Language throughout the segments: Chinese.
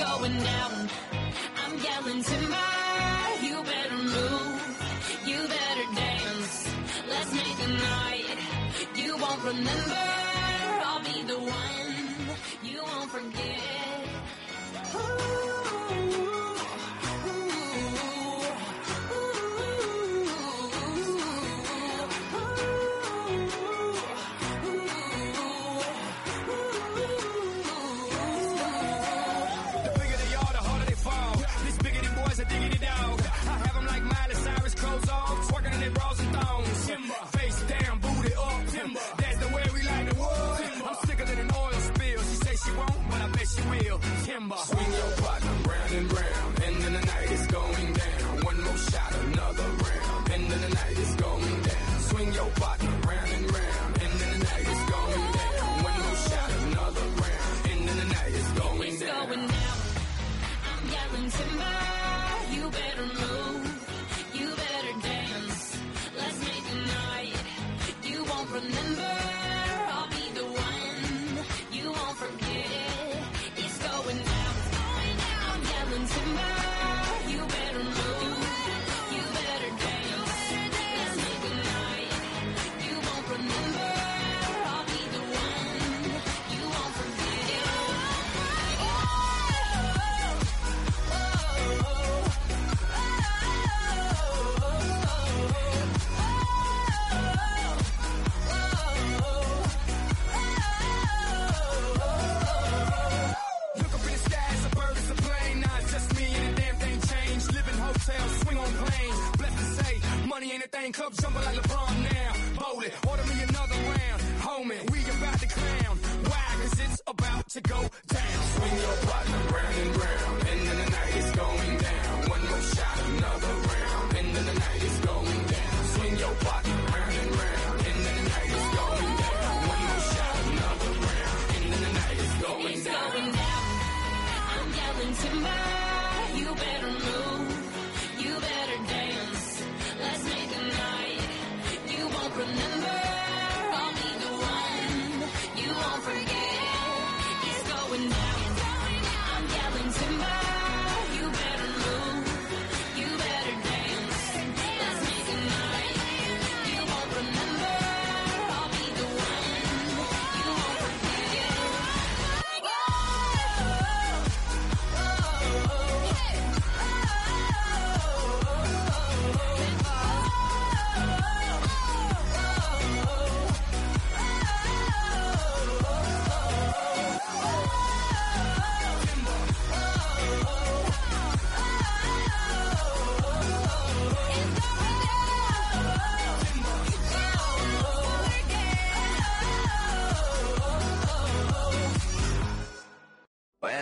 going down. I'm yelling timber, you better move, you better dance. Let's make a night you won't remember. to go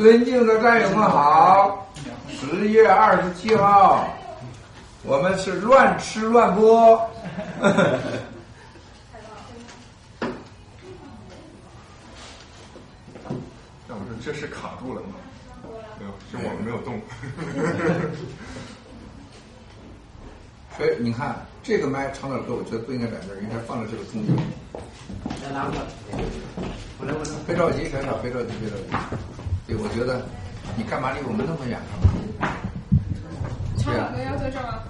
尊敬的战友们好，十月二十七号，我们是乱吃乱播。那我说这是卡住了吗？没有，是我们没有动。所以你看，这个麦长点歌，我觉得不应该在这儿，应该放在这个中间。来拿过来，我来我来。别着急，小小，别着急，别着急。觉得你干嘛离我们那么远干嘛？唱两个要在这儿吗？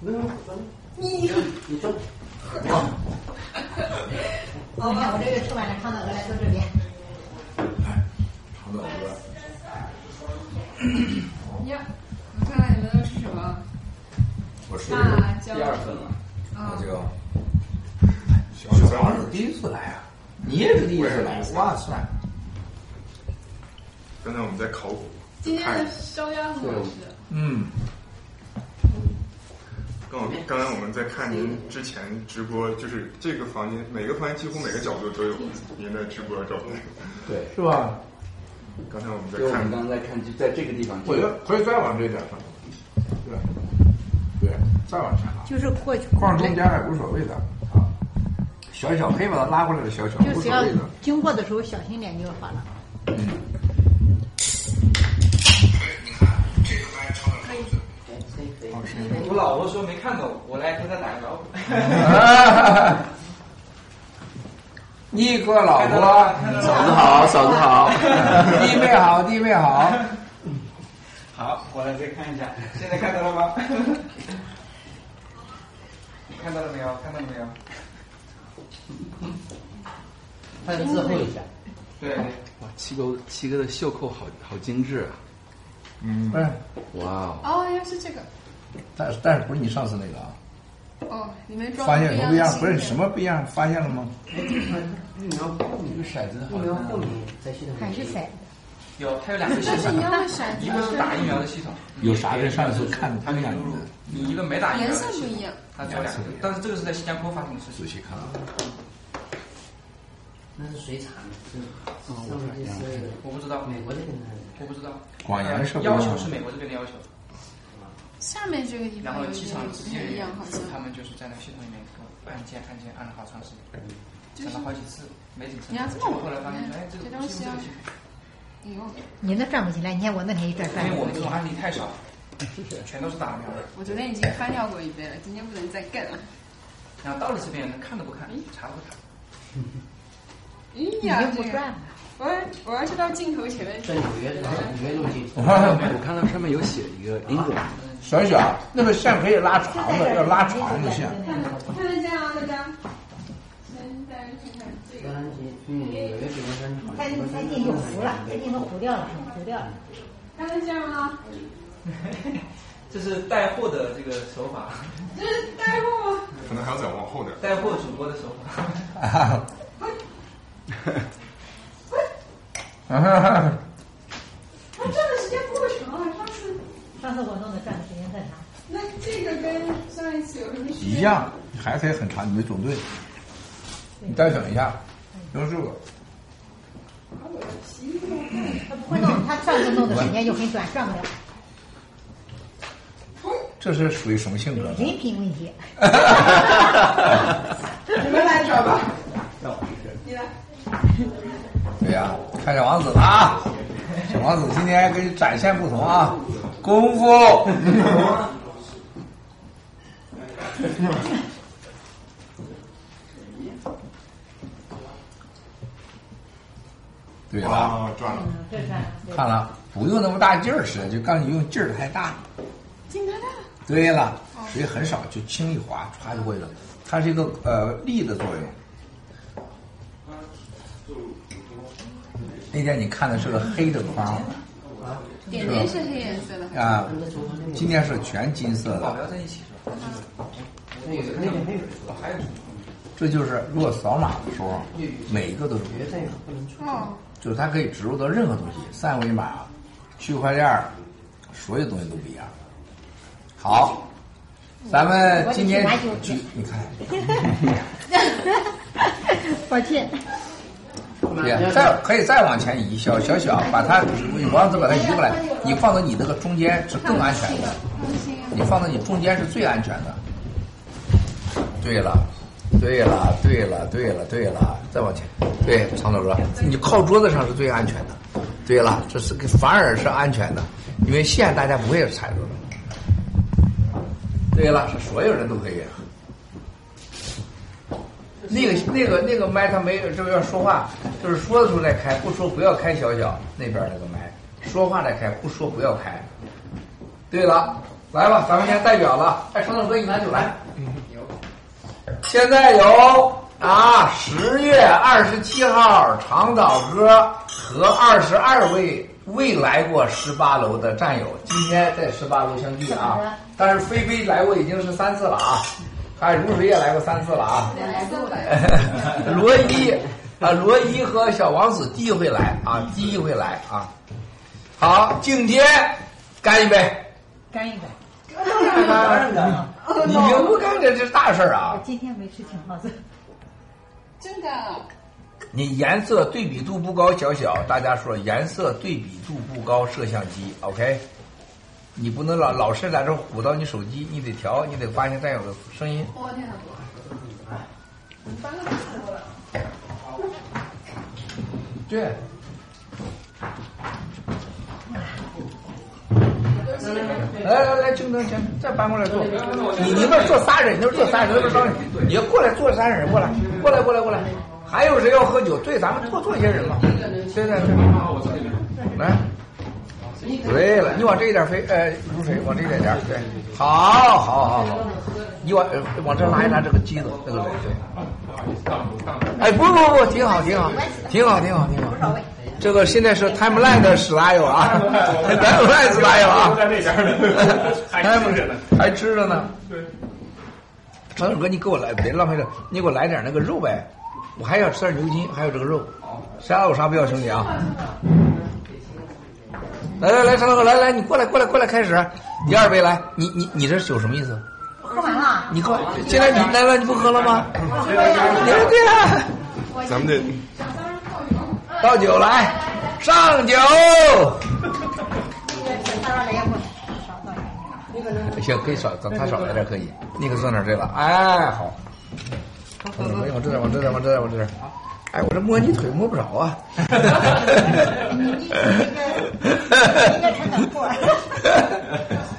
没有，你你坐。哦，你看我这个吃完了，长岛哥来坐这边。长岛哥，呀，我看看你们都吃什么？我是辣椒。第二份了。啊，这个小小王是第一次来啊，你也是第一次来，哇塞！刚才我们在考古，今天的烧鸭很好吃。嗯，刚刚才我们在看您之前直播，就是这个房间每个房间几乎每个角度都有您的直播照片。对，是吧？刚才我们在看我们看，刚刚在看，就在这个地方。我觉得可以再往这点上，对，对，再往前拉，就是过去，放中间也无所谓的啊。小小可以把它拉过来的小小，就是要无所谓的。经过的时候小心点就好了。可我老婆说没看懂，我来跟她打个招呼。你个老婆，嫂子好，嫂子好。弟妹好，弟妹好。好，我来再看一下，现在看到了吗？看到了没有？看到了没有？它字厚一下。对对，哇，七哥七哥的袖扣好好精致啊！嗯，哎，哇哦，哦，原来是这个。但是但是不是你上次那个啊？哦，你没装发现什么不一样？不是什么不一样？发现了吗？疫苗后面，这个骰子疫好像苗后面在系统里还是骰有，它有两个系统是一，样的骰子，一个是打疫苗的系统，有啥跟上次看的它可以录入不一样？你一个没打疫苗颜色不一样。它有两个，但是这个是在新加坡发生的事情仔。细看啊，那是水产的，是上面是我不知道，美国这边的。我不知道。光颜色不一样要求是美国这边的要求，下面这个地然后方有机场直点不一样，好像。他们就是在那个系统里面按键按键按了好长时间，就是整了好几次，没整成。你要这么后来发现，哎，这个东西啊你那转不起来，你看我那天一转转因为我们这种。案例太少，全都是打苗的。我昨天已经翻掉过一遍了，今天不能再干了。然后到了这边，看都不看，查都不查。哎呀，这个已经不转了。我要我要是到镜头前面去在。纽约纽约路径。我看到上面有写一个英国，小小，那个线可以拉长的，要拉长的线。看得见啊，大家。嗯，有的地方再再进就糊了，再进都糊掉了，糊掉了。还能这样吗？这是带货的这个手法，这是带货吗？可能还要再往后点。带货主播的手法。它转的时间不够长啊，上次。上次我弄的转的时间更长。那这个跟上一次有什么区别？一样，还可以很长，你没总对。你再整一下，用这个。他不会弄，他上次弄的时间就很短，转不了。这是属于什么性格？人品问题。你们来找吧。你来。对呀、看小王子了啊！小王子今天给你展现不同啊，功夫。对了，啊，转了。看了，不用那么大劲儿使，就告诉你用劲儿太大。进来了。对了，水很少，就轻一划，歘就会了。它是一个呃力的作用。那天你看的是个黑的框点点是黑颜色的。啊，今天是全金色保的。镖在一起是吧？那个那个那个还有这就是如果扫码的时候，每一个都是别这个不能出。哦。就是它可以植入到任何东西，三维码、区块链儿，所有东西都不一样。好，咱们今天举，你看，抱歉。对，再可以再往前移，小小小，把它王子把它移过来，你放到你那个中间是更安全的，你放到你中间是最安全的。对了，对了，对了，对了，对了，再往前，对，长头哥，你靠桌子上是最安全的。对了，这是个反而是安全的，因为线大家不会踩着的。对了，是所有人都可以。那个那个那个麦，他没有这个要说话，就是说的时候再开，不说不要开小小那边那个麦，说话再开，不说不要开。对了，来吧，咱们先代表了，哎，长岛哥，你拿酒来。现在有啊，十月二十七号，长岛哥和二十二位未来过十八楼的战友，今天在十八楼相聚啊。但是菲菲来过已经是三次了啊，还有如水也来过三次了啊。罗伊啊，罗伊和小王子第一回来啊，第一回来啊。好，敬天，干一杯。干一杯。你明不干这是大事儿啊我！今天没吃青耗子。真的。你颜色对比度不高，小小，大家说颜色对比度不高，摄像机，OK。你不能老老是在这鼓捣你手机，你得调，你得发现战友的声音。我天哪！你翻了多了。对。来来来，静灯，行，再搬过来坐。你你们坐仨人，你那儿坐仨人，你要过来坐仨人，过来，过来，过来，过来。还有谁要喝酒？对，咱们多坐一些人嘛。对对对，来。对了，你往这一点飞，呃，如水往这一点点，对，好，好，好，好。你往呃往这拉一拉这个机子，这个水，对。哎，不不不，挺好，挺好，挺好，挺好，挺好。这个现在是 timeline 的史拉友啊，timeline 史拉友啊，在那边呢，还吃着呢。还吃着呢。对，长手哥，你给我来，别浪费了，你给我来点那个肉呗，我还要吃点牛筋，还有这个肉。啥有啥不要，兄弟啊！来来来，陈大哥，来来，你过来过来过来，开始，第二杯来，你你你这酒什么意思？喝完了。你喝，现在你来了，你不喝了吗？对对啊，咱们得倒酒来，上酒。行，可以少，等他少来点可以。你可算点这了，哎，好。嗯，往这点，往这点，往这点，往这点。哎，我这摸你腿摸不着啊。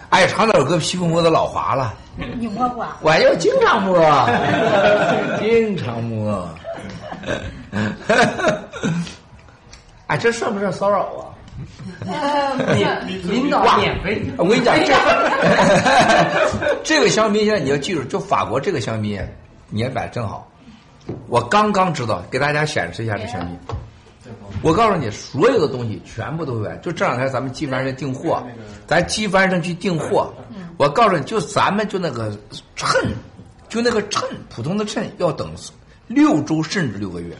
哎，长点哥皮肤摸的老滑了。你摸过？我要经常摸，经常摸。哎，这算不算骚扰啊？领导免费。我跟你讲，这 这个香槟现在你要记住，就法国这个香槟，年摆正好，我刚刚知道，给大家显示一下这香槟。我告诉你，所有的东西全部都会买。就这两天咱们纪梵上订货，咱纪梵上去订货。我告诉你，就咱们就那个秤，就那个秤，普通的秤要等六周甚至六个月。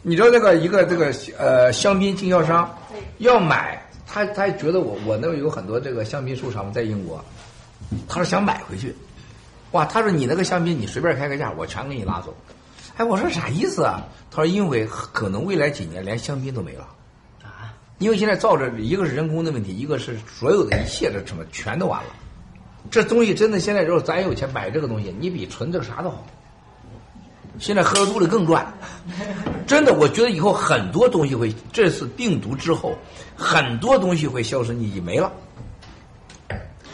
你知道那个一个这个呃香槟经销商要买，他他觉得我我那儿有很多这个香槟收藏在英国，他说想买回去，哇，他说你那个香槟你随便开个价，我全给你拉走。哎，我说啥意思啊？他说因为可能未来几年连香槟都没了。啊，因为现在造着一个是人工的问题，一个是所有的一切的什么全都完了。这东西真的现在如果咱有钱买这个东西，你比存这个啥都好。现在喝了肚里更赚，真的，我觉得以后很多东西会，这次病毒之后，很多东西会消失匿迹没了。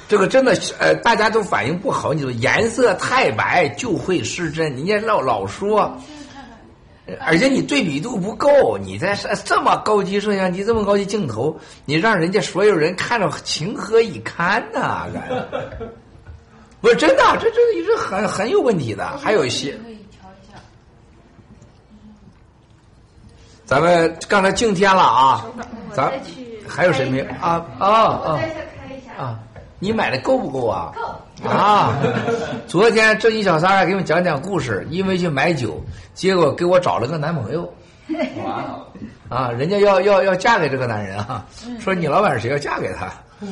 这个真的，呃，大家都反应不好，你说颜色太白就会失真，人家老老说，而且你对比度不够，你在这这么高级摄像机，这么高级镜头，你让人家所有人看着情何以堪呐、不是真的，这这也是很很有问题的，还有一些。可以调一下。咱们刚才敬天了啊，咱我再去还有谁没开一下啊。啊？你买的够不够啊？够。啊！昨天正义小三儿还给我们讲讲故事，因为去买酒，结果给我找了个男朋友。哇哦，啊，人家要要要嫁给这个男人啊，说你老板是谁要嫁给他，不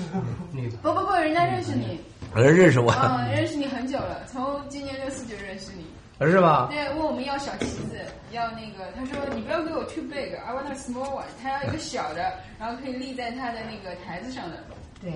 不不，人家认识你，人认识我，嗯，认识你很久了，从今年六四就认识你。是吧？对，问我们要小旗子，要那个，他说你不要给我 too big，I want a small one，他要一个小的，然后可以立在他的那个台子上的。对，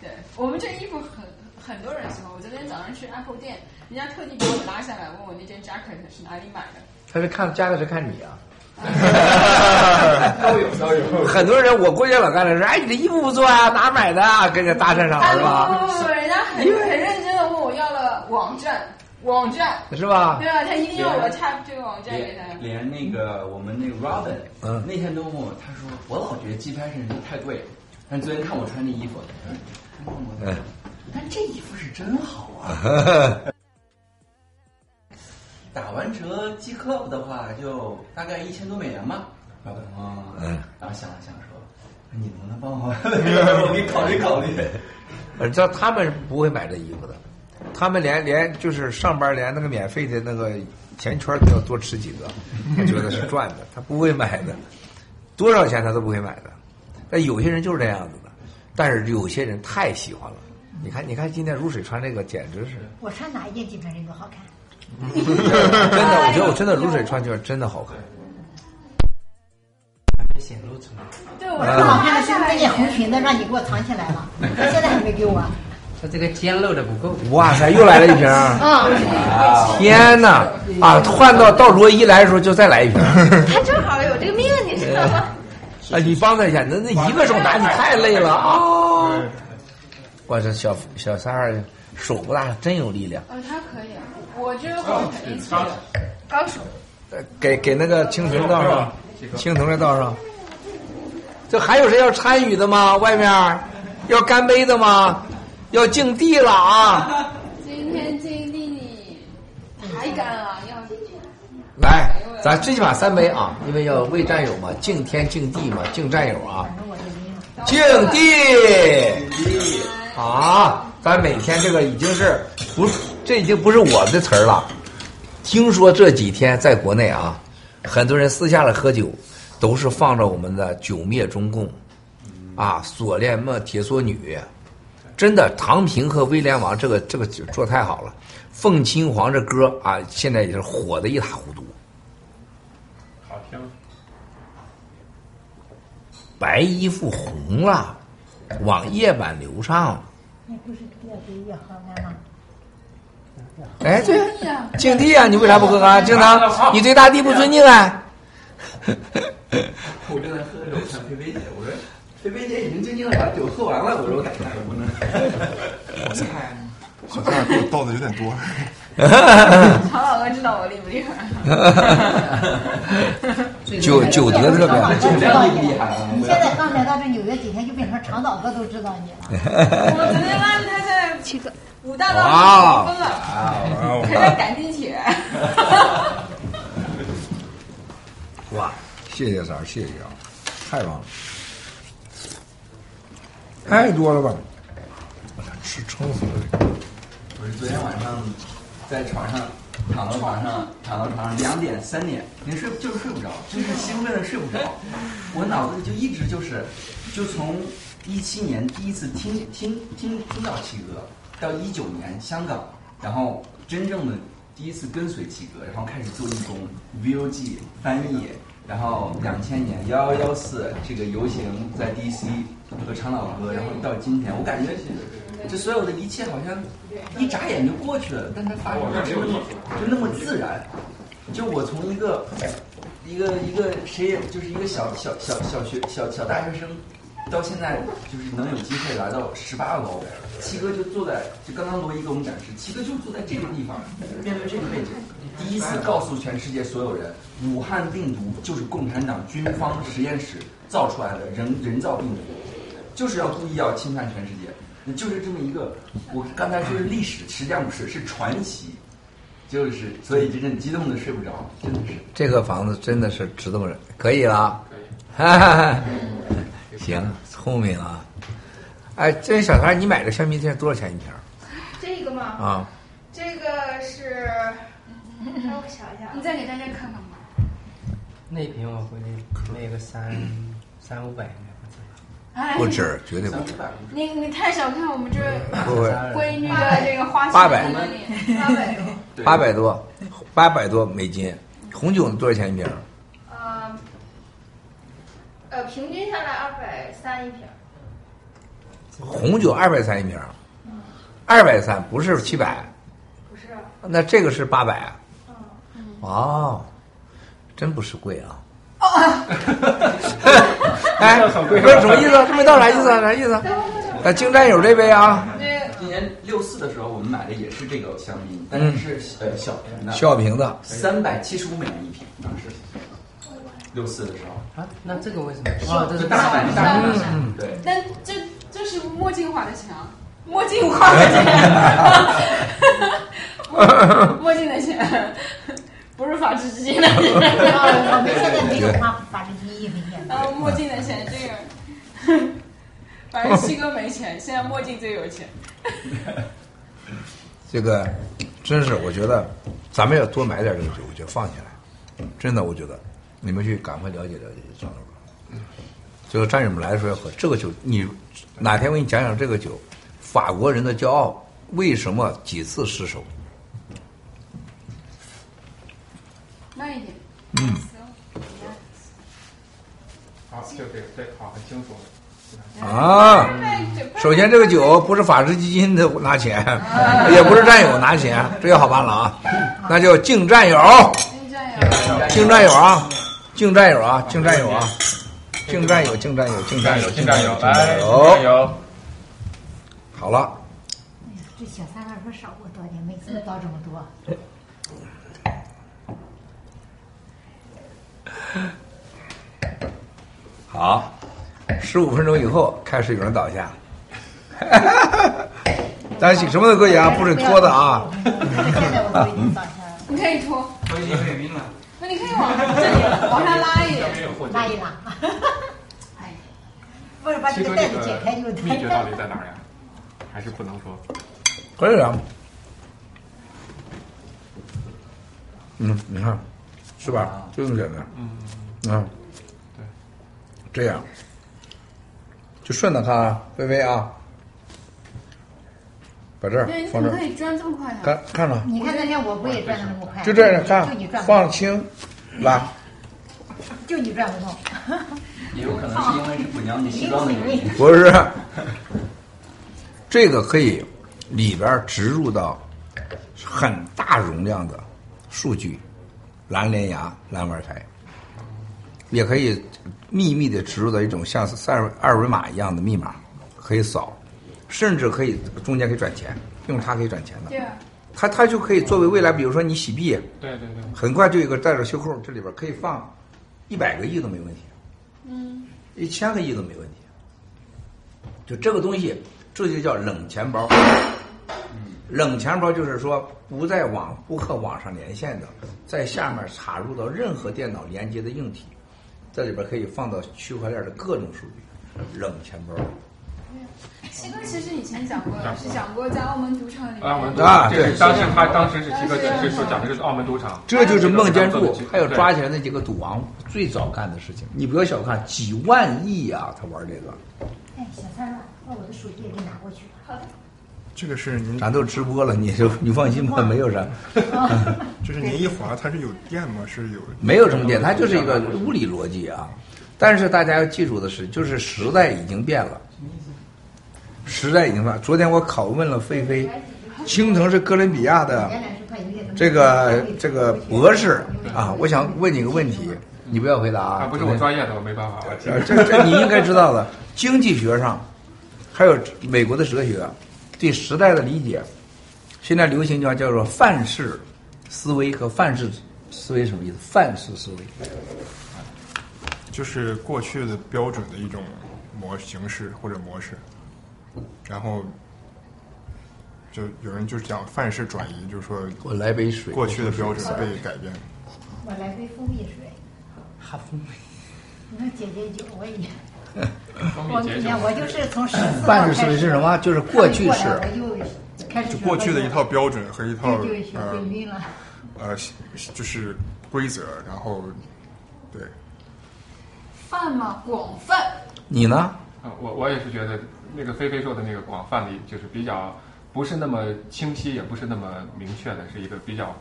对我们这衣服很很多人喜欢。我昨天早上去 Apple 店，人家特地把我拉下来，问我那件 jacket 是哪里买的。他是看 jacket 是看你啊。都有都有。很多人我估计老干的说，哎，你这衣服不错啊，哪买的啊？跟人家搭讪上了是吧？不不不，人家很很认真的问我要了网站，网站，是吧对？啊？他一定要我 tap 这个网站给他。连连那个我们那个 Robin，嗯那天都问我，他说我老觉得鸡拍身太贵，但昨天看我穿这衣服，嗯但这衣服是真好啊。打完折寄客服的话，就大概一千多美元吧。啊，嗯然后想了想说，你能不能帮我？我 给你考虑考虑。呃，知道他们不会买这衣服的，他们连连就是上班连那个免费的那个钱圈都要多吃几个，他觉得是赚的，他不会买的，多少钱他都不会买的。但有些人就是这样子的，但是有些人太喜欢了。你看，你看今天如水穿这个简直是我穿哪一件基本上都好看。真的，我觉得我真的如水穿就是真的好看。没显露出来。对，我啊最好看的是那拉下来件红裙子，让你给我藏起来了，到现在还没给我。它这个肩露的不够。哇塞，又来了一瓶儿！啊，天哪！啊，换到到罗伊来的时候就再来一瓶。他正好有这个命，你知道吗？啊，你帮他一下，那那一个手拿你太累了啊！我这小小三儿手不大，真有力量。啊，他可以啊，我觉得我肯定是高手。呃给给那个青铜倒上，青铜的倒上。这还有谁要参与的吗？外面要干杯的吗？要敬地了啊！今天敬地你还干啊，要来，咱最起码三杯啊，因为要为战友嘛，敬天敬地嘛，敬战友啊。敬地啊！咱每天这个已经是不，这已经不是我的词儿了。听说这几天在国内啊，很多人私下里喝酒，都是放着我们的“九灭中共”，啊，锁链么铁锁女，真的，唐平和威廉王这个这个酒做太好了。凤亲皇这歌啊，现在也是火的一塌糊涂。白衣服红了，往夜版流畅。那不是越喝越好看吗？哎，对，敬帝啊，你为啥不喝啊？敬堂，你对大地不尊敬啊？我正在喝的时候，我看菲菲姐，我说菲菲姐已经静静的把酒喝完了，我说我感觉还不能。我猜，好像给我倒的有点多。曹老哥知道我厉不厉害？酒酒德特别好常老哥知道你厉害啊你现在刚来到这纽约几天，就变成长岛哥都知道你了。我昨天发现他在七个五大道哇上疯了，哇还在赶地铁。哇，谢谢三儿，谢谢啊，太棒了，太多了吧？我操，吃撑死了！是昨天晚上在床上躺到床上，躺到床上两点三点，连睡就是睡不着，就是兴奋的睡不着。我脑子里就一直就是，就从一七年第一次听听听听到七哥，到一九年香港，然后真正的第一次跟随七哥，然后开始做义工，VOG 翻译，然后两千年幺幺幺四这个游行在 DC 和长岛哥，然后到今天，我感觉这所有的一切好像一眨眼就过去了，但它发生的就那么就那么自然。就我从一个一个一个谁也就是一个小小小小学小小大学生，到现在就是能有机会来到十八楼，七哥就坐在就刚刚罗伊给我们展示，七哥就坐在这个地方，面对这个背景，第一次告诉全世界所有人，武汉病毒就是共产党军方实验室造出来的人人造病毒，就是要故意要侵犯全世界。就是这么一个，我刚才说是历史，实际上不是，是传奇，就是所以真的激动的睡不着，真的是。这个房子真的是值得人，可以了，哈哈哈。行，聪明啊！哎，这小谭，你买的香槟现在多少钱一瓶？这个吗？啊，这个是，让我想一下，你再给大家看看吧。那瓶我估计那个三三五百不止。绝对不止。你你太小看我们这闺女的这个花钱八百能力，八百多。八百多，八百多美金。红酒多少钱一瓶？呃，呃，平均下来二百三一瓶。红酒二百三一瓶，二百三不是七百，不是，那这个是八百啊？哦，真不是贵啊！哎，不是什么意思？这没到啥意思啊？啥意思啊？呃，京战友这杯啊，今年六四的时候，我们买的也是这个香槟，但是是呃小瓶的，小瓶的三百七十五美元一瓶，当时六四的时候啊，那这个为什么？哦，这是大版大瓶的嗯，对。但这这是墨镜画的墙，墨镜画的钱，墨镜的钱，不是法治基金的钱。我们现在没有花法治基金现在。然后墨镜的钱，这个，反正七哥没钱，现在墨镜最有钱。这个真是，我觉得咱们要多买点这个酒，我就放起来。真的，我觉得你们去赶快了解了解张老板。这个战友们来的时候要喝这个酒，你哪天我给你讲讲这个酒，法国人的骄傲为什么几次失手？慢一点。嗯，好，就这个，对，好，很清楚。啊，首先这个酒不是法治基金的拿钱，也不是战友拿钱，这就好办了啊，那叫敬战友，敬战友。啊，敬战友啊，敬战友啊，敬战友，敬战友，敬战友，敬战友，敬战来，敬战友，好了，这小三万说少我多点，每次都倒这么多。好，十五分钟以后开始有人倒下，但是什么都可以啊，不准拖的啊。你可以拖，我已经有晕了。那你可以往这里往上拉一点，拉一拉。不是把这个袋子解开就秘诀到底在哪儿呀？还是不能说？可以啊。嗯，你看，是吧？就这么简单。嗯嗯，对，这样，就顺着看啊，微微啊，把这儿放这儿，么可以转这么快啊？看看着，你看那天我不也转的那么快？就这样看就你转，放轻，拉，就你转不动。也有可能是因为是补娘你西装的原因。不是，这个可以里边植入到很大容量的数据，蓝连牙、蓝玩台，也可以秘密的植入到一种像三二维码一样的密码，可以扫，甚至可以中间可以转钱，用它可以转钱的。它它就可以作为未来，比如说你洗币，对对对，很快就有一个带着袖扣，这里边可以放一百个亿都没问题，嗯，一千个亿都没问题。就这个东西，这就叫冷钱包。冷钱包就是说不在网不和网上连线的，在下面插入到任何电脑连接的硬体，这里边可以放到区块链的各种数据。冷钱包。西哥其实以前讲过，是讲过在澳门赌场里面。澳门赌啊对场这是当时他当时是几个是说讲的是澳门赌场，这就是孟建柱还有抓起来那几个赌王最早干的事情。你不要小看几万亿啊，他玩这个，哎，小三儿，把我的手机也给拿过去。好的。这个是您，咱都直播了，你就你放心吧，没有啥，就是您一滑它是有电吗？是有没有什么电，它就是一个物理逻辑啊。但是大家要记住的是，就是时代已经变了，时代已经变了。昨天我拷问了菲菲，青藤是哥伦比亚的这个这个博士啊，我想问你个问题，你不要回答啊，啊，不是我专业的，我没办法。这这你应该知道的，经济学上，还有美国的哲学，对时代的理解，现在流行叫叫做范式思维和范式思维什么意思？范式思维，就是过去的标准的一种模形式或者模式，然后就有人就讲范式转移，就是说我来杯水过去的标准被改变。我来杯蜂蜜水。好蜂蜜。你说解解酒，我也。蜂 我我就是从十四范式是什么？就是过去式。就开始过去的一套标准和一套就学呃就是规则，然后对泛嘛，广泛。你呢？啊，我我也是觉得那个菲菲说的那个广泛的，就是比较不是那么清晰，也不是那么明确的，是一个比较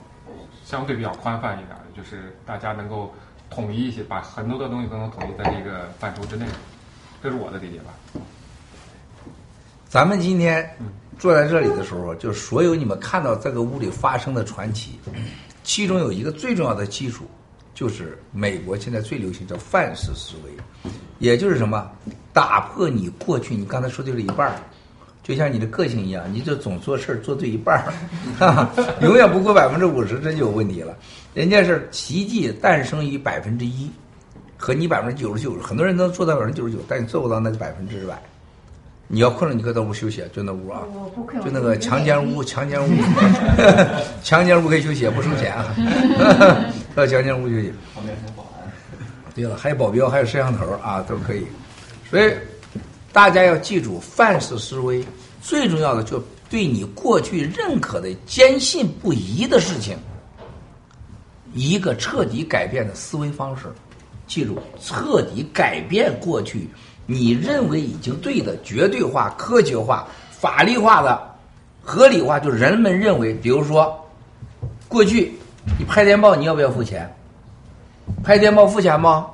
相对比较宽泛一点的，就是大家能够统一一些，把很多的东西都能统一在这个范畴之内，这是我的理解吧。咱们今天坐在这里的时候，就是所有你们看到这个屋里发生的传奇，其中有一个最重要的基础，就是美国现在最流行叫范式思维，也就是什么，打破你过去你刚才说对了一半儿，就像你的个性一样，你就总做事儿做对一半儿，哈哈，永远不过百分之五十，这就有问题了。人家是奇迹诞生于百分之一，和你百分之九十九，很多人能做到百分之九十九，但你做不到那百分之百。你要困了，你可以到屋休息，就那屋啊，就那个强奸屋，强奸屋，强奸屋可以休息，不收钱啊，到强奸屋休息。旁边还有保安。对了，还有保镖，还有摄像头啊，都可以。所以大家要记住，范式思维最重要的就对你过去认可的坚信不疑的事情，一个彻底改变的思维方式。记住，彻底改变过去你认为已经对的绝对化、科学化、法律化的合理化，就是人们认为，比如说，过去你拍电报你要不要付钱？拍电报付钱吗？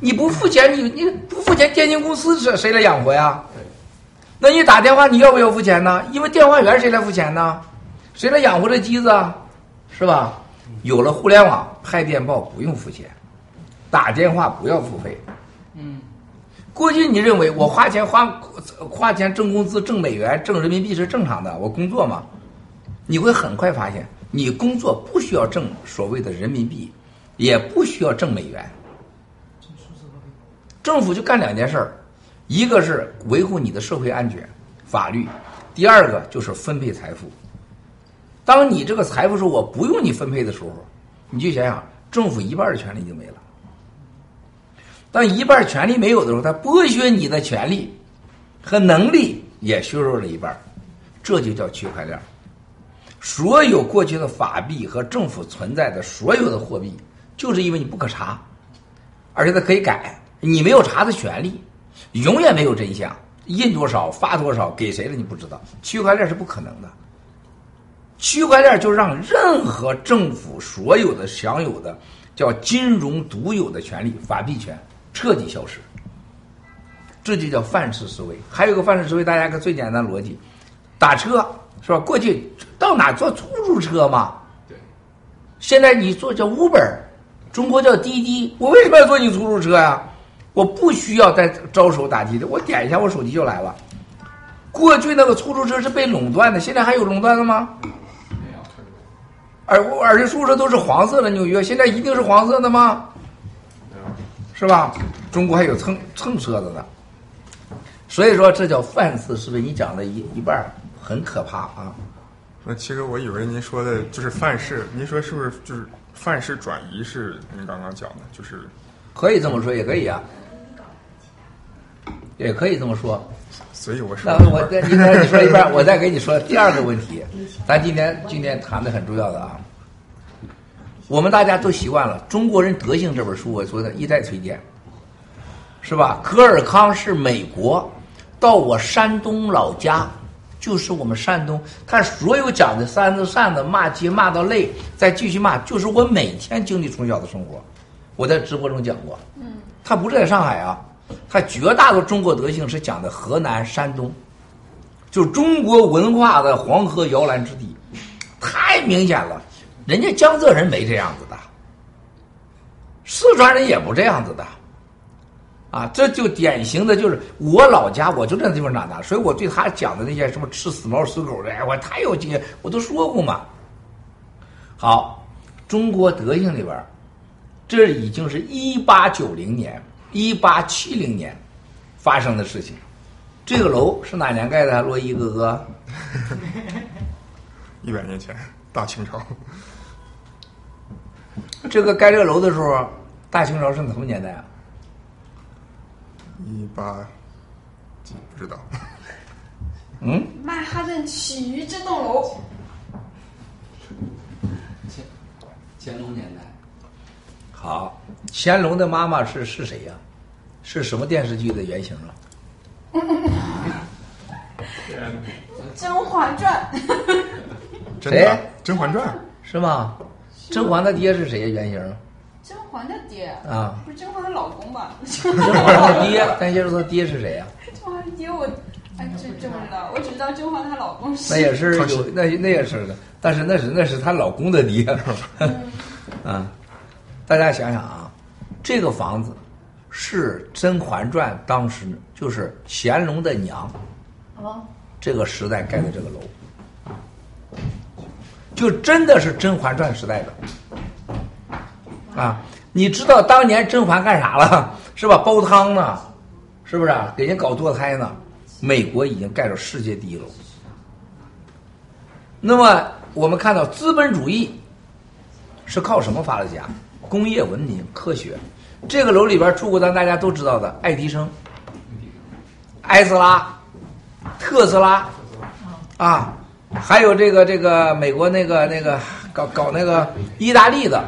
你不付钱，你你不付钱，电信公司是谁来养活呀？那你打电话你要不要付钱呢？因为电话员谁来付钱呢？谁来养活这机子啊？是吧？有了互联网，拍电报不用付钱，打电话不要付费。嗯，过去你认为我花钱花花钱挣工资挣美元挣人民币是正常的，我工作嘛，你会很快发现，你工作不需要挣所谓的人民币，也不需要挣美元。政府就干两件事儿，一个是维护你的社会安全、法律，第二个就是分配财富。当你这个财富是我不用你分配的时候，你就想想，政府一半的权利就没了。当一半权利没有的时候，他剥削你的权利和能力也削弱了一半，这就叫区块链。所有过去的法币和政府存在的所有的货币，就是因为你不可查，而且它可以改，你没有查的权利，永远没有真相。印多少发多少给谁了你不知道，区块链是不可能的。区块链就让任何政府所有的享有的叫金融独有的权利，法币权彻底消失。这就叫范式思维。还有一个范式思维，大家个最简单的逻辑，打车是吧？过去到哪坐出租车嘛？对。现在你坐叫 Uber，中国叫滴滴，我为什么要坐你出租车呀？我不需要再招手打的的，我点一下我手机就来了。过去那个出租车是被垄断的，现在还有垄断的吗？没有而而且出租车都是黄色的，纽约现在一定是黄色的吗？是吧？中国还有蹭蹭车的呢。所以说这叫范式思维，你讲的一一半很可怕啊。那其实我以为您说的就是范式，您说是不是就是范式转移是您刚刚讲的，就是可以这么说，也可以啊，也可以这么说。所以我说那我再你再你说一半，我再给你说第二个问题。咱今天今天谈的很重要的啊，我们大家都习惯了《中国人德性》这本书，我说的一再推荐，是吧？格尔康是美国，到我山东老家，就是我们山东，他所有讲的扇子扇子骂街骂到累，再继续骂，就是我每天经历从小的生活。我在直播中讲过，嗯，他不是在上海啊，他绝大多数中国德性是讲的河南、山东，就是中国文化的黄河摇篮之地，太明显了。人家江浙人没这样子的，四川人也不这样子的，啊，这就典型的就是我老家，我就这地方长大，所以我对他讲的那些什么吃死猫死狗的，哎，我太有经验，我都说过嘛。好，中国德性里边，这已经是一八九零年、一八七零年发生的事情。这个楼是哪年盖的？洛伊哥哥，一百年前大清朝，这个盖这个楼的时候，大清朝是什么年代啊？一八几不知道，嗯，曼哈顿起于这栋楼，乾隆年代，好，乾隆的妈妈是是谁呀、是什么电视剧的原型啊？《甄嬛传》真谁的《甄嬛传》是吗？甄嬛的爹是谁呀？原型？甄嬛的爹？啊，不是甄嬛的老公吧？甄嬛的爹，咱先说他爹是谁呀、甄嬛的爹我哎这真不知道，我只知道甄嬛她老公是。那也是有那那也是的，但是那是那是她老公的爹，啊，大家想想啊，这个房子是《甄嬛传》当时就是乾隆的娘哦，这个时代盖的这个楼，就真的是《甄嬛传》时代的啊！你知道当年甄嬛干啥了 是吧？煲汤呢，是不是、啊？给人搞堕胎呢？美国已经盖了世界第一楼。那么我们看到资本主义是靠什么发的家？工业文明、科学。这个楼里边住过咱大家都知道的爱迪生、埃斯拉、特斯拉啊，还有这个这个美国那个那个搞搞那个意大利的，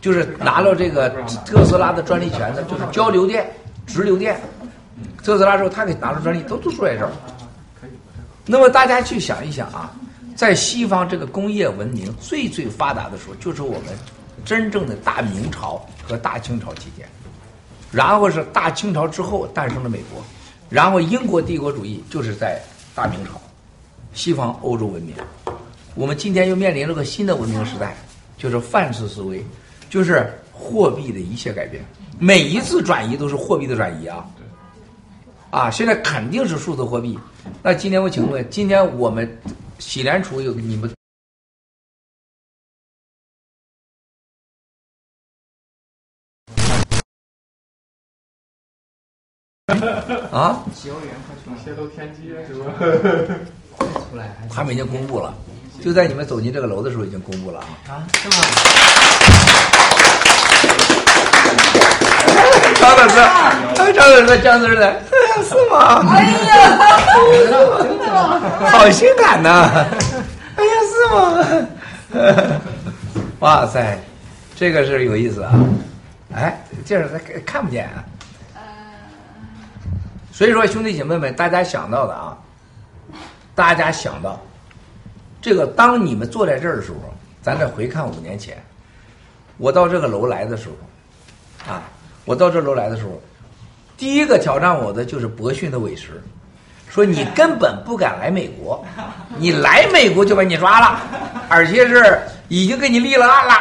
就是拿了这个特斯拉的专利权的，就是交流电、直流电。特斯拉之后，他给拿了专利，都都出在这儿。那么大家去想一想啊，在西方这个工业文明最最发达的时候，就是我们真正的大明朝和大清朝期间，然后是大清朝之后诞生了美国，然后英国帝国主义就是在大明朝，西方欧洲文明。我们今天又面临了个新的文明时代，就是范式思维，就是货币的一切改变，每一次转移都是货币的转移啊。啊，现在肯定是数字货币。那今天我请问，今天我们喜联储有你们 啊？泄露天机是吧？出来他们已经公布了，就在你们走进这个楼的时候已经公布了啊。啊，是吗？张老师，哎，张老师，姜子的，是吗？哎呀，好性感呐！哎呀，是吗？哇塞，这个是有意思啊！哎，这是看看不见啊。所以说，兄弟姐妹们，大家想到的啊，大家想到这个，当你们坐在这儿的时候，咱再回看五年前，我到这个楼来的时候，啊，我到这楼来的时候，第一个挑战我的就是博讯的韦石，说你根本不敢来美国，你来美国就把你抓了，而且是已经给你立了案了，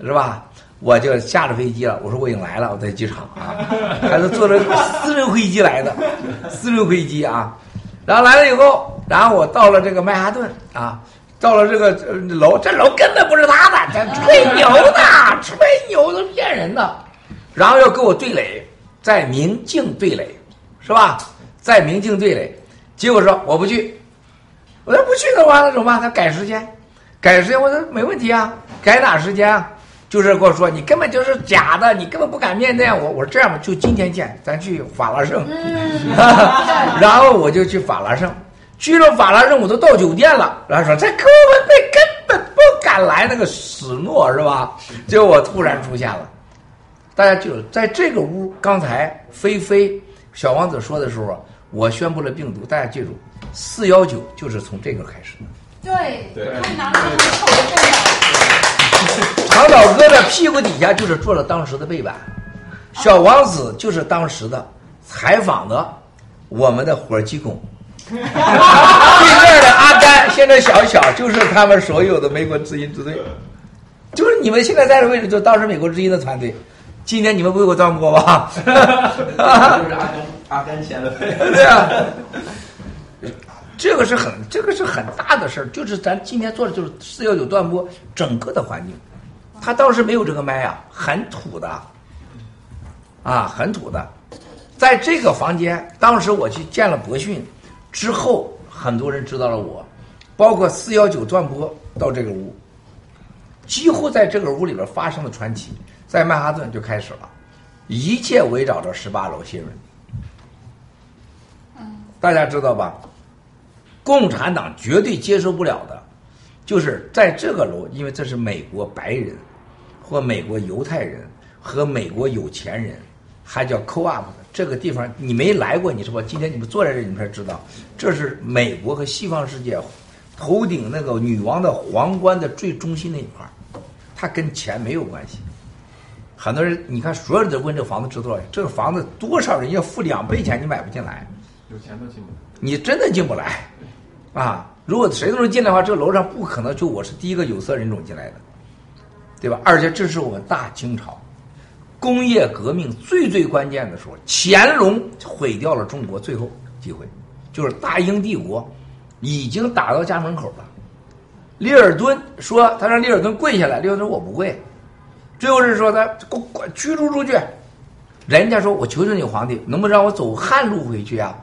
是吧？我就下了飞机了，我说我已经来了，我在机场啊，还是坐着私人飞机来的，私人飞机啊。然后来了以后，然后我到了这个曼哈顿啊，到了这个呃楼，这楼根本不是他的，这吹牛的，吹牛的骗人的。然后要跟我对垒，在明镜对垒，是吧？在明镜对垒，结果说我不去，我说不去的话那怎么办？他改时间，改时间，我说没问题啊，改哪时间啊？就是跟我说你根本就是假的，你根本不敢面对我。我说这样吧，就今天见，咱去法拉盛。然后我就去法拉盛，去了法拉盛，我都到酒店了。然后说这柯文贝根本不敢来，那个史诺是吧？结果我突然出现了。大家就在这个屋，刚才菲菲小王子说的时候，我宣布了病毒。大家记住，四幺九就是从这个开始的。对，对他拿了很丑的背板，长岛哥的屁股底下就是做了当时的背板，小王子就是当时的采访的我们的火鸡孔。对面的阿甘现在小小就是他们所有的美国之音支队，就是你们现在在的位置，就当时美国之音的团队。今天你们不为我转播吧？就是阿甘阿甘签的费。对啊，这个是很这个是很大的事儿，就是咱今天做的就是四幺九断播整个的环境，他当时没有这个麦啊，很土的，啊，很土的，在这个房间，当时我去见了博讯之后，很多人知道了我，包括四幺九断播到这个屋，几乎在这个屋里边发生的传奇，在曼哈顿就开始了，一切围绕着十八楼新闻。大家知道吧？共产党绝对接受不了的，就是在这个楼，因为这是美国白人或美国犹太人和美国有钱人，还叫 co-op 的这个地方，你没来过，你是吧？今天你们坐在这里，你们才知道，这是美国和西方世界头顶那个女王的皇冠的最中心那一块儿，它跟钱没有关系。很多人，你看，所有人都问这房子值多少钱？这个房子多少人要付两倍钱，你买不进来。有钱都进不来。你真的进不来，啊！如果谁都能进来的话，这个楼上不可能就我是第一个有色人种进来的，对吧？而且这是我们大清朝工业革命最最关键的时候，乾隆毁掉了中国最后机会，就是大英帝国已经打到家门口了。利尔敦说，他让利尔敦跪下来，利尔敦说我不跪，最后是说他给我滚驱逐出去。人家说我求求你皇帝，能不能让我走汉路回去啊？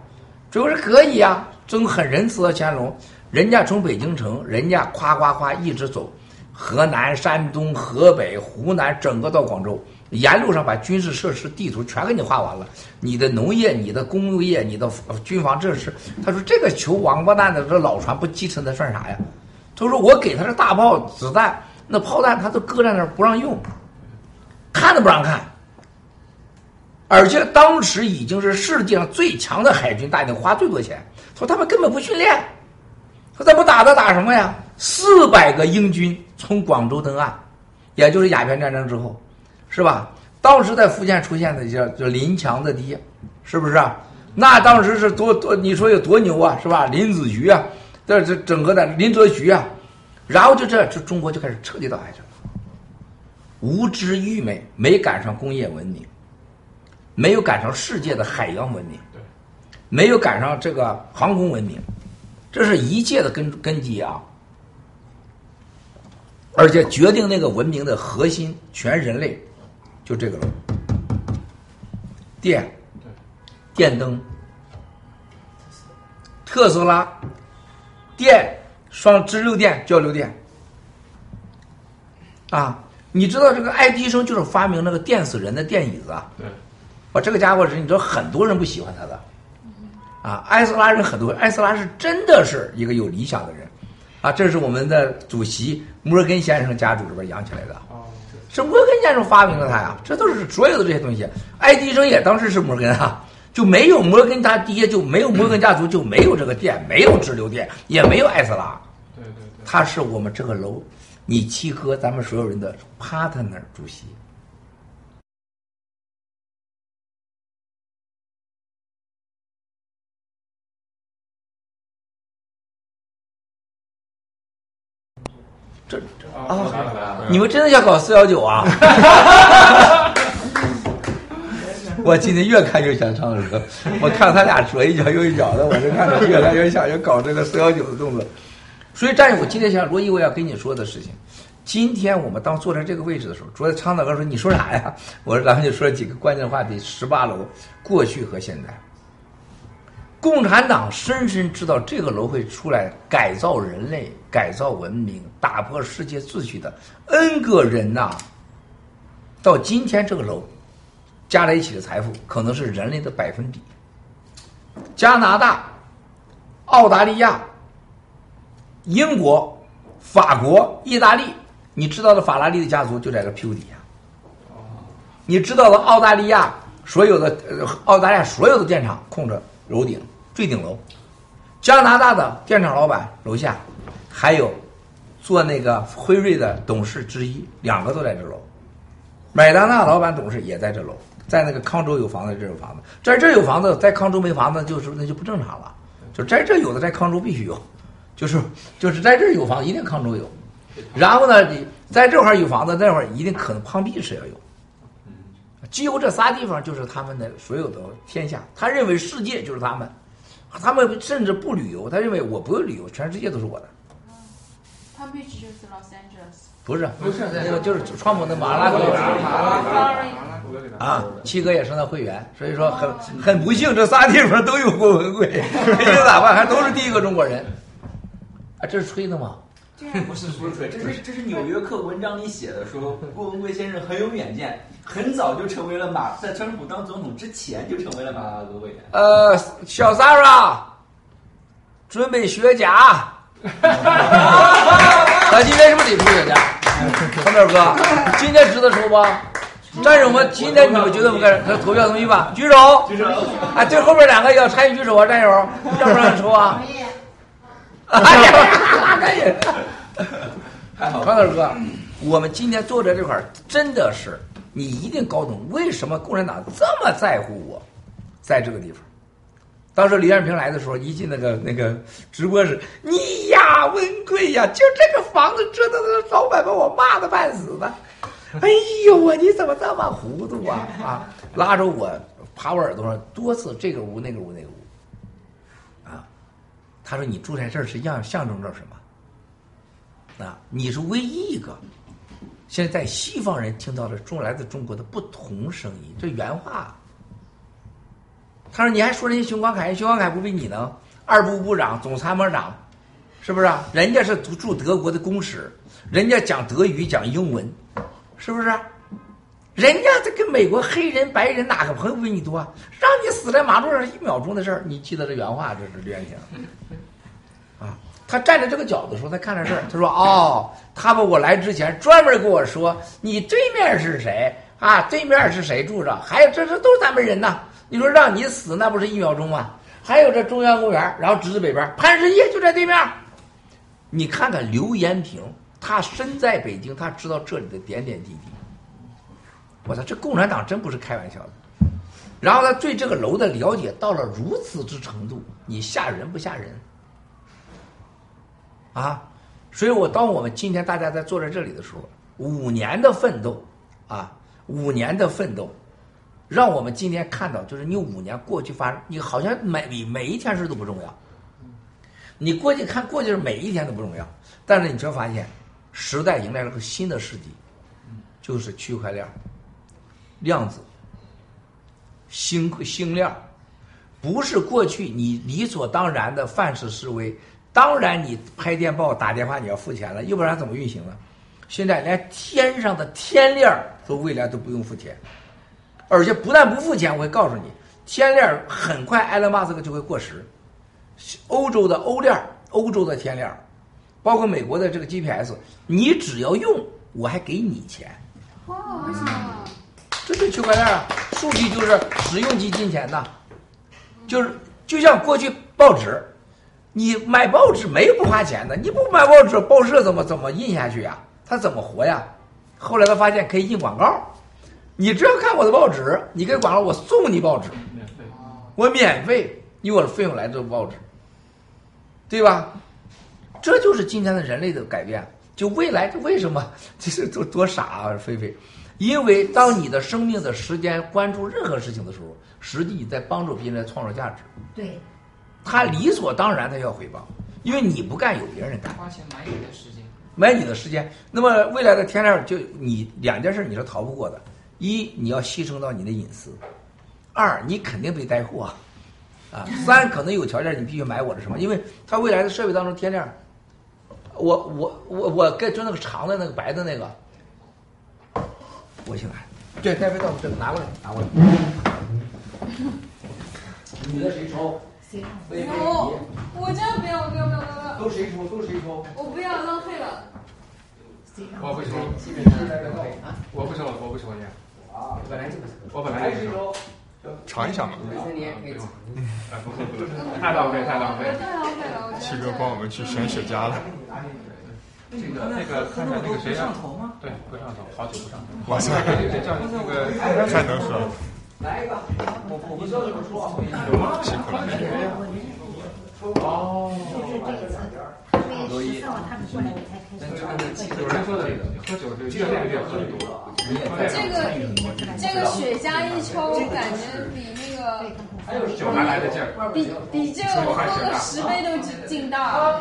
最后是可以啊，真很仁慈的乾隆，人家从北京城，人家夸夸夸一直走，河南、山东、河北、湖南，整个到广州，沿路上把军事设施地图全给你画完了，你的农业、你的工业、你的军防设施。他说这个球王八蛋的这老船不继承，他算啥呀？他说我给他的大炮、子弹，那炮弹他都搁在那儿不让用，看都不让看。而且当时已经是世界上最强的海军，大军花最多钱。说他们根本不训练，说咱不打他打什么呀？四百个英军从广州登岸，也就是鸦片战争之后，是吧？当时在福建出现的叫叫林强的爹，是不是啊？那当时是多多，你说有多牛啊，是吧？林子徐啊，这这整个的林则徐啊，然后就这这中国就开始彻底倒下去了，无知愚昧，没赶上工业文明。没有赶上世界的海洋文明，没有赶上这个航空文明，这是一切的根根基啊！而且决定那个文明的核心，全人类就这个了：电、电灯、特斯拉、电双直流电、交流电。啊！你知道这个爱迪生就是发明那个电死人的电椅子啊？对。我这个家伙是，你知道很多人不喜欢他的，啊，埃斯拉人很多，埃斯拉是真的是一个有理想的人，啊，这是我们的主席摩根先生家族里边养起来的，是摩根先生发明了它呀，这都是所有的这些东西。爱迪生也当时是摩根啊，就没有摩根他爹，就没有摩根家族，就没有这个电，没有直流电，也没有艾斯拉，对对对，他是我们这个楼，你七哥咱们所有人的 partner 主席。这啊，你们真的要搞四幺九啊？我今天越看越想唱歌。我看他俩左一脚右一脚的，我就看着越来越想要搞这个四幺九的动作。所以，战友，我今天想罗毅，我要跟你说的事情。今天我们当坐在这个位置的时候，昨天昌大哥说：“你说啥呀？”我说：“咱们就说几个关键话题：十八楼过去和现在。共产党深深知道这个楼会出来改造人类、改造文明、打破世界秩序的 N 个人呐、到今天这个楼加在一起的财富，可能是人类的百分比。加拿大、澳大利亚、英国、法国、意大利，你知道的法拉利的家族就在这屁股底下。你知道的澳大利亚所有的呃澳大利亚所有的电厂控着楼顶最顶楼，加拿大的电厂老板楼下，还有做那个辉瑞的董事之一，两个都在这楼。麦当娜老板董事也在这楼，在那个康州有房子，这有房子，在这有房子，在康州没房子，就是那就不正常了。就在这有的，在康州必须有，就是就是在这有房子，一定康州有。然后呢，你在这块儿有房子，那会儿一定可能胖壁是要有。几乎这仨地方就是他们的所有的天下，他认为世界就是他们，他们甚至不旅游，他认为我不用旅游，全世界都是我的。Palm Beach 就是 Los Angeles。不是不是那个就是川普的马拉哥，Florida 啊，七哥也是那会员，所以说很很不幸，这仨地方都有郭文贵，没有咋办？还都是第一个中国人，啊，这是吹的吗？不是不是吹，这是这是《纽约客》文章里写的，说郭文贵先生很有远见，很早就成为了马，在川普当总统之前就成为了马拉哥会员。呃，小 Sarah，准备学假。咱今天是不是得抽学假？长点哥，今天值得抽不？战友们，今天你们觉得我们该投票同意吧？举手。举手。哎，对，后边两个要参与举手啊，战友，要不让抽啊？哎呀，赶紧。还好。长点哥，我们今天坐在这块儿，真的是你一定搞懂为什么共产党这么在乎我，在这个地方。当时李彦平来的时候，一进那个那个直播室，你呀，文贵呀，就这个房子折腾的，老板把我骂的半死的。哎呦我你怎么这么糊涂啊啊！拉着我爬我耳朵上多次这个屋那个屋那个屋，啊，他说你住在这儿是样象征着什么？啊，你是唯一一个现在在西方人听到了中来自中国的不同声音，这原话。他说：“你还说人家熊光凯，熊光凯不比你能？二部部长、总参谋长，是不是、啊？人家是驻德国的公使，人家讲德语、讲英文，是不是、人家这跟美国黑人、白人哪个朋友比你多？让你死在马路上一秒钟的事儿，你记得这原话，这是刘延平。啊，他站在这个角的时候，他看着事儿，他说：哦，他们我来之前专门跟我说，你对面是谁啊？对面是谁住着？还有这这都是咱们人呐。”你说让你死，那不是一秒钟吗？还有这中央公园，然后直指北边，潘石屹就在对面。你看看刘延平，他身在北京，他知道这里的点点滴滴。我操，这共产党真不是开玩笑的。然后他对这个楼的了解到了如此之程度，你吓人不吓人？啊！所以我当我们今天大家在坐在这里的时候，五年的奋斗，啊，五年的奋斗。让我们今天看到，就是你五年过去发生，你好像每每一天事都不重要。你过去看过去的每一天都不重要，但是你却发现，时代迎来了个新的世纪，就是区块链、量子、星星链，不是过去你理所当然的范式思维。当然，你拍电报、打电话你要付钱了，要不然怎么运行呢？现在连天上的天链都未来都不用付钱。而且不但不付钱，我会告诉你，天链很快埃隆·马斯克就会过时。欧洲的欧链、欧洲的天链，包括美国的这个 GPS，你只要用，我还给你钱。哇，这是区块链啊！数据就是使用即金钱呐，就是就像过去报纸，你买报纸没有不花钱的，你不买报纸，报社怎么怎么印下去呀？他怎么活呀？后来他发现可以印广告。你只要看我的报纸，你给广告，我送你报纸，免费，我免费，以我的费用来做报纸，对吧？这就是今天的人类的改变。就未来这为什么 这是多多傻啊，菲菲？因为当你的生命的时间关注任何事情的时候，实际你在帮助别人来创造价值。对，他理所当然他要回报，因为你不干，有别人干。花钱买你的时间。买你的时间。那么未来的天亮就你两件事你是逃不过的：一，你要牺牲到你的隐私；二，你肯定被带货啊；啊，三，可能有条件你必须买我的什么，因为它未来的设备当中天亮，我我我我跟就那个长的那个白的那个，我先来，对，戴飞到这个拿过来，拿过来。你的谁抽？谁飞飞我我真的不要，我不要，不要，不要，都谁抽？都谁抽？我不要，浪费了。我不抽。我不抽，我不抽烟。啊，本来就不我本来就不抽。尝一下嘛。哎，不不不，太浪费，太浪费。太浪费了，七哥帮我们去选雪茄了。这个那个看看那个谁啊？对，不上头，好久不上头。哇塞这这叫那个太能喝了。来一个，我我不知道怎么说。有吗？辛苦了。哦。就是这一次，他们十四号他们过来，我才开始。有人说的喝酒这越练越喝得多。这个这个雪茄一抽，感觉比那个酒还来得劲儿。比比这个我喝个十杯都劲劲大。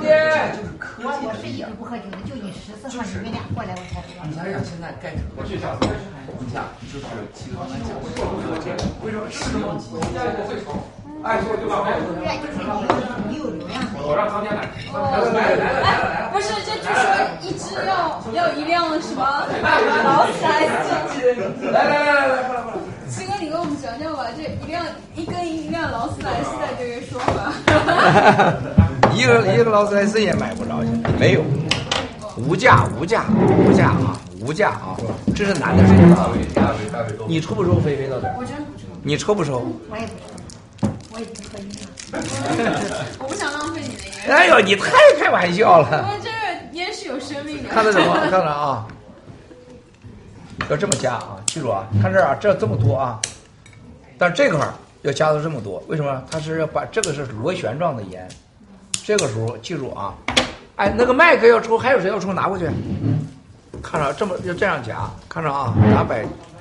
我我是一直不喝酒的，就你十四号你们俩过来我才喝。你想想现在盖城，我去想，你想就是其实刚才讲为什么喝这个？为什么吃东西？哎，我就把不然就是你有流量。我让康健来。来来，不是，这据说一支要要一辆什么劳斯莱斯？来来来来来，过来过来。你讲讲吧，这一辆一根一辆劳斯莱斯的这个说法。一个一个劳斯莱斯也买不着，现在没有，无价无价无价啊无价啊！这是男的谁知道？你抽不抽菲菲到底？我真不抽，你抽不抽？我也不抽，我也不喝烟。我不想浪费你的烟。哎呦，你太开玩笑了！我这烟是有生命的。看到什么？看到啊！要这么加啊！记住啊，看这儿啊，这这么多啊，但这块儿要加到这么多，为什么？它是要把这个是螺旋状的烟，这个时候记住啊！哎，那个麦克要抽，还有谁要抽？拿过去。看着这么要这样夹，看着啊，拿把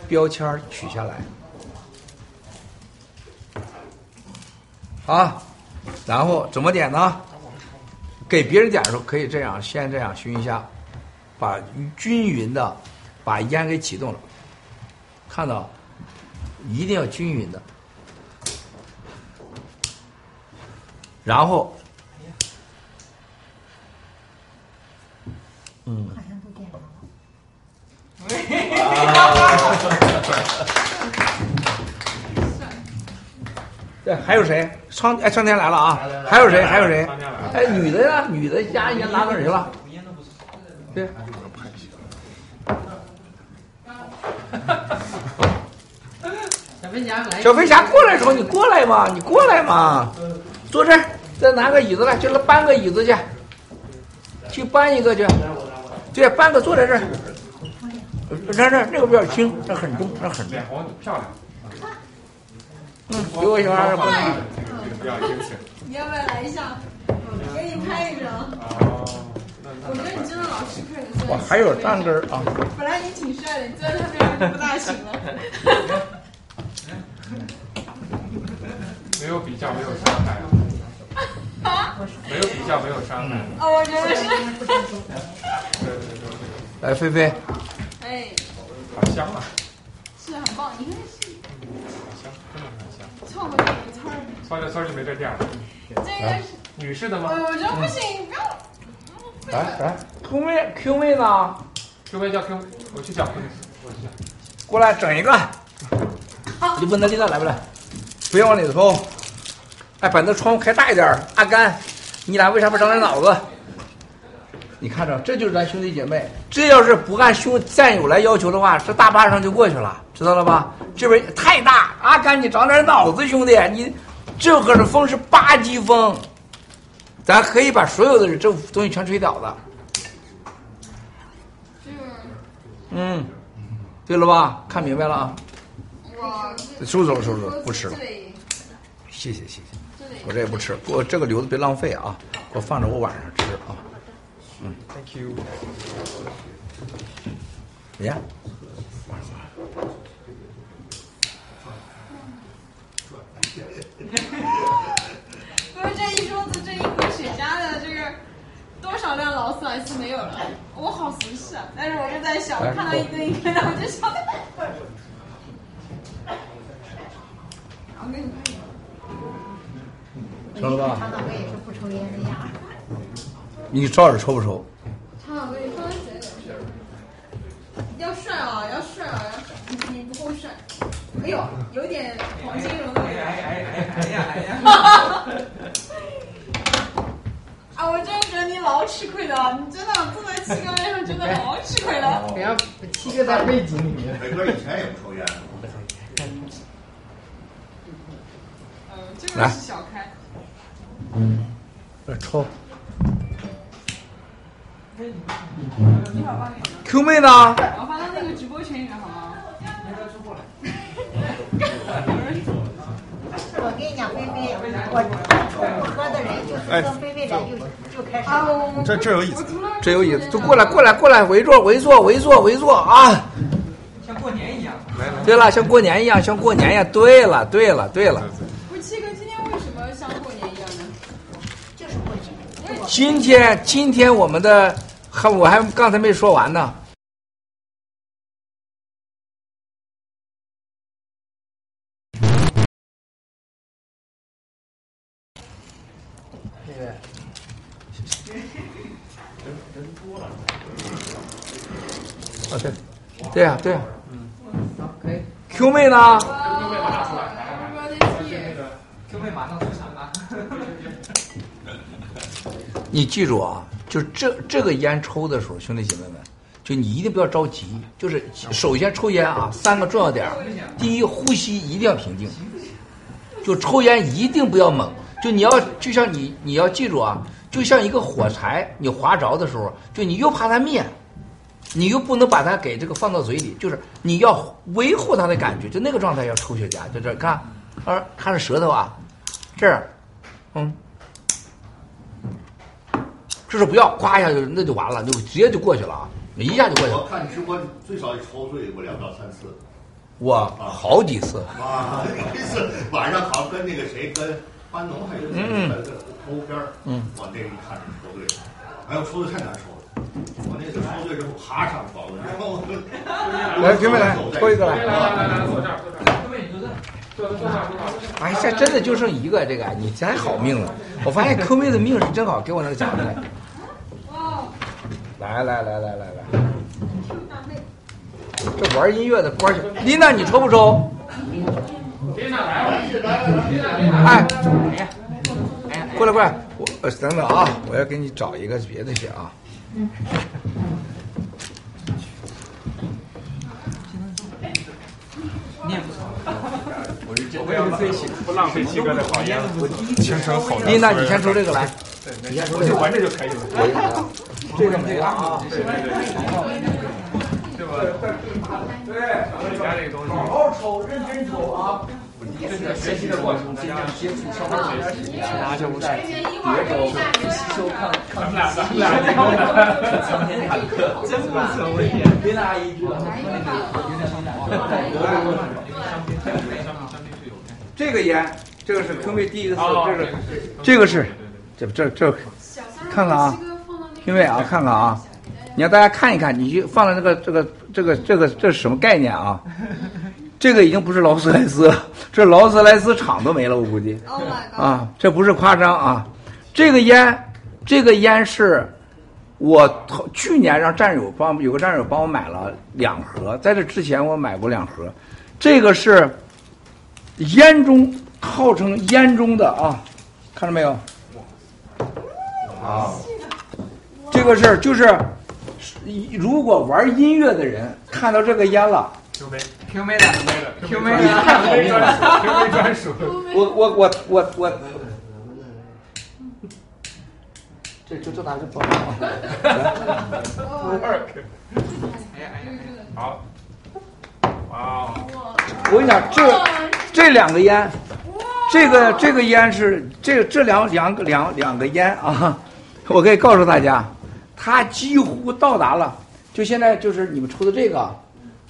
标签取下来。啊，然后怎么点呢？给别人点的时候可以这样，先这样熏一下，把均匀的把烟给启动了，看到，一定要均匀的，然后，嗯，好像都点了。对，还有谁？苍哎，苍天来了啊！还有谁？还有谁？哎，女的呀，女的家烟拿到人了？对。小飞侠来。小飞侠过来的时候，你过来嘛，你过来嘛，坐这儿，再拿个椅子来，就是搬个椅子去，去搬一个去，对，搬个坐在这儿。这这这个比较轻，这很重，这很重。脸红漂亮。嗯，给我小孩儿搬。比较精神。你要不要来一下？给你拍一张。我觉得你真的老实克你我还有蛋根儿啊。本来你挺帅的，你坐在那边就不大行了。没有比较，没有伤害。没有比较，没有伤害。哦，我觉得是。对对对。来，菲菲。哎。好香啊！是很棒，你看是。好香，真的很香。凑合点村儿。凑着村儿就没这店了。这个是。女士的吗？我觉得不行，不要。来来，Q 妹 Q 妹呢？Q 妹叫 Q，我去叫 Q 妹，我去叫。过来整一个。你问他丽娜来不来？不要往里头冲。哎，把那窗户开大一点儿。阿甘，你俩为啥不长点脑子？你看着，这就是咱兄弟姐妹。这要是不按兄战友来要求的话，这大巴上就过去了，知道了吧？这边太大，阿甘，你长点脑子，兄弟，你这可是风是八级风，咱可以把所有的这东西全吹倒的。嗯，对了吧？看明白了啊？收走，收走，不吃了，谢谢谢谢，我这也不吃，我这个留着别浪费啊，给我放着我晚上吃啊。Thank you. Yeah. 不是这一桌子这一口雪茄的这个，多少辆劳斯莱斯没有了？我好熟悉啊！但是我就在想，我看到一堆一堆，的，我就想。成了吧？长岛哥也是不抽烟的呀。你照着抽不抽？长岛哥，你放在嘴里。要帅啊，要帅啊，要帅！你你不够帅。哎呦，有点黄金荣的味道。哎哎哎哎呀哎呀！啊，我真的觉得你老吃亏了，你真的坐在七哥边上，真的老吃亏了。人家七哥在背景里面。伟哥以前也不抽烟，是小开。嗯，来抽。Q 妹呢？我发到那个直播群里面好吗？我跟你讲，菲菲，我抽不喝的人就是跟菲菲俩就就开始。这这有意思，这有意思，就过来过来过来，围坐围坐围坐围坐啊！像过年一样。对了，像过年一样，像过年一样。对了对了对了，七哥，今天为什么像过年一样呢？就是过年。今天今天我们的还我还刚才没说完呢。这个啊对，对呀、对呀、可以。Q 妹呢？Q 妹马上出场了。你记住啊，就这这个烟抽的时候，兄弟姐妹们，就你一定不要着急。就是首先抽烟啊，三个重要点：第一，呼吸一定要平静；就抽烟一定不要猛。就你要就像你你要记住啊，就像一个火柴，你划着的时候，就你又怕它灭，你又不能把它给这个放到嘴里，就是你要维护它的感觉，就那个状态要抽雪茄，就这看，啊，看着舌头啊，这儿，嗯。就是不要夸一下就那就完了，就直接就过去了啊，一下就过去了。我看你直播最少也抽醉过两到三次。我好几次，啊，一次晚上好像跟那个谁，跟班农还有嗯那个头边儿，嗯我那个一看是抽醉了，哎呦，抽的太难抽了。我那次抽醉之后爬上床了，然后来，兄妹来抽一个来。来来来来，坐这儿，坐这儿。妹，你坐这儿，坐坐坐这儿，坐这儿。哎，这真的就剩一个这个，你太好命了。我发现科妹的命是真好，给我那个奖来。来来来来来来，这玩音乐的官儿去。琳娜，你抽不抽？琳娜来了，琳娜琳娜。哎，过来过来，我呃等等啊，我要给你找一个别的去啊。你也不抽。我是真我也是最喜不浪费七哥的好烟。清晨好琳娜，你先抽这个来，你先抽。我就闻着就可以了。我一个啊这个啊。对对对，对吧？对，家这个东西，好好抽，认真抽啊。这是学习的过程，大家接触稍微学习，其他就在别一会儿州吸收抗抗咱们俩咱们俩这个苍天坦克，真无所谓。别拿一知道。这个烟，这个是坑位第一个次，哦这个这个是，这这这，看看啊，Q 妹啊，看看啊，你让大家看一看，你就放了这个这个这个这个这是什么概念啊？这个已经不是劳斯莱斯了，这劳斯莱斯厂都没了，我估计 Oh my god！啊，这不是夸张啊，这个烟，这个烟是我头去年让战友帮有个战友帮我买了两盒，在这之前我买过两盒，这个是烟中号称烟中的啊，看到没有？啊，这个是就是，如果玩音乐的人看到这个烟了。Q 妹 Q 妹的，Q 妹的，你太好命了，Q 妹专属。我我我我我，这就就拿这包啊。哎呀哎呀，好，哇哦！我跟你讲，这这两个烟，这个这个烟是这这两两个两两个烟啊，我可以告诉大家，它几乎到达了，就现在就是你们抽的这个，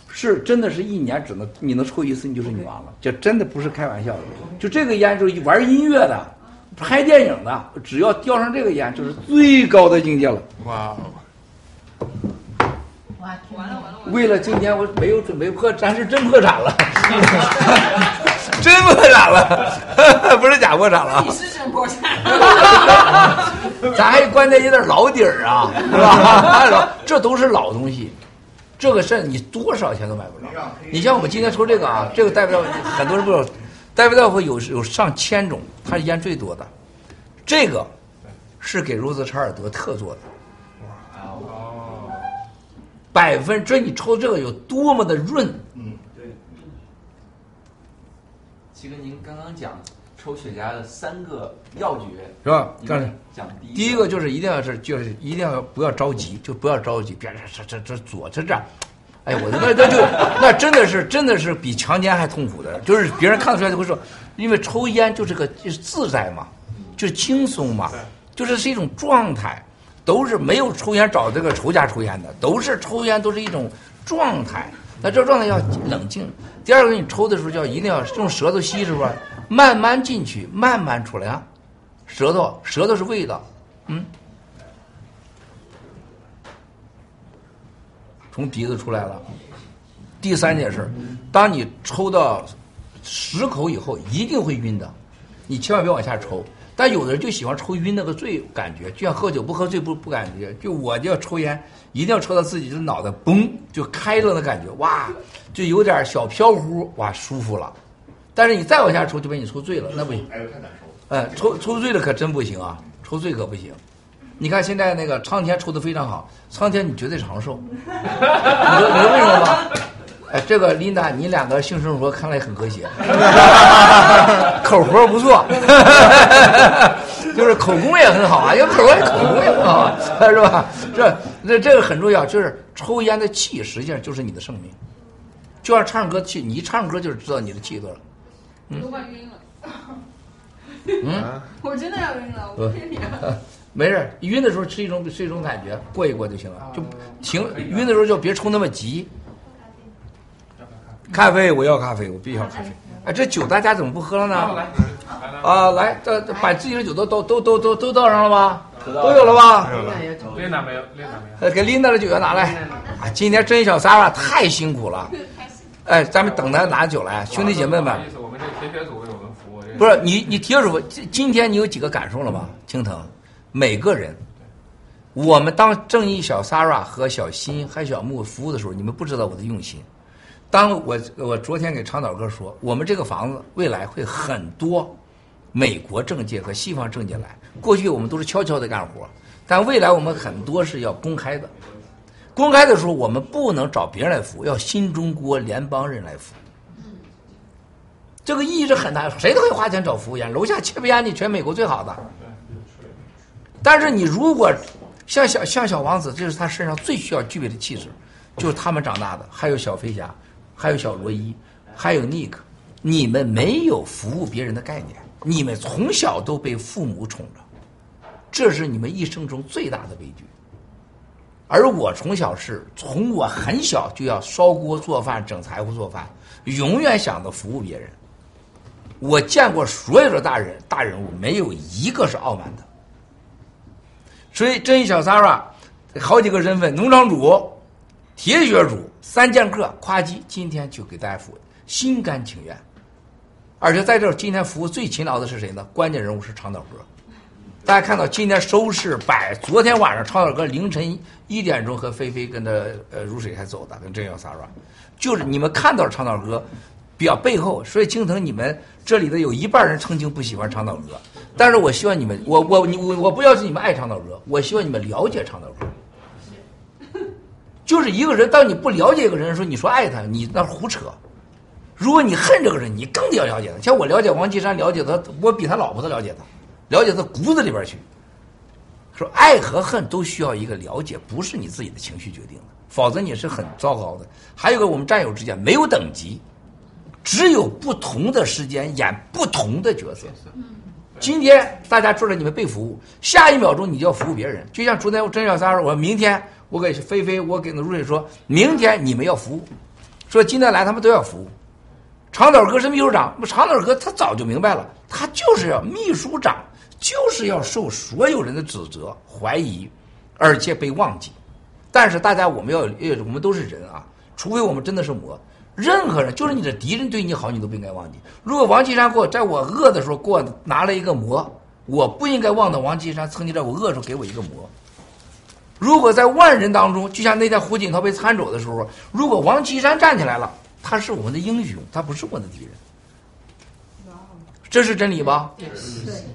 是真的是一年只能你能抽一次，你就是女王了，这真的不是开玩笑的。就这个烟就是玩音乐的，拍电影的，只要叼上这个烟，就是最高的境界了。哇哦！完了完了！为了今天我没有准备破，咱是真破产了，真破产了，不是假破产了啊你。是真破产。咱还关键有点老底儿啊，是吧？这都是老东西，这个是你多少钱都买不着。你像我们今天说这个啊，这个戴维道很多人不知道，戴维道夫有有上千种，它是烟最多的。这个是给罗斯查尔德特做的，哦，百分之你抽这个有多么的润，嗯，对。七哥，您刚刚讲抽雪茄的三个要诀是吧？第一第一个就是一定要是就是一定要不要着急，就不要着急，别这这这这左这这样，哎呀，我那那就那真的是真的是比强奸还痛苦的，就是别人看得出来就会说，因为抽烟就是个就是自在嘛，就是轻松嘛，就是是一种状态，都是没有抽烟找这个仇家抽烟的，都是抽烟都是一种状态。那这状态要冷静。第二个，你抽的时候就要一定要用舌头吸，是不是？慢慢进去，慢慢出来啊。舌头，舌头是味道，嗯，从鼻子出来了。第三件事，当你抽到十口以后，一定会晕的，你千万别往下抽。但有的人就喜欢抽晕那个醉感觉，就像喝酒不喝醉不不感觉。就我就要抽烟，一定要抽到自己的脑袋嘣就开了的感觉，哇，就有点小飘忽，哇，舒服了。但是你再往下抽，就被你抽醉了，那不行。哎呦，太难受了。哎，抽抽醉了可真不行啊，抽醉可不行。你看现在那个苍天抽的非常好，苍天你绝对长寿。你知道你知道为什么吗？哎，这个琳达，你两个性生活看来很和谐，口活不错，就是口功也很好啊，有口活口功也很好啊，是吧？这这这个很重要，就是抽烟的气实际上就是你的生命，就像唱歌气，你一唱歌就是知道你的气多了。我都快晕了。嗯，我真的要晕了，我骗你啊！没事，晕的时候是一种是一种感觉，过一过就行了，就停。晕的时候就别抽那么急。咖啡，我要咖啡，我必须要咖啡。哎，这酒大家怎么不喝了呢？啊，来，这这把自己的酒都都都都都都倒上了吗？都有了吧？琳达没有，琳达没有。呃，给琳达的酒要拿来。啊，今天真小三啊，太辛苦了。哎，咱们等他拿酒来，兄弟姐妹们不好。意思，我们这铁血组为我们服务。不是你，你铁主，今今天你有几个感受了吗？青藤，每个人，我们当正义小 Sara 和小新还有小木服务的时候，你们不知道我的用心。当我我昨天给长岛哥说，我们这个房子未来会很多美国政界和西方政界来。过去我们都是悄悄的干活，但未来我们很多是要公开的。公开的时候，我们不能找别人来服，要新中国联邦人来服务。这个意义是很大的，谁都会花钱找服务员，楼下切不烟的全美国最好的。但是你如果像小像小王子，这是他身上最需要具备的气质，就是他们长大的，还有小飞侠，还有小罗伊，还有尼克你们没有服务别人的概念，你们从小都被父母宠着，这是你们一生中最大的悲剧。而我从小是从我很小就要烧锅做饭、整柴火做饭，永远想着服务别人。我见过所有的大人大人物，没有一个是傲慢的。所以这一小三儿啊好几个身份：农场主、铁血主、三剑客，夸叽，今天就给大家服务，心甘情愿。而且在这儿，今天服务最勤劳的是谁呢？关键人物是长岛哥。大家看到今天收视百，昨天晚上长岛哥凌晨一点钟和菲菲跟着呃如水还走的，跟正义小 Sara，就是你们看到了长岛哥。表背后，所以青藤，你们这里的有一半人曾经不喜欢长岛哥，但是我希望你们，我我你我我不要求你们爱长岛哥，我希望你们了解长岛哥。就是一个人，当你不了解一个人的时候，你说爱他，你那是胡扯。如果你恨这个人，你更得要了解他。像我了解王岐山，了解他，我比他老婆都了解他，了解他骨子里边去。说爱和恨都需要一个了解，不是你自己的情绪决定的，否则你是很糟糕的。还有一个，我们战友之间没有等级。只有不同的时间演不同的角色。今天大家坐着你们被服务，下一秒钟你就要服务别人。就像昨天我真小三儿，我明天我给菲菲，我给那如水说，明天你们要服务，说今天来他们都要服务。长岛哥是秘书长，长岛哥他早就明白了，他就是要秘书长就是要受所有人的指责、怀疑，而且被忘记。但是大家我们要，我们都是人啊，除非我们真的是魔。任何人，就是你的敌人对你好，你都不应该忘记。如果王岐山给我在我饿的时候给我拿了一个馍，我不应该忘了王岐山曾经在我饿的时候给我一个馍。如果在万人当中，就像那天胡锦涛被参走的时候，如果王岐山站起来了，他是我们的英雄，他不是我们的敌人。这是真理吧？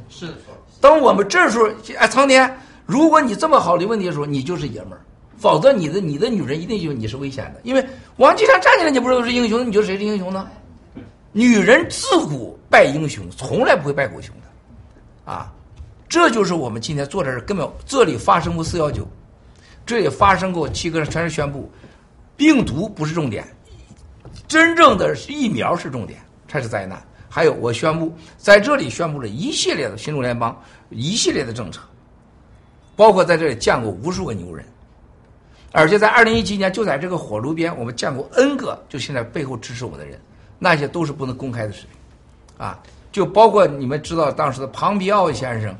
是的。当我们这时候，哎，苍天，如果你这么好的问题的时候，你就是爷们儿，否则你的你的女人一定就你是危险的，因为王岐山站起来，你不是是英雄，你觉得谁是英雄呢？女人自古拜英雄，从来不会拜狗熊的，啊，这就是我们今天坐在这儿根本这里发生过四幺九，这也发生过七个人全是宣布，病毒不是重点，真正的疫苗是重点，才是灾难。还有，我宣布在这里宣布了一系列的新中联邦一系列的政策，包括在这里见过无数个牛人，而且在二零一七年就在这个火炉边，我们见过 N 个就现在背后支持我的人，那些都是不能公开的事情，啊，就包括你们知道当时的庞皮奥先生，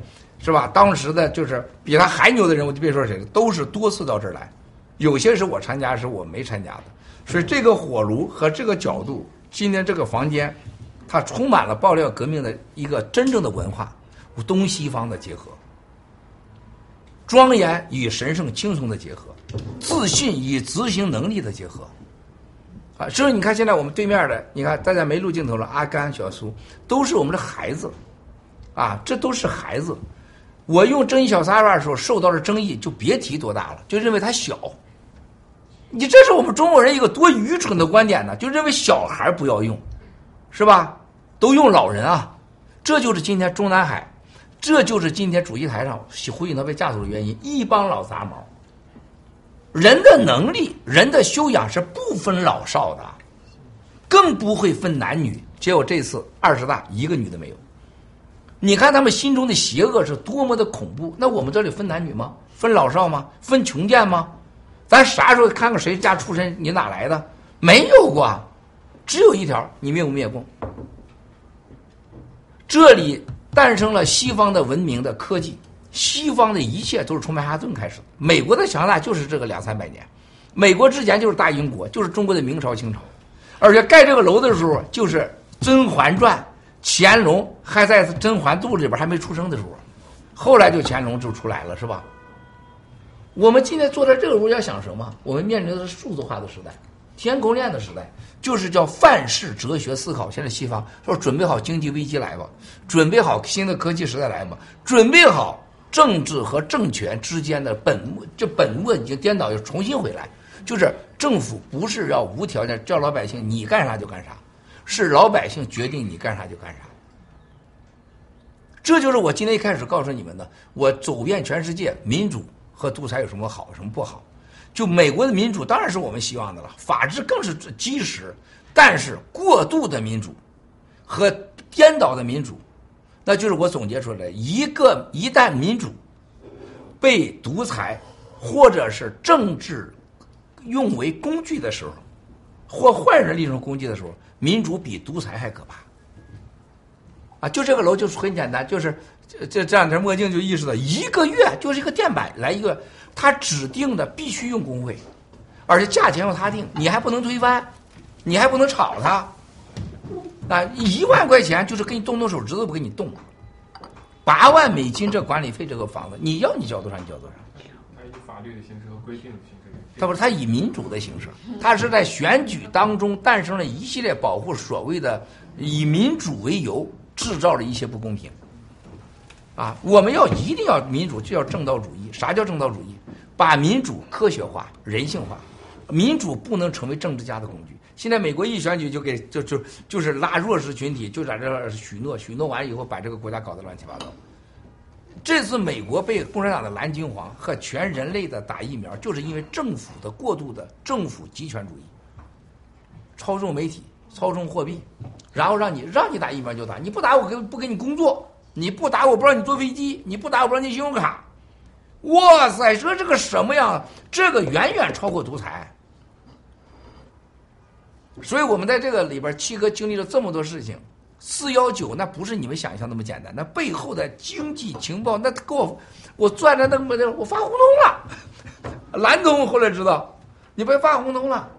是吧？当时的就是比他还牛的人，我就别说谁了，都是多次到这儿来，有些是我参加，是我没参加的，所以这个火炉和这个角度，今天这个房间。它充满了爆料革命的一个真正的文化，东西方的结合，庄严与神圣轻松的结合，自信与执行能力的结合，啊，所以你看现在我们对面的，你看大家没录镜头了，阿甘、小苏都是我们的孩子，啊，这都是孩子。我用争议小三万的时候受到了争议，就别提多大了，就认为他小。你这是我们中国人一个多愚蠢的观点呢，就认为小孩不要用。是吧？都用老人啊，这就是今天中南海，这就是今天主席台上胡锦涛被架走的原因。一帮老杂毛，人的能力、人的修养是不分老少的，更不会分男女。结果这次二十大一个女的没有，你看他们心中的邪恶是多么的恐怖。那我们这里分男女吗？分老少吗？分穷贱吗？咱啥时候看看谁家出身？你哪来的？没有过。只有一条，你灭不灭共？这里诞生了西方的文明的科技，西方的一切都是从曼哈顿开始的。美国的强大就是这个两三百年，美国之前就是大英国，就是中国的明朝、清朝，而且盖这个楼的时候就是《甄嬛传》，乾隆还在甄嬛肚子里边还没出生的时候，后来就乾隆就出来了，是吧？我们今天坐在这个屋要想什么？我们面临的是数字化的时代，天空链的时代。就是叫范式哲学思考。现在西方说准备好经济危机来吧，准备好新的科技时代来吧，准备好政治和政权之间的本末，这本末已经颠倒，要重新回来。就是政府不是要无条件叫老百姓你干啥就干啥，是老百姓决定你干啥就干啥。这就是我今天一开始告诉你们的。我走遍全世界，民主和独裁有什么好，什么不好？就美国的民主当然是我们希望的了，法治更是基石。但是过度的民主和颠倒的民主，那就是我总结出来，一个一旦民主被独裁或者是政治用为工具的时候，或坏人利用工具的时候，民主比独裁还可怕。啊，就这个楼就是很简单，就是这这两天墨镜就意识到，一个月就是一个垫板来一个。他指定的必须用工会，而且价钱由他定，你还不能推翻，你还不能炒他。啊，一万块钱就是给你动动手指头不给你动，八万美金这管理费这个房子，你要你交多少你交多少。他以法律的形式和规定的形式。他不是他以民主的形式，他是在选举当中诞生了一系列保护所谓的以民主为由制造了一些不公平。啊，我们要一定要民主，就要正道主义。啥叫正道主义？把民主科学化、人性化，民主不能成为政治家的工具。现在美国一选举就给就就就是拉弱势群体，就在这许诺，许诺完以后把这个国家搞得乱七八糟。这次美国被共产党的蓝金黄和全人类的打疫苗，就是因为政府的过度的政府集权主义，操纵媒体、操纵货币，然后让你让你打疫苗就打，你不打我给不给你工作，你不打我不让你坐飞机，你不打我不让你信用卡。哇塞，说这个什么样？这个远远超过独裁。所以我们在这个里边，七哥经历了这么多事情，四幺九那不是你们想象那么简单，那背后的经济情报，那给我我攥着那么的，我发红通了，蓝通后来知道，你被发红通了，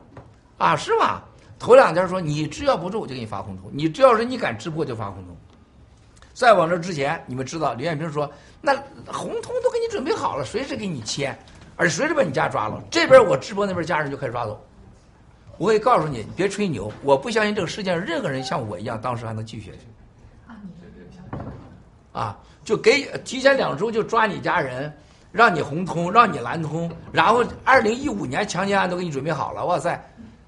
啊是吗？头两天说你只要不住我就给你发红通，你只要是你敢直播就发红通。再往这之前，你们知道刘艳平说那红通都给你准备好了，随时给你签，而随时把你家抓了。这边我直播，那边家人就开始抓走。我可以告诉你，你别吹牛，我不相信这个世界上任何人像我一样，当时还能继续下去。啊，就给提前两周就抓你家人，让你红通，让你蓝通，然后二零一五年强奸案都给你准备好了，哇塞！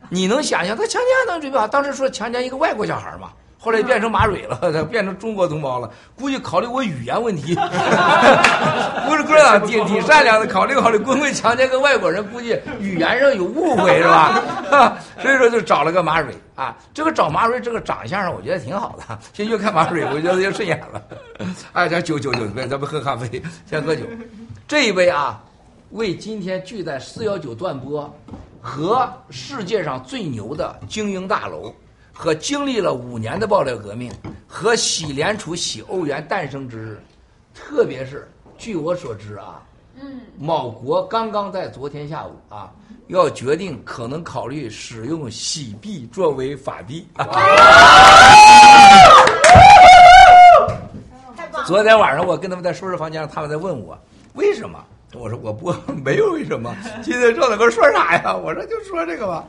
你能想象他强奸案能准备好？当时说强奸一个外国小孩嘛，后来变成马蕊了，他 变成中国同胞了，估计考虑我语言问题，不是共产党挺挺善良的，考虑考虑，会不会强奸个外国人？估计语言上有误会是吧？所以说就找了个马蕊啊，这个找马蕊这个长相上我觉得挺好的，先越看马蕊我觉得越顺眼了。哎，咱酒酒酒，咱们喝咖啡，先喝酒。这一杯啊，为今天聚在四幺九断播和世界上最牛的精英大楼，和经历了五年的爆料革命，和洗联储、洗欧元诞生之日，特别是据我所知啊，嗯，某国刚刚在昨天下午啊，要决定可能考虑使用洗币作为法币。昨天晚上我跟他们在收拾房间，他们在问我为什么，我说我不 没有为什么。今天赵大哥说啥呀？我说就说这个吧。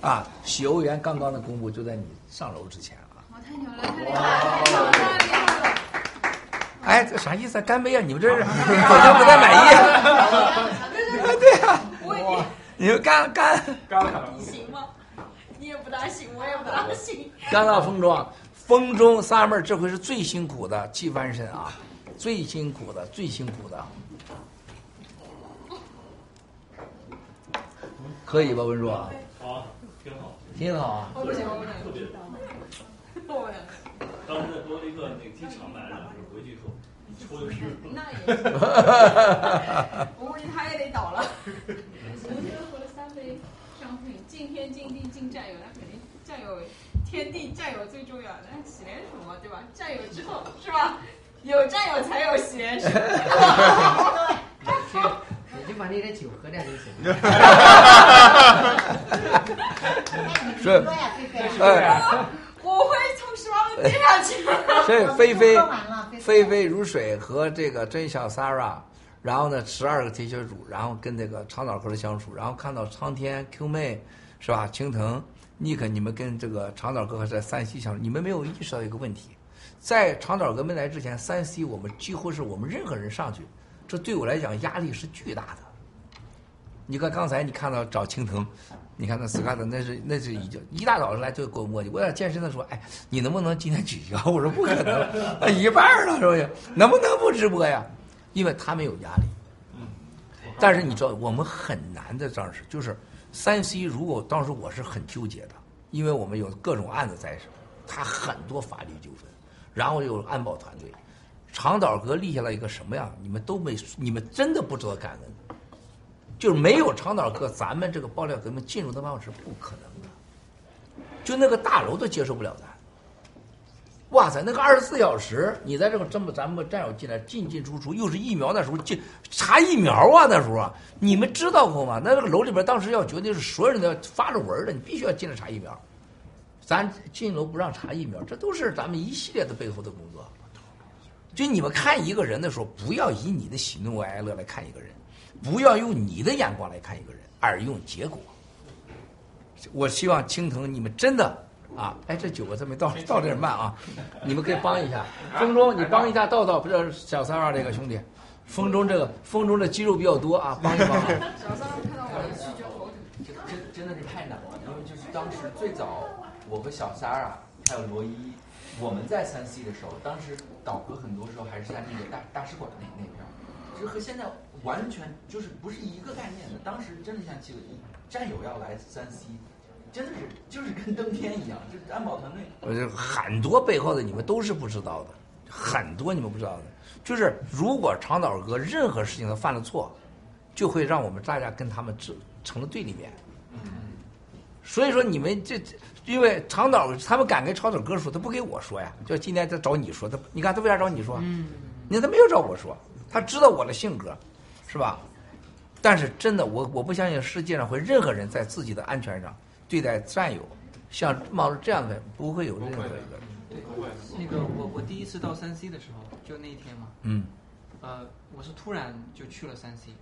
啊，许欧元刚刚的公布，就在你上楼之前啊。哇，太牛了，太牛了，太牛了，太厉害了！哎，这啥意思啊？干杯啊！你们这是 好像不太满意啊？对呀、我已经你们干干干了。你行吗？你也不大行，我也不大行。干到风中，风中仨妹儿这回是最辛苦的气翻身啊，最辛苦的，最辛苦的。可以吧，文硕？好，挺好，啊。我不行，我不特别。我不行。当时在多利克那个机场买了两瓶，回去以后抽的是。那也。我估计他也得倒了。我今天喝了三杯商品，敬天敬地敬战友，那肯定战友天地战友最重要的，那洗脸水嘛，对吧？战友之后是。吧？有战友才有洗脸水。你就把那点酒喝点就行。是，哎，我会从十八楼跌下去。所以菲菲喝完了菲菲菲菲如水和这个真小 Sara，然后呢十二个铁血主，然后跟这个长岛哥的相处，然后看到苍天 Q 妹是吧？青藤、尼克，你们跟这个长岛哥在三 C 相处，你们没有意识到一个问题，在长岛哥没来之前，三 C 我们几乎是我们任何人上去，这对我来讲压力是巨大的。你看刚才你看到找青藤，你看那斯卡特那是那是已经一大早上来就给我磨叽，我在健身的时候，哎，你能不能今天取消？我说不可能，那一半了是不是？能不能不直播呀？因为他们有压力。但是你知道，我们很难的当时就是三 C，如果当时我是很纠结的，因为我们有各种案子在手，他很多法律纠纷，然后有安保团队，长岛哥立下了一个什么样？你们都没，你们真的不知道感恩。就是没有长岛哥，咱们这个爆料革命进入的办公室不可能的，就那个大楼都接受不了咱。哇塞，那个二十四小时，你在这个这么咱们战友进来进进出出，又是疫苗那时候进查疫苗啊，那时候啊，你们知道过吗？那这个楼里边当时要决定是所有人都要发着文的，你必须要进来查疫苗。咱进楼不让查疫苗，这都是咱们一系列的背后的工作。就你们看一个人的时候，不要以你的喜怒哀乐来看一个人。不要用你的眼光来看一个人，而用结果。我希望青藤你们真的啊，哎，这酒我这没倒，倒点慢啊，你们可以帮一下。风中，你帮一下道道，不是小三儿这个兄弟，风中这个风中的肌肉比较多啊，帮一帮。小三看到我拒绝头疼。这真真的是太难了，因为就是当时最早我和小三儿啊，还有罗伊，我们在三 C 的时候，当时岛哥很多时候还是在那个大大使馆那那边，这和现在完全就是不是一个概念的。当时真的像记得战友要来三 C，真的是就是跟登天一样，就是安保团队。呃很多背后的你们都是不知道的，很多你们不知道的。就是如果长岛哥任何事情他犯了错，就会让我们大家跟他们成成了对立面。所以说你们这，这因为长岛他们敢跟长岛哥说，他不给我说呀。就今天他找你说，他你看他为啥找你说？嗯，你看他没有找我说，他知道我的性格，是吧？但是真的，我我不相信世界上会任何人在自己的安全上对待战友，像冒着这样的不会有任何一个。对，那个我我第一次到三 C 的时候，就那一天嘛，嗯，呃，我是突然就去了三 C，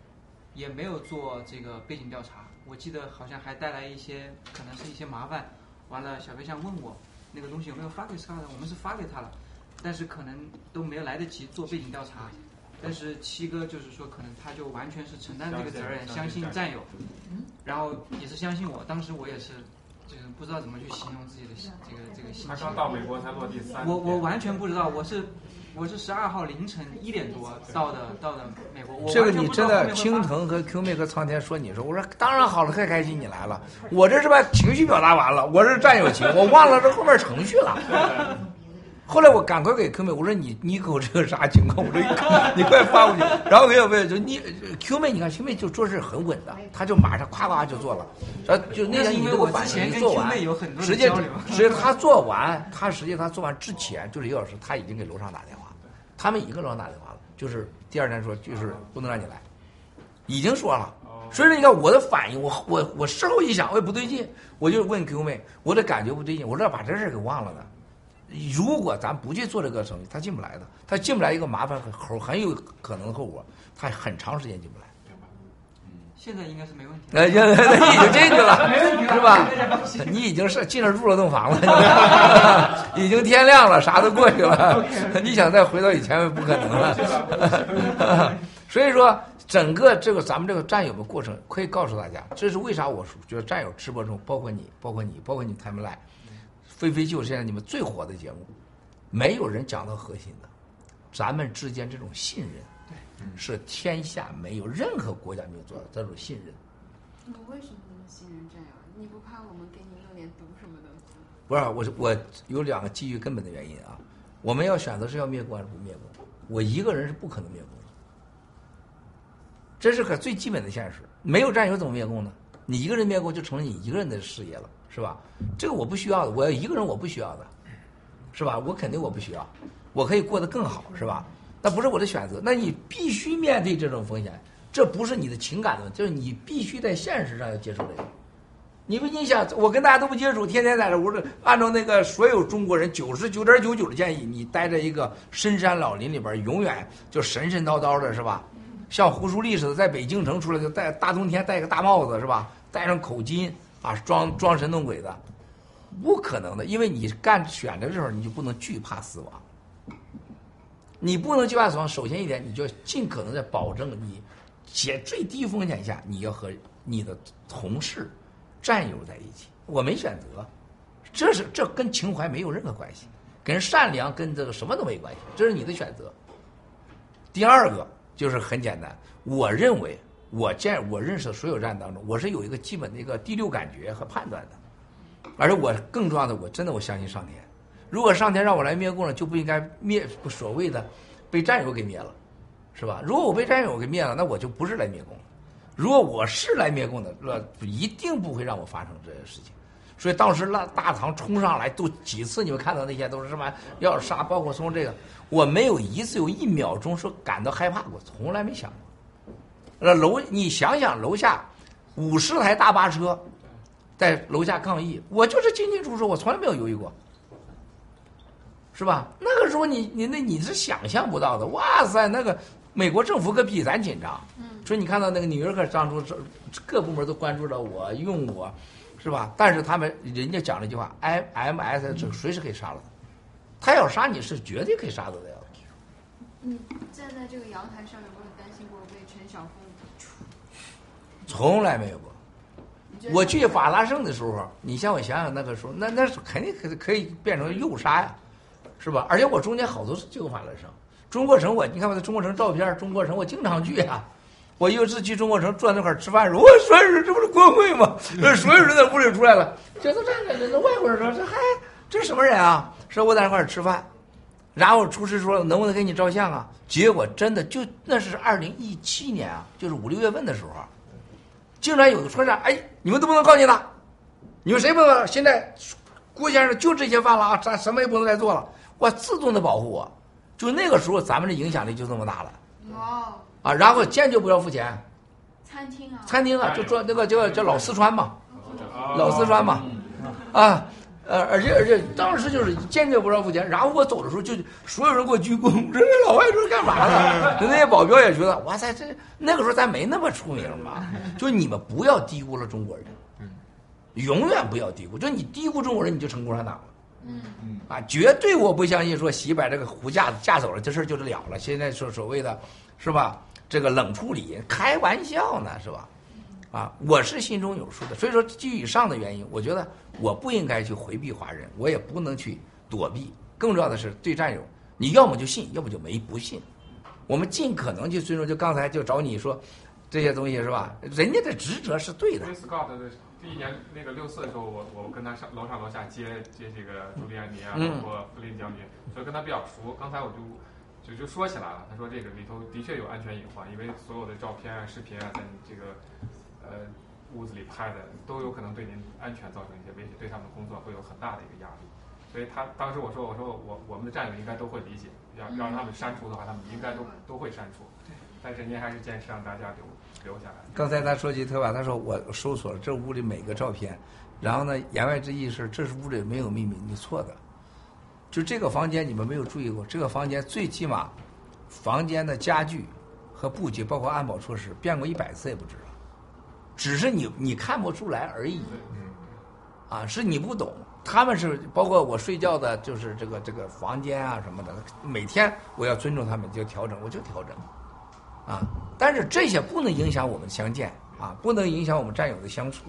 也没有做这个背景调查，我记得好像还带来一些可能是一些麻烦。完了，小飞象问我那个东西有没有发给 Scott，我们是发给他了，但是可能都没有来得及做背景调查。但是七哥就是说，可能他就完全是承担这个责任，相信战友，然后也是相信我。当时我也是，就是不知道怎么去形容自己的这个这个心情。他刚到美国才落地三我我完全不知道，我是我是十二号凌晨一点多到的到的美国。我这个你真的，青藤和 Q 妹和苍天说你说，我说当然好了，太开心你来了。我这是把情绪表达完了，我是战友情，我忘了这后面程序了。后来我赶快给 Q 妹，我说你你给我这个啥情况？我说你 快发过去。然后给我妹就你 Q 妹，你看 Q 妹就做事很稳的，她就马上夸夸就做了。然后就那天你给我反我之前跟应做 Q 完妹有很，多的实际交流实际他做完，他实际他做完之前就是一个小时，他已经给楼上打电话，他们一个老打电话了，就是第二天说就是不能让你来，已经说了。所以说，你看我的反应，我我我事后一想，我也不对劲，我就问 Q 妹，我这感觉不对劲，我说把这事给忘了呢。如果咱不去做这个生意，他进不来的，他进不来一个麻烦很很有可能的后果，他很长时间进不来。现在应该是没问题。那现在 你已经进去了，没问题了是吧？你已经是进了入了洞房了，已经天亮了，啥都过去了。你想再回到以前，不可能了。所以说，整个这个咱们这个战友的过程，可以告诉大家，这是为啥我觉得战友直播中，包括你，包括你，包括你 time line，飞飞就是现在你们最火的节目，没有人讲到核心的，咱们之间这种信任，是天下没有任何国家没有做到这种信任。你为什么那么信任战友？你不怕我们给你弄点毒什么的？不是我是我有两个基于根本的原因啊，我们要选择是要灭共还是不灭共，我一个人是不可能灭共的，这是个最基本的现实。没有战友怎么灭共呢？你一个人灭共就成了你一个人的事业了，是吧？这个我不需要的，我要一个人我不需要的，是吧？我肯定我不需要，我可以过得更好，是吧？那不是我的选择，那你必须面对这种风险，这不是你的情感的问题，就是你必须在现实上要接受这个。你不，你想，我跟大家都不接触，天天在这，我说按照那个所有中国人九十九点九九的建议，你待在一个深山老林里边，永远就神神叨叨的，是吧？像胡舒立似的，在北京城出来就戴大冬天戴个大帽子，是吧？戴上口巾啊，装装神弄鬼的，不可能的，因为你干选择的时候，你就不能惧怕死亡。你不能惧怕死亡，首先一点，你就尽可能在保证你且最低风险下，你要和你的同事、战友在一起。我没选择，这是这跟情怀没有任何关系，跟善良跟这个什么都没关系，这是你的选择。第二个就是很简单，我认为我见我认识的所有战当中，我是有一个基本的一个第六感觉和判断的，而且我更重要的，我真的我相信上天。如果上天让我来灭共了，就不应该灭所谓的被战友给灭了，是吧？如果我被战友给灭了，那我就不是来灭共的。如果我是来灭共的，那一定不会让我发生这些事情。所以当时那大唐冲上来都几次，你们看到那些都是什么要杀，包括从这个，我没有一次有一秒钟说感到害怕过，从来没想过。那楼，你想想楼下五十台大巴车在楼下抗议，我就是进进出出，我从来没有犹豫过。是吧？那个时候你你那你是想象不到的，哇塞，那个美国政府可比咱紧张。所以你看到那个纽约客当初这各部门都关注着我，用我，是吧？但是他们人家讲了一句话，M M S 这随时可以杀了他，他要杀你是绝对可以杀得了的。你站在这个阳台上有没有担心过被陈晓峰？从来没有过。我去法拉盛的时候，你像我想想那个时候，那那是肯定可以可以变成诱杀呀，是吧？而且我中间好多次去过法拉盛，中国城我你看我在中国城照片，中国城我经常去啊。我有一次去中国城坐那块儿吃饭时，我所有人这不是光辉吗？这所有人在屋里出来了，这都站着，那外国人说这嗨，这是什么人啊？说我在那块吃饭，然后厨师说能不能给你照相啊？结果真的就那是二零一七年啊，就是五六月份的时候，竟然有个车站，哎，你们都不能靠近他，你们谁不能？现在郭先生就这些饭了啊，咱什么也不能再做了，我自动的保护我。就那个时候，咱们的影响力就这么大了。哦，啊！然后坚决不要付钱，餐厅啊，餐厅啊，就说那个叫叫老四川嘛，老四川嘛，啊，呃，而且而且当时就是坚决不让付钱，然后我走的时候就所有人给我鞠躬，这老外这是干嘛呢？那些保镖也觉得，哇塞，这那个时候咱没那么出名嘛，就你们不要低估了中国人，永远不要低估，就你低估中国人，你就成共产党了。嗯嗯啊，绝对我不相信说洗把这个胡架子架走了，这事儿就是了了。现在说所谓的，是吧？这个冷处理，开玩笑呢，是吧？啊，我是心中有数的。所以说，基于以上的原因，我觉得我不应该去回避华人，我也不能去躲避。更重要的是，对战友，你要么就信，要么就没不信。我们尽可能去尊重。就刚才就找你说这些东西是吧？人家的职责是对的第一年那个六四的时候，我我跟他上楼上楼下接接这个朱利安尼啊，嗯包括弗林将军，所以跟他比较熟。刚才我就就就说起来了，他说这个里头的确有安全隐患，因为所有的照片啊、视频啊，在你这个呃屋子里拍的，都有可能对您安全造成一些威胁，对他们的工作会有很大的一个压力。所以他当时我说我说我我们的战友应该都会理解，要要让他们删除的话，他们应该都都会删除。但是您还是坚持让大家留留下来。刚才他说起特别，他说我搜索了这屋里每个照片，然后呢，言外之意是这是屋里没有秘密，你错的。就这个房间你们没有注意过，这个房间最起码房间的家具和布局，包括安保措施，变过一百次也不止了，只是你你看不出来而已。啊，是你不懂，他们是包括我睡觉的，就是这个这个房间啊什么的，每天我要尊重他们，就调整，我就调整。啊，但是这些不能影响我们相见啊，不能影响我们战友的相处，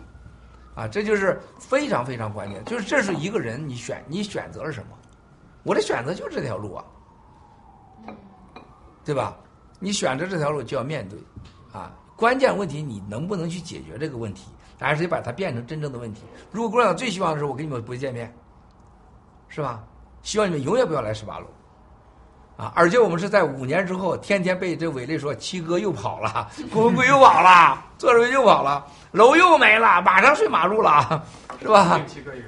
啊，这就是非常非常关键。就是这是一个人，你选你选择了什么？我的选择就是这条路啊，对吧？你选择这条路就要面对，啊，关键问题你能不能去解决这个问题，还是得把它变成真正的问题。如果共产党最希望的是我跟你们不见面，是吧？希望你们永远不要来十八楼。啊！而且我们是在五年之后，天天被这伟丽说七哥又跑了，郭文贵又跑了，作者又跑了，楼又没了，马上睡马路了，是吧？七哥一个，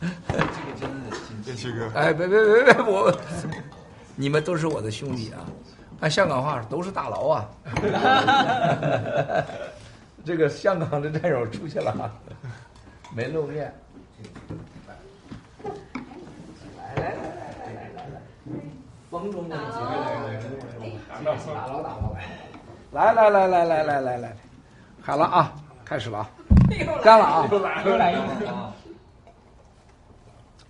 这个真的这七哥，哎，别别别别，我你们都是我的兄弟啊！按香港话都是大佬啊！这个香港的战友出去了，没露面。来来来来来来来，风中的几位打捞打捞来，来来来来来来来，好了啊，开始了啊，干了啊，又来一个啊，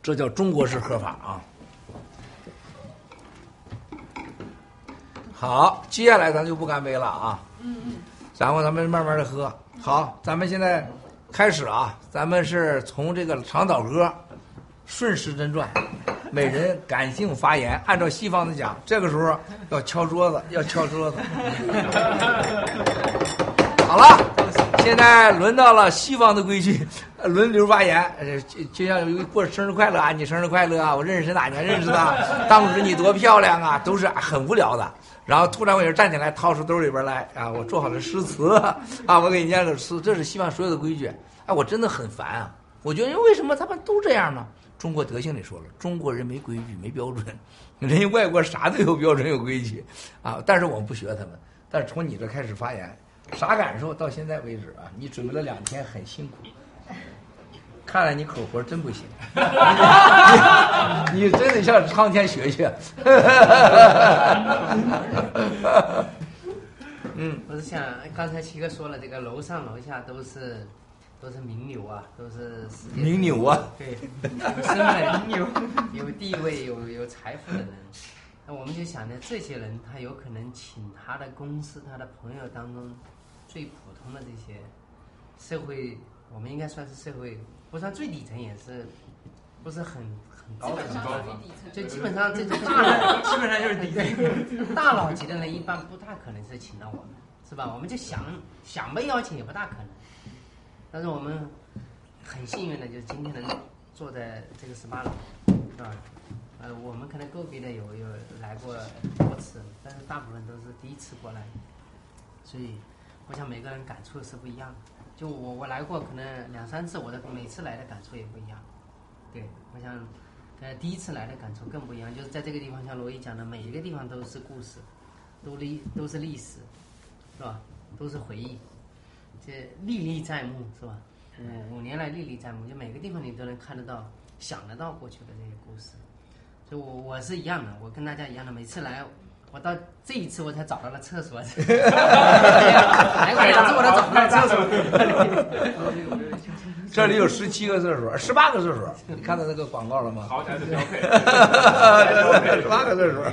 这叫中国式喝法啊。好，接下来咱就不干杯了啊，嗯，然后咱们慢慢的喝。好，咱们现在开始啊，咱们是从这个长岛歌顺时针转，每人感性发言。按照西方的讲，这个时候要敲桌子，要敲桌子。好了，现在轮到了西方的规矩，轮流发言。就就像过生日快乐啊，你生日快乐啊，我认识哪年认识的，当时你多漂亮啊，都是很无聊的。然后突然我就站起来，掏出兜里边来啊，我做好了诗词啊，我给你念个诗，这是西方所有的规矩。哎，我真的很烦啊！我觉得为什么他们都这样呢？中国德性里说了，中国人没规矩没标准，人家外国啥都有标准有规矩啊，但是我们不学他们。但是从你这开始发言，啥感受？到现在为止啊，你准备了两天，很辛苦。看来你口活真不行，你真得向苍天学学。嗯，我是想刚才七哥说了，这个楼上楼下都是都是名流啊，都是名流啊对，有身份、有 有地位、有有财富的人。那我们就想着，这些人他有可能请他的公司、他的朋友当中最普通的这些社会，我们应该算是社会，不算最底层，也是不是很很高的基本上是最底层就基本上这种大佬，基本上就是底层大佬级的人一般不大可能是请到我们，是吧？我们就想想被邀请也不大可能。但是我们很幸运的，就是今天能坐在这个十八楼，是吧？呃，我们可能个别的有有来过多次，但是大部分都是第一次过来，所以我想每个人感触是不一样的。就我我来过可能两三次，我的每次来的感触也不一样。对，我想，呃，第一次来的感触更不一样，就是在这个地方，像罗伊讲的，每一个地方都是故事，都历都是历史，是吧？都是回忆，这历历在目，是吧？五五年来历历在目，就每个地方你都能看得到、想得到过去的这些故事。所以我我是一样的，我跟大家一样的，每次来。我到这一次我才找到了厕所，来过两次我才找到厕所。这里有十七个厕所，十八个厕所，你看到那个广告了吗？豪宅的消费，十八个厕所，啊，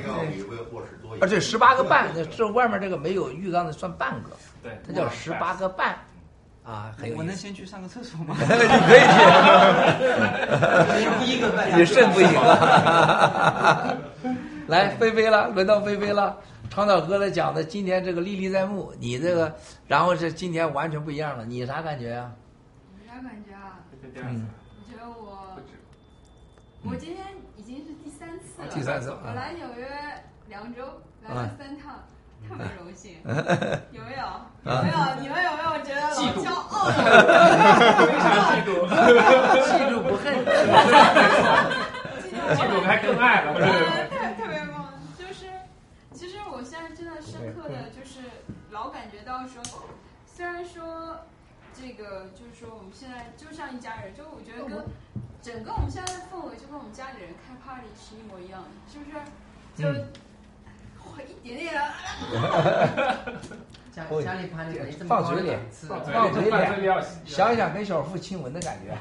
对，十八个半，这外面这个没有浴缸的算半个，对，它叫十八个半，啊，很有我能。先去上个厕所吗？你可以去，一个半你肾不行了。来，菲菲了，轮到菲菲了。长岛哥的讲的今天这个历历在目，你这个，然后是今天完全不一样了，你啥感觉呀、我啥感觉啊？嗯，我觉得我，我今天已经是第三次了。第三次我来纽约两周，来了三趟，特别荣幸。有没有？有没有？你们有没有觉得老嫉妒骄傲？非常嫉妒嫉妒不恨嫉妒还更爱了，特 特别棒，就是其实我现在真的深刻的就是老感觉到说，虽然说这个就是说我们现在就像一家人，就我觉得跟整个我们现在的氛围就跟我们家里人开 party 是一模一样的，是不是？就嗯哇一点点啊。家家里盘里没这么放嘴里。放嘴里想想跟小腹亲吻的感觉。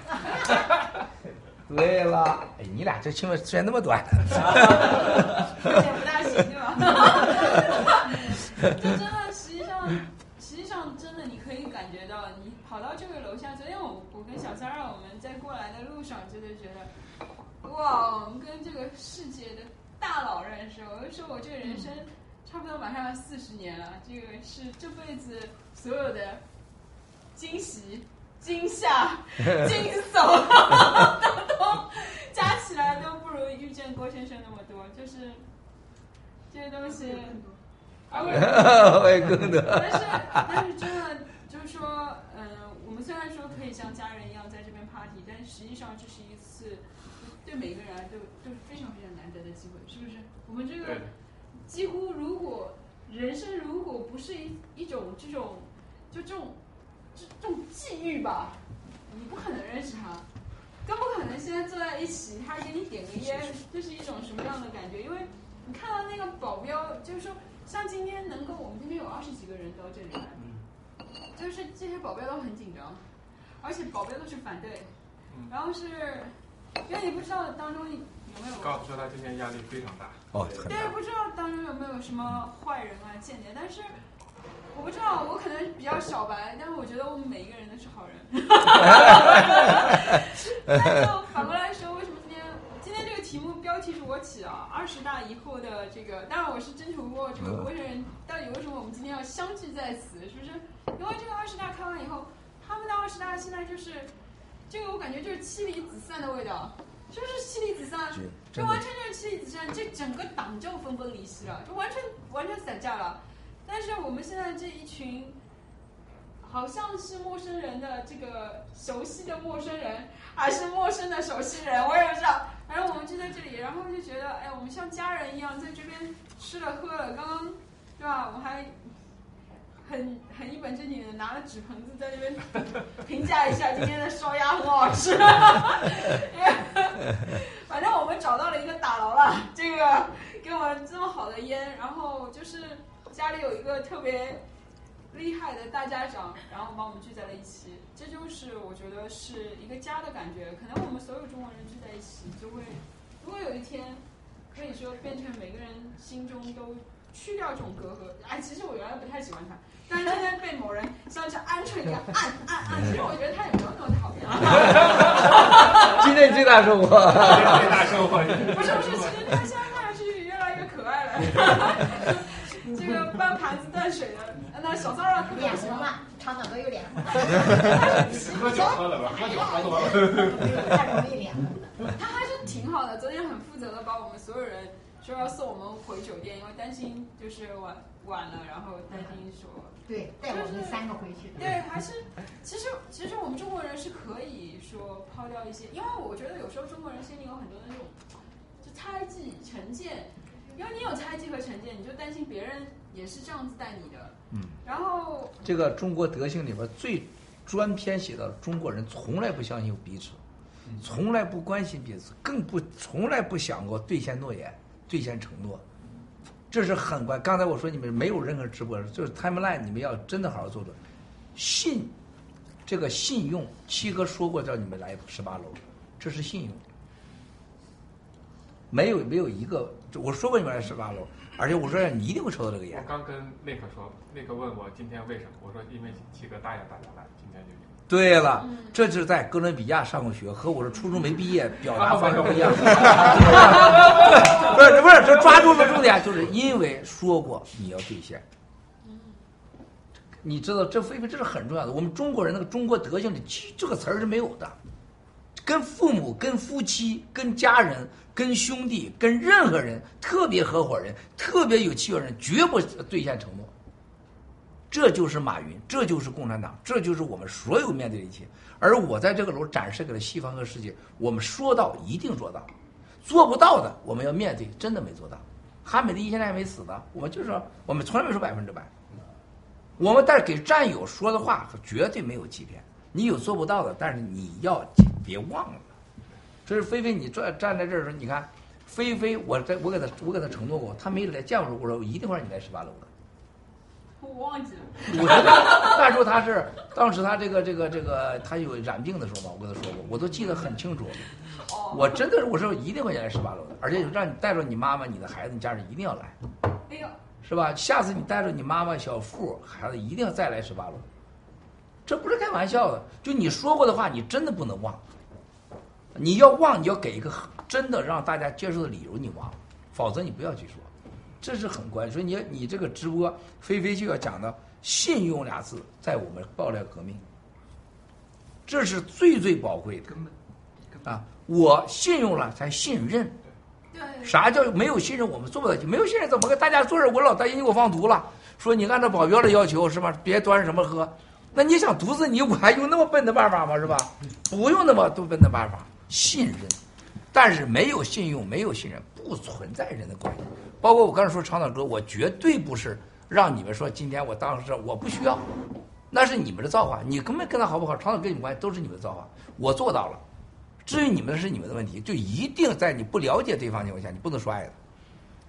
对了，哎，你俩这亲吻时间那么短，有点不大行，对吧？就真的，实际上，实际上真的，你可以感觉到，你跑到这个楼下，昨天我我跟小三儿我们在过来的路上，真的觉得，哇，我们跟这个世界的大佬认识。我就说我这个人生差不多马上要四十年了，这个是这辈子所有的惊喜、惊吓、惊悚，都都加起来都不如遇见郭先生那么多，就是这些东西。会更多。但是但是真的就是说，嗯、我们虽然说可以像家人一样在这边 party，但实际上这是一次对每个人来都都是非常非常难得的机会，是不是？我们这个几乎如果人生如果不是一一种这种就这种这这种际遇吧，你不可能认识他。更不可能现在坐在一起，他给你点个烟，这是一种什么样的感觉？因为你看到那个保镖，就是说，像今天能够我们今天有二十几个人到这里来，就是这些保镖都很紧张，而且保镖都是反对，然后是因为你不知道当中告诉说他今天压力非常大。哦，对，不知道当中有没有什么坏人啊、间谍，但是我不知道，我可能比较小白，但是我觉得我们每一个人都是好人。但就反过来说，为什么今天今天这个题目标题是我起的啊？二十大以后的这个，当然我是征求过这个国人，到底为什么我们今天要相聚在此？是不是？因为这个二十大开完以后，他们的二十大现在就是这个，我感觉就是妻离子散的味道。是不是妻离子散？是这完全就是妻离子散，这整个党就分崩离析了，就完全完全散架了。但是我们现在这一群，好像是陌生人的这个熟悉的陌生人，还是陌生的熟悉人，我也不知道。反正我们就在这里，然后就觉得，哎，我们像家人一样在这边吃了喝了，刚刚，对吧？我还很很一本正经的拿了纸盆子在那边评价一下今天的烧鸭很好吃。反正我们找到了一个打牢了，这个给我们这么好的烟，然后就是家里有一个特别厉害的大家长，然后把我们聚在了一起，这就是我觉得是一个家的感觉。可能我们所有中国人聚在一起，就会如果有一天可以说变成每个人心中都去掉这种隔阂。哎，其实我原来不太喜欢他，但是今天被某人像是鹌鹑一样按按按，其实我觉得他也没有那么讨厌。今天最大收获，最大收获。不是不是，其实他现在看上去越来越可爱了。这个搬盘子端水的，那小三儿特别脸红了，长岛哥有脸红了，喝酒喝了吧，喝酒喝多了。太容易脸红了。他还是挺好的。昨天很负责的把我们所有人说要送我们回酒店，因为担心就是晚晚了，然后担心说对，带我们三个回去的。对，还是其实其实我们中国人是可以说抛掉一些，因为我觉得有时候中国人心里有很多那种就猜忌、成见，因为你有猜忌和成见，你就担心别人也是这样子待你的。嗯，然后这个中国德性里边最专篇写到，中国人从来不相信彼此，从来不关心彼此，更不从来不想过兑现诺言、兑现承诺，这是很关。刚才我说你们没有任何直播，就是 timeline，你们要真的好好做做。信，这个信用，七哥说过叫你们来十八楼，这是信用。没有没有一个，我说过你们来十八楼，而且我说你一定会抽到这个烟我。刚跟那个说，那个问我今天为什么，我说因为七哥答应大家来，今天就有。对了，这就是在哥伦比亚上过学，和我是初中没毕业 表达方式不一样。不是不是，这抓住了重点，就是因为说过你要兑现。你知道这菲菲这是很重要的。我们中国人那个中国德性里，其这个词儿是没有的。跟父母、跟夫妻、跟家人、跟兄弟、跟任何人，特别合伙人、特别有契约人，绝不兑现承诺。这就是马云，这就是共产党，这就是我们所有面对的一切。而我在这个楼展示给了西方和世界，我们说到一定做到，做不到的我们要面对，真的没做到。韩美第一现在还没死呢，我们就是说我们从来没说百分之百。我们但是给战友说的话绝对没有欺骗。你有做不到的，但是你要别忘了。这是菲菲，你站站在这儿的时候，你看，菲菲，我在我给他我给他承诺过，他没来见我时候，我说我一定会让你来十八楼的。我忘记了。我觉得那时候他是当时他这个这个这个他有染病的时候嘛，我跟他说过，我都记得很清楚。我真的是我说一定会来十八楼的，而且让你带着你妈妈、你的孩子、你家人一定要来，哎呦，是吧？下次你带着你妈妈、小付孩子一定要再来十八楼，这不是开玩笑的。就你说过的话，你真的不能忘。你要忘，你要给一个真的让大家接受的理由，你忘，否则你不要去说。这是很关键。所以你你这个直播，菲菲就要讲到信用俩字，在我们爆料革命，这是最最宝贵的。啊，我信用了才信任。对。啥叫没有信任？我们做不到。没有信任怎么跟大家做事？我老担心你给我放毒了。说你按照保镖的要求是吧？别端什么喝。那你想毒死你，我还用那么笨的办法吗？是吧？不用那么多笨的办法，信任。但是没有信用，没有信任，不存在人的关系。包括我刚才说长岛哥，我绝对不是让你们说今天我当时我不需要，那是你们的造化。你根本跟他好不好，长岛跟你们关系都是你们的造化。我做到了，至于你们的是你们的问题，就一定在你不了解对方情况下，你不能说爱的。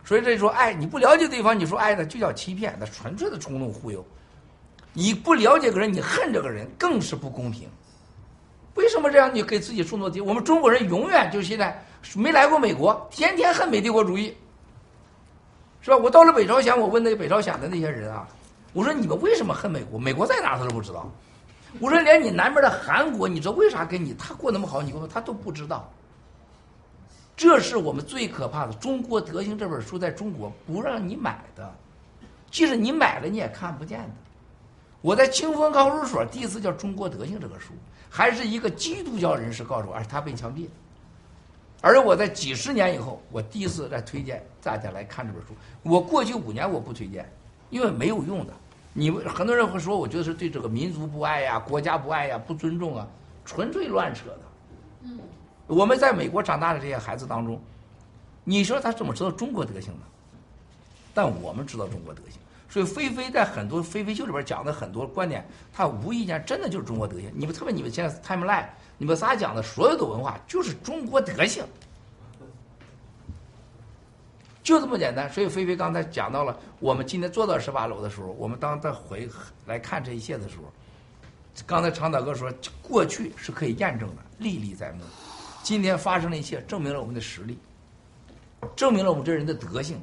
所以这就说爱，你不了解对方，你说爱呢，就叫欺骗，那纯粹的冲动忽悠。你不了解个人，你恨这个人，更是不公平。为什么这样？你给自己树诺敌？我们中国人永远就现在没来过美国，天天恨美帝国主义，我到了北朝鲜，我问那个北朝鲜的那些人啊，我说你们为什么恨美国？美国在哪他都不知道。我说连你南边的韩国，你知道为啥跟你他过那么好，你跟我他都不知道。这是我们最可怕的。《中国德行》这本书在中国不让你买的，即使你买了你也看不见的。我在清风高术所第一次叫《中国德行》这个书，还是一个基督教人士告诉我，而且他被枪毙了。而我在几十年以后，我第一次在推荐大家来看这本书。我过去五年我不推荐，因为没有用的。你们很多人会说，我觉得是对这个民族不爱呀、国家不爱呀、不尊重啊，纯粹乱扯的。嗯，我们在美国长大的这些孩子当中，你说他怎么知道中国德行呢？但我们知道中国德行。所以菲菲在很多菲菲秀里边讲的很多观点，他无意间真的就是中国德行。你们特别你们现在 timeline，你们仨讲的所有的文化就是中国德性，就这么简单。所以菲菲刚才讲到了，我们今天坐到十八楼的时候，我们当再回来看这一切的时候，刚才长岛哥说，过去是可以验证的，历历在目。今天发生的一切，证明了我们的实力，证明了我们这人的德行。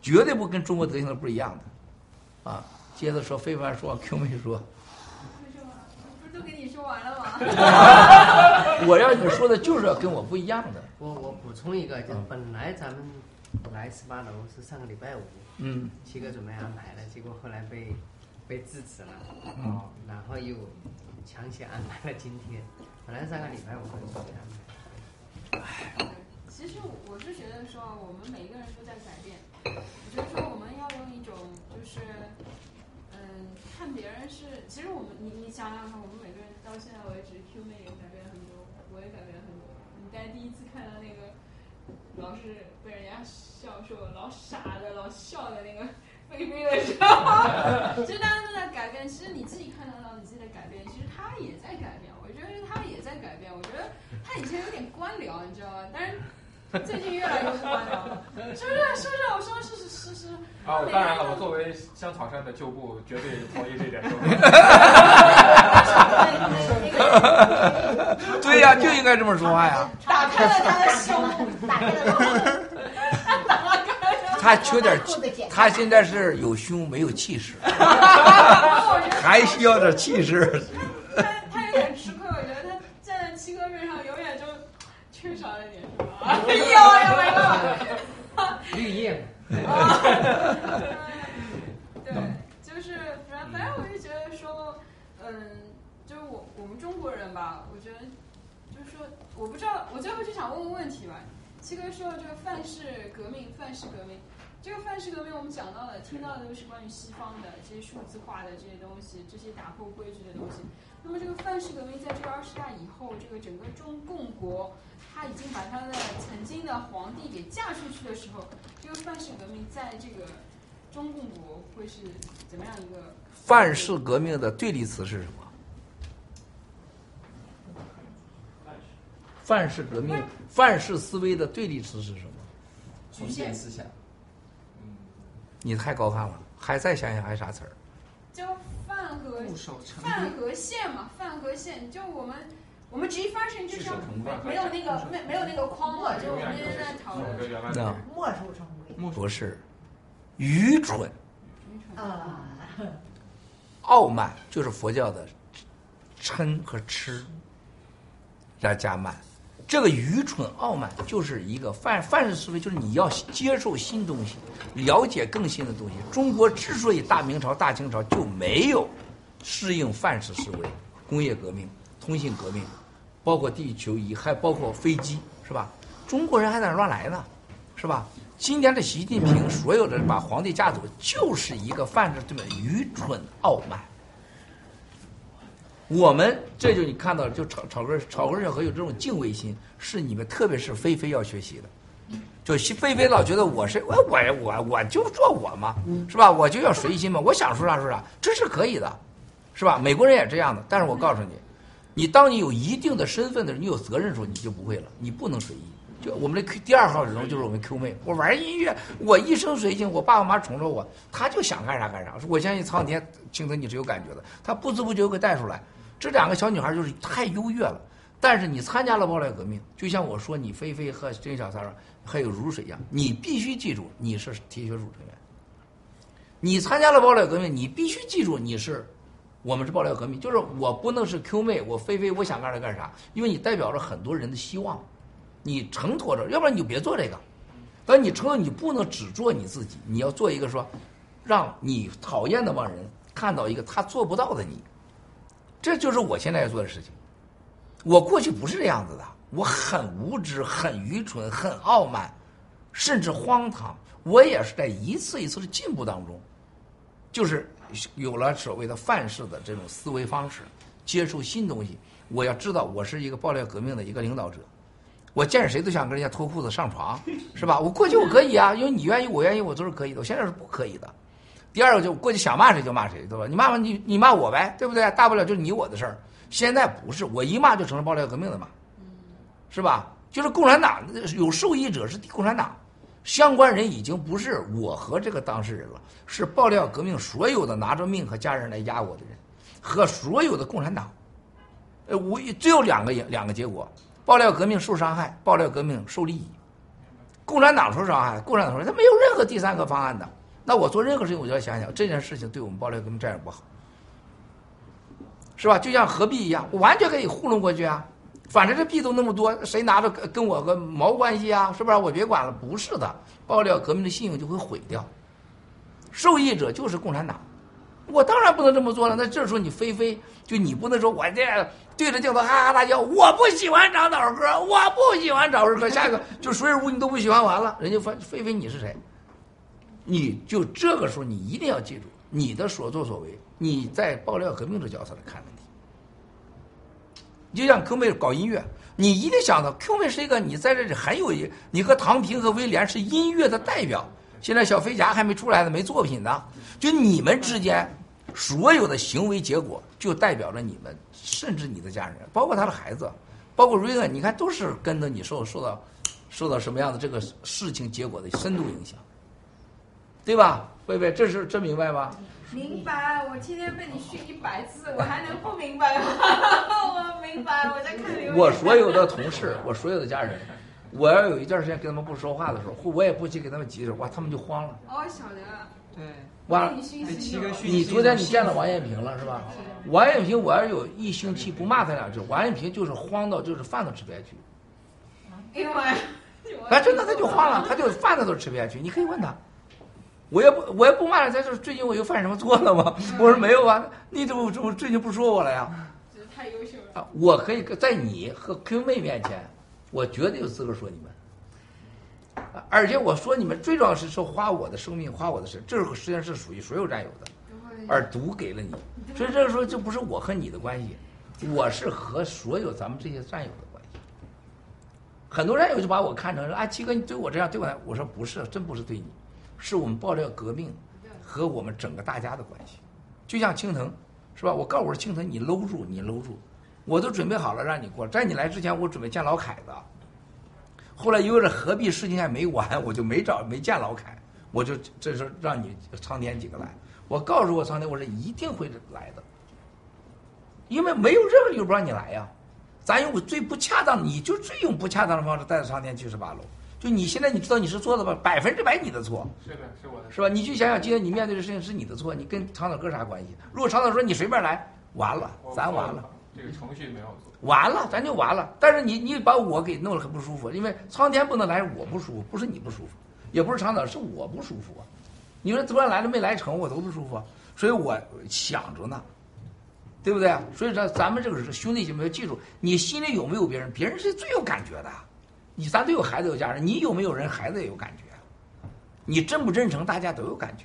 绝对不跟中国德行的不一样的，啊！接着说，非凡说，Q 妹，说完了吗？我要你们说的就是要跟我不一样的。我我补充一个，就本来咱们来十八楼是上个礼拜五，嗯，七哥准备安排了，结果后来被被制止了，嗯哦，然后又强行安排了今天，本来上个礼拜五准备安排。其实我是觉得说，我们每一个人都在改变。我觉得说，我们要用一种就是，嗯，看别人是，其实我们你你想想看，我们每个人到现在为止，Q 妹也改变了很多，我也改变了很多。你在第一次看到那个老是被人家笑说老傻的、老笑的那个菲菲的时候，其实大家都在改变。其实你自己看得到你自己的改变，其实他也在改变。我觉得他也在改变。我觉得他以前有点官僚，你知道吗？但是最近越来越不官僚了，是不是？是不是？我说是是是是。啊，当然了，我作为香草山的旧部，绝对同意这点。对呀、就应该这么说话呀。打开了他的胸，打开了他缺点，他现在是有胸没有气势，还需要点气势。他有点吃亏，我觉得他站在七哥面上，永远就缺少了点什么。哎呦有没有？绿叶。对，就是反正反正我就觉得说，嗯，就是我我们中国人吧，我觉得就是说，我不知道，我最后就想问个问题吧。七哥说这个范式革命，范式革命，这个范式革命我们讲到的、听到的都是关于西方的这些数字化的这些东西，这些打破规矩的东西。那么这个范式革命在这个二十大以后，这个整个中共国，他已经把他的曾经的皇帝给嫁出去的时候，这个范式革命在这个中共国会是怎么样一个？范式革命的对立词是什么？范式革命、范式思维的对立词是什么？局限思想。你太高看了，还再想想还啥词儿？就范和范和线嘛，范和线，就我们我们 G 发生就像固守成规没有那个没没有那个框了，就我们一直在讨论。那墨守成规不是，愚蠢、啊，傲慢就是佛教的嗔和痴，加加慢。这个愚蠢傲慢就是一个范范式思维，就是你要接受新东西，了解更新的东西。中国之所以大明朝、大清朝就没有适应范式思维，工业革命、通信革命，包括地球仪，还包括飞机，是吧？中国人还在那乱来呢，是吧？今天的习近平所有的把皇帝架走，就是一个范式对吧？愚蠢傲慢。我们这就你看到了，就草草根草根小何有这种敬畏心，是你们特别是菲菲要学习的。就菲菲老觉得我是我我我我就做我嘛，是吧？我就要随心嘛，我想说啥说啥，这是可以的，是吧？美国人也这样的。但是我告诉你，你当你有一定的身份的时候，你有责任的时候，你就不会了，你不能随意。就我们的 Q 第二号人物就是我们 Q 妹，我玩音乐，我一生随性，我爸爸妈妈宠着我，他就想干啥干啥。我相信苍天青藤你是有感觉的，他不知不觉给带出来。这两个小女孩就是太优越了，但是你参加了爆料革命，就像我说你菲菲和甄小三儿还有如水一样，你必须记住你是铁血组成员。你参加了爆料革命，你必须记住你是我们是爆料革命，就是我不能是 Q 妹，我菲菲我想干啥干啥，因为你代表着很多人的希望，你承托着，要不然你就别做这个。但你承诺你不能只做你自己，你要做一个说，让你讨厌的帮人看到一个他做不到的你。这就是我现在要做的事情。我过去不是这样子的，我很无知、很愚蠢、很傲慢，甚至荒唐。我也是在一次一次的进步当中，就是有了所谓的范式的这种思维方式，接受新东西。我要知道，我是一个爆料革命的一个领导者，我见谁都想跟人家脱裤子上床，是吧？我过去我可以啊，因为你愿意，我愿意，我都是可以的。我现在是不可以的。第二个就过去想骂谁就骂谁，对吧？你骂完你你骂我呗，对不对？大不了就是你我的事儿。现在不是，我一骂就成了爆料革命的嘛，是吧？就是共产党有受益者是共产党，相关人已经不是我和这个当事人了，是爆料革命所有的拿着命和家人来压我的人，和所有的共产党。呃，我只有两个两个结果：爆料革命受伤害，爆料革命受利益。共产党受伤害，共产党说他没有任何第三个方案的。那我做任何事情，我就要想想这件事情对我们爆料革命战友不好，是吧？就像何必一样，我完全可以糊弄过去啊。反正这币都那么多，谁拿着跟我个毛关系啊？是不是？我别管了。不是的，爆料革命的信用就会毁掉。受益者就是共产党。我当然不能这么做了。那这时候你菲菲，就你不能说我这对着镜头哈哈大笑，我不喜欢长岛哥，我不喜欢找日哥，下一个就水乳你都不喜欢，完了，人家菲菲你是谁？你就这个时候你一定要记住，你的所作所为，你在爆料革命的角色来看问题。就像 Q 妹搞音乐，你一定想到 Q 妹是一个你在这里很有一，你和唐平和威廉是音乐的代表。现在小飞侠还没出来呢，没作品呢。就你们之间所有的行为结果，就代表着你们，甚至你的家人，包括他的孩子，包括瑞恩，你看都是跟着你受受到受到什么样的这个事情结果的深度影响，对吧？贝贝，这是真明白吗？明白，我天天被你训一百次，我还能不明白吗？我明白，我在看留言。我所有的同事，我所有的家人，我要有一段时间跟他们不说话的时候，或我也不去跟他们急的时候，哇，他们就慌了。哦，晓得。对。完了被你你昨天你见了王艳平了是吧？王艳平，我要有一星期不骂他两句，王艳平就是慌到就是饭都吃不下去。因为哎，真的他就慌了，他就饭他都吃不下去。你可以问他，我也不我也不骂了，他就是最近我又犯什么错了吗？我说没有啊，你怎么怎么最近不说我了呀？太优秀了。啊，我可以在你和 Q 妹面前，我绝对有资格说你们。啊而且我说你们最重要是说花我的生命，花我的身，这个实际上是属于所有战友的，而毒给了你，所以这个时候就不是我和你的关系，我是和所有咱们这些战友的关系。很多战友就把我看成说啊，七哥你对我这样对我来，我说不是，真不是对你，是我们爆料革命和我们整个大家的关系。就像青藤，是吧？我告诉我说青藤，你搂住，你搂住，我都准备好了让你过。在你来之前，我准备见老凯的。后来因为这合璧事情还没完，我就没找没见老凯，我就这时候让你苍天几个来。我告诉我苍天，我说一定会来的，因为没有任何理由不让你来呀。咱用最不恰当，你就最用不恰当的方式带着苍天去十八楼。就你现在你知道你是错的吧？百分之百你的错。是的，是我的。是吧？你去想想，今天你面对的事情是你的错，你跟长岛哥啥关系？如果长岛说你随便来，完了，咱完了，这个程序没有做。完了，咱就完了。但是你你把我给弄得很不舒服，因为苍天不能来，我不舒服，不是你不舒服，也不是长岛，是我不舒服啊。你说昨天来了没来成，我都不舒服啊，所以我想着呢，对不对？所以说咱们这个是兄弟姐妹，要记住，你心里有没有别人，别人是最有感觉的。你咱都有孩子有家人，你有没有人，孩子也有感觉。你真不真诚，大家都有感觉。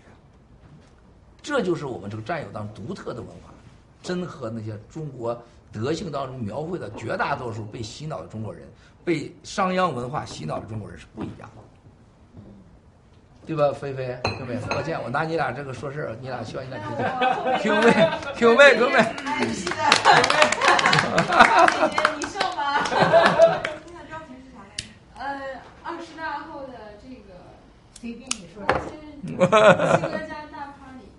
这就是我们这个战友当中独特的文化，真和那些中国德性当中描绘的绝大多数被洗脑的中国人，被商鞅文化洗脑的中国人是不一样的，对吧？菲菲，对不对？抱歉，我拿你俩这个说事儿，你俩需要你俩 听听。Q 妹，Q 妹是的。姐姐，你上吧。呃，二十大后的这个随便你说。七哥家大 party。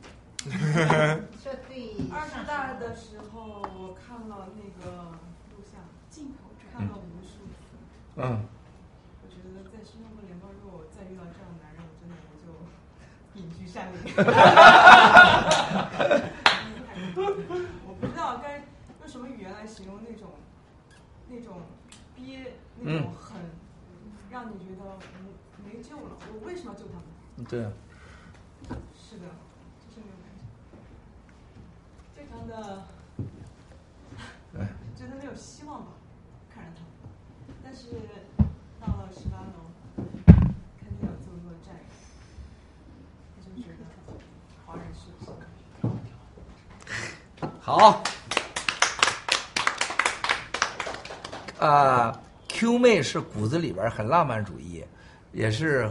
说对。二十大的时候，我看了那个录像，镜头看了无数次。嗯。我觉得在新中国联邦，如果我再遇到这样的男人，我真的我就隐居山林。我不知道该用什么语言来形容那种那种憋，那种很，让你觉得没没救了。我为什么要救他们？对啊。是的，就是那种感觉，非常的，觉得没有希望吧，看着他们。但是到了十八楼，看见有这么多战友，我就觉得华人是不是？好。啊，Q 妹是骨子里边很浪漫主义，也是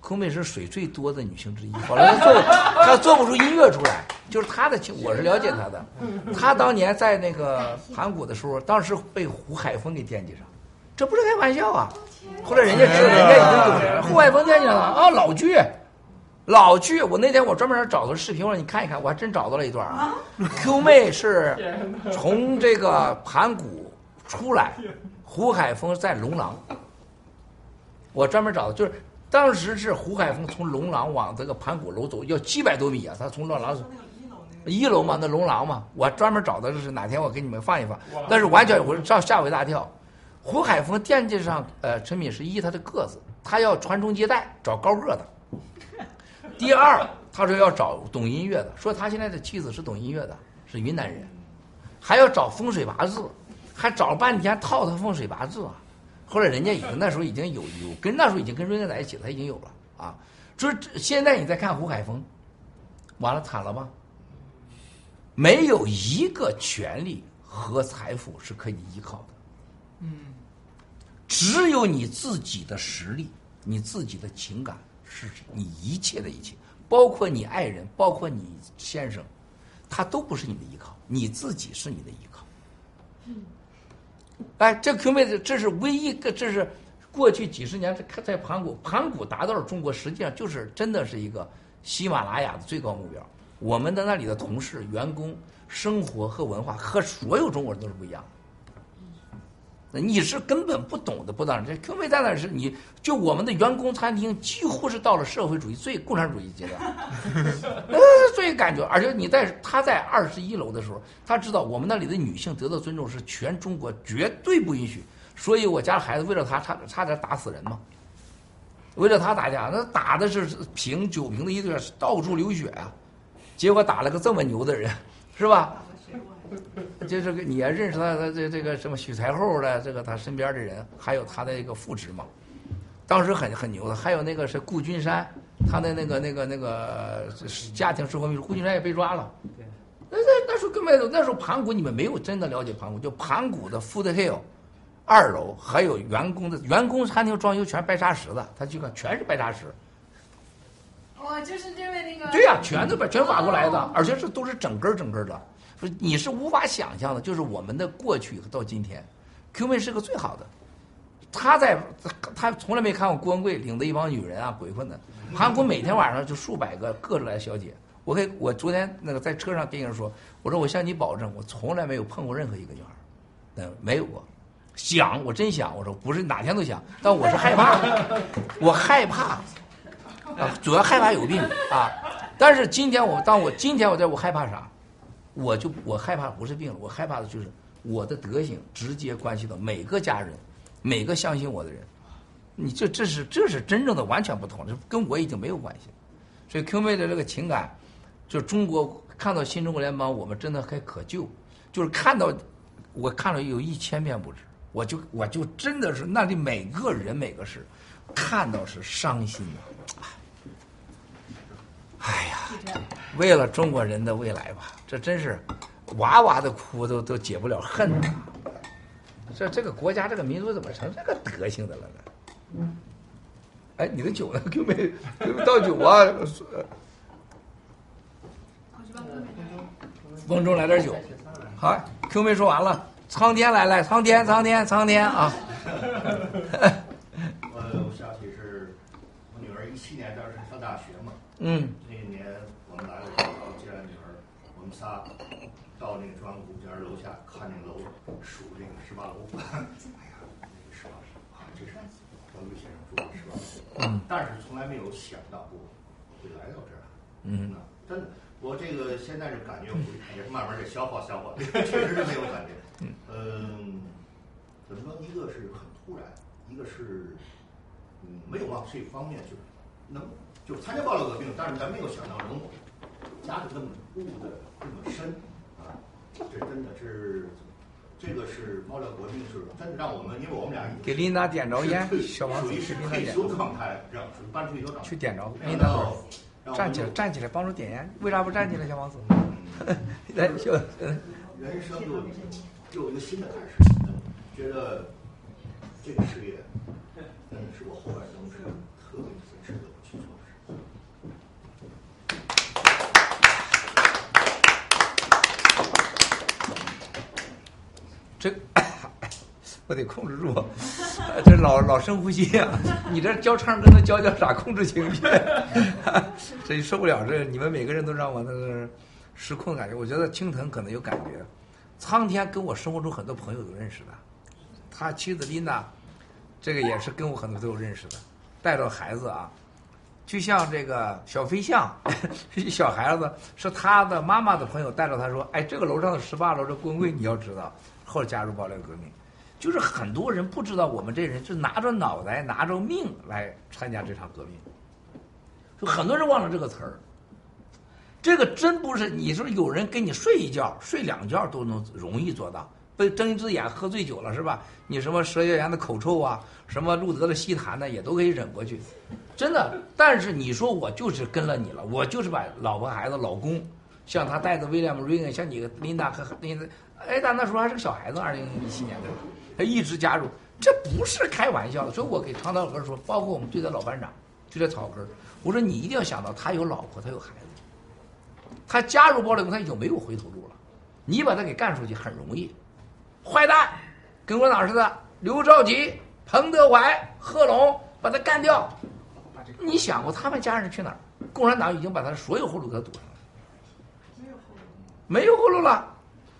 Q 妹是水最多的女性之一。后来她做她做不出音乐出来，就是她的情，我是了解她的。她当年在那个盘古的时候，当时被胡海峰给惦记上，这不是开玩笑啊！后来人家知道，人家已经有人，胡海峰惦记上了啊，老剧。老剧，我那天我专门找到视频，我说你看一看，我还真找到了一段啊。Q 妹是从这个盘古出来，胡海峰在龙廊，我专门找的，就是当时是胡海峰从龙廊往这个盘古楼走，要七百多米啊，他从龙廊走。一楼嘛，那龙廊嘛，我专门找的是哪天我给你们放一放，但是完全我照吓我一大跳。胡海峰惦记上呃陈敏是一他的个子，他要传宗接代，找高个的。第二，他说要找懂音乐的，说他现在的妻子是懂音乐的，是云南人，还要找风水八字，还找了半天套他风水八字啊。后来人家已经那时候已经有有跟那时候已经跟瑞恩在一起了，他已经有了啊。就是现在你再看胡海峰，完了惨了吧？没有一个权利和财富是可以依靠的，嗯，只有你自己的实力，你自己的情感是你一切的一切，包括你爱人，包括你先生，他都不是你的依靠，你自己是你的依靠。哎，这 Q 妹子，这是唯一个，这是过去几十年在在盘古，盘古达到了中国，实际上就是真的是一个喜马拉雅的最高目标。我们的那里的同事、员工生活和文化和所有中国人都是不一样的。你是根本不懂的，不当然，这 Q 妹在那是你就我们的员工餐厅几乎是到了社会主义最共产主义阶段，呃，最感觉，而且你在他在二十一楼的时候，他知道我们那里的女性得到尊重是全中国绝对不允许，所以我家孩子为了他差差点打死人嘛，为了他打架，那打的是瓶酒瓶的一堆，到处流血啊，结果打了个这么牛的人，是吧？就是你也认识他，他这这个什么许才厚的这个他身边的人，还有他的一个副职嘛，当时很很牛的，还有那个是顾君山，他的那个那个那个家庭生活秘书，顾君山也被抓了。那那那时候根本那时候盘古你们没有真的了解盘古，就盘古的 Food Hill 二楼还有员工的员工餐厅装修全白砂石的，他去看全是白砂石。哦，就是这位那个。对呀、全都把全挖过来的，而且是都是整根儿整根儿的，说你是无法想象的，就是我们的过去到今天，Q 妹是个最好的，他在他从来没看过郭文贵领着一帮女人啊鬼混的，韩国每天晚上就数百个各着来的小姐，我给我昨天那个在车上跟人说，我说我向你保证，我从来没有碰过任何一个女孩，嗯，没有过。想，我真想，我说不是哪天都想，但我是害怕，我害怕，啊，主要害怕有病。啊。但是今天我当我今天我在我害怕啥？我就我害怕不是病了，我害怕的就是我的德行直接关系到每个家人，每个相信我的人。你这这是这是真正的完全不同，这跟我已经没有关系了。所以 Q 妹的这个情感，就中国看到新中国联邦，我们真的还可救。就是看到我看了有一千遍不止，我就我就真的是那里每个人每个事，看到是伤心的。哎呀，为了中国人的未来吧，这真是哇哇的哭都都解不了恨呐、这这个国家这个民族怎么成这个德行的了呢？哎，你的酒呢？Q 妹，Q 妹倒酒啊！翁中来点酒。好，Q 妹说完了，苍天来来，苍天，苍天，苍天啊！呃，我想起是我女儿一七年当时上大学嘛，嗯，那一年我们来了之后接完女儿，我们仨到那个中央古家楼下看那个楼，数那个十八楼，哎呀，那个十八楼啊，这是王玉先生住的十八楼，嗯但是从来没有想到过会来到这儿，嗯，真的，我这个现在这感觉，我也是慢慢的消化消化，确实是没有感觉。嗯，怎么说？一个是很突然，一个是嗯没有往这方面就是能就参加暴乱革命，但是咱没有想到能加的这么入的这么深啊，这真的是。这个是猫料革命，是真的让我们，因为我们俩给琳达点着烟，小王子属于是给琳达退休点着。状态，这样属于半退休状态。去点着，然琳达站起来，站起来，帮助点烟。为啥不站起来，小王子？来，小，人生又又有一个新的开始，觉得这个事业真的是我后半生是特别值得我去做的事。这 我得控制住，这老老深呼吸啊！你这教唱歌能教教啥控制情绪？这受不了，这你们每个人都让我那个失控感觉。我觉得青藤可能有感觉，苍天跟我生活中很多朋友都认识的，他妻子琳达，这个也是跟我很多都有认识的，带着孩子啊，就像这个小飞象，小孩子是他的妈妈的朋友带着他说：“哎，这个楼上的十八楼的棍棍你要知道。”后来加入暴乱革命，就是很多人不知道我们这人是拿着脑袋、拿着命来参加这场革命，就很多人忘了这个词儿。这个真不是你说有人跟你睡一觉、睡两觉都能容易做到。被睁一只眼喝醉酒了是吧？你什么佘学言的口臭啊，什么路德的西谈呢，也都可以忍过去，真的。但是你说我就是跟了你了，我就是把老婆孩子、老公，像他带着威廉姆·瑞恩，像你琳达和琳达，哎，但那时候还是个小孩子，二零一七年的，他一直加入，这不是开玩笑的。所以我给长岛哥说，包括我们对待老班长，对待草根，我说你一定要想到他有老婆，他有孩子，他加入暴力共他已经没有回头路了，你把他给干出去很容易。坏蛋，跟我哪似的？刘少奇、彭德怀、贺龙，把他干掉。你想过他们家人去哪儿？共产党已经把他的所有后路给他堵上了，没有后路了。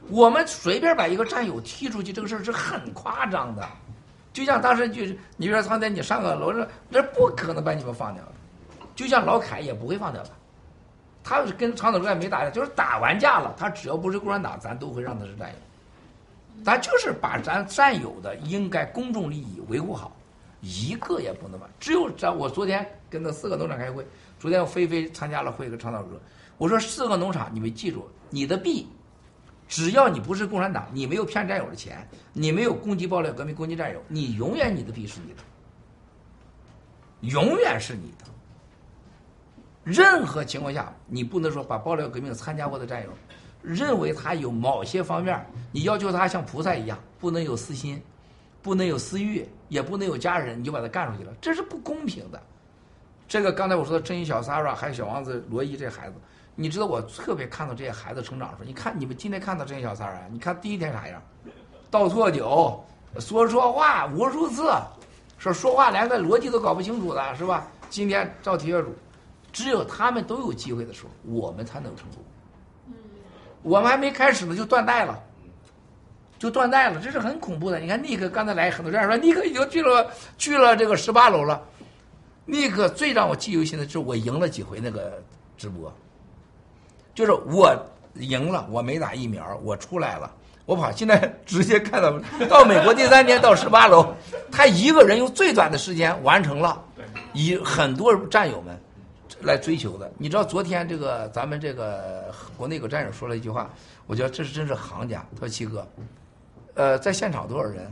我们随便把一个战友踢出去，这个事儿是很夸张的。就像当时就是你比如说苍天，你上个楼，那不可能把你们放掉的。就像老凯也不会放掉的。他是跟长岛哥也没打架，就是打完架了，他只要不是共产党，咱都会让他是战友。咱就是把咱战友的应该公众利益维护好，一个也不能把。只有咱我昨天跟那四个农场开会，昨天我菲菲参加了会跟长岛哥，我说四个农场，你们记住，你的币，只要你不是共产党，你没有骗战友的钱，你没有攻击暴力革命、攻击战友，你永远你的币是你的，永远是你的。任何情况下，你不能说把暴力革命参加过的战友。认为他有某些方面，你要求他像菩萨一样，不能有私心，不能有私欲，也不能有家人，你就把他干出去了，这是不公平的。这个刚才我说的正义小 Sara 还有小王子罗伊这孩子，你知道我特别看到这些孩子成长的时候，你看你们今天看到这些小 Sara，你看第一天啥样，倒错酒，说错话无数次，说说话连个逻辑都搞不清楚的是吧？今天赵体育组，只有他们都有机会的时候，我们才能成功。我们还没开始呢，就断代了，就断代了，这是很恐怖的。你看尼克刚才来很多人说，尼克已经去了去了这个十八楼了。尼克最让我记忆犹新的是我赢了几回那个直播，就是我赢了，我没打疫苗，我出来了，我跑，现在 直接看到到美国第三天到十八楼，他一个人用最短的时间完成了，以很多战友们。来追求的，你知道昨天这个咱们这个国内有个战友说了一句话，我觉得这是真是行家。他说七哥，呃，在现场多少人？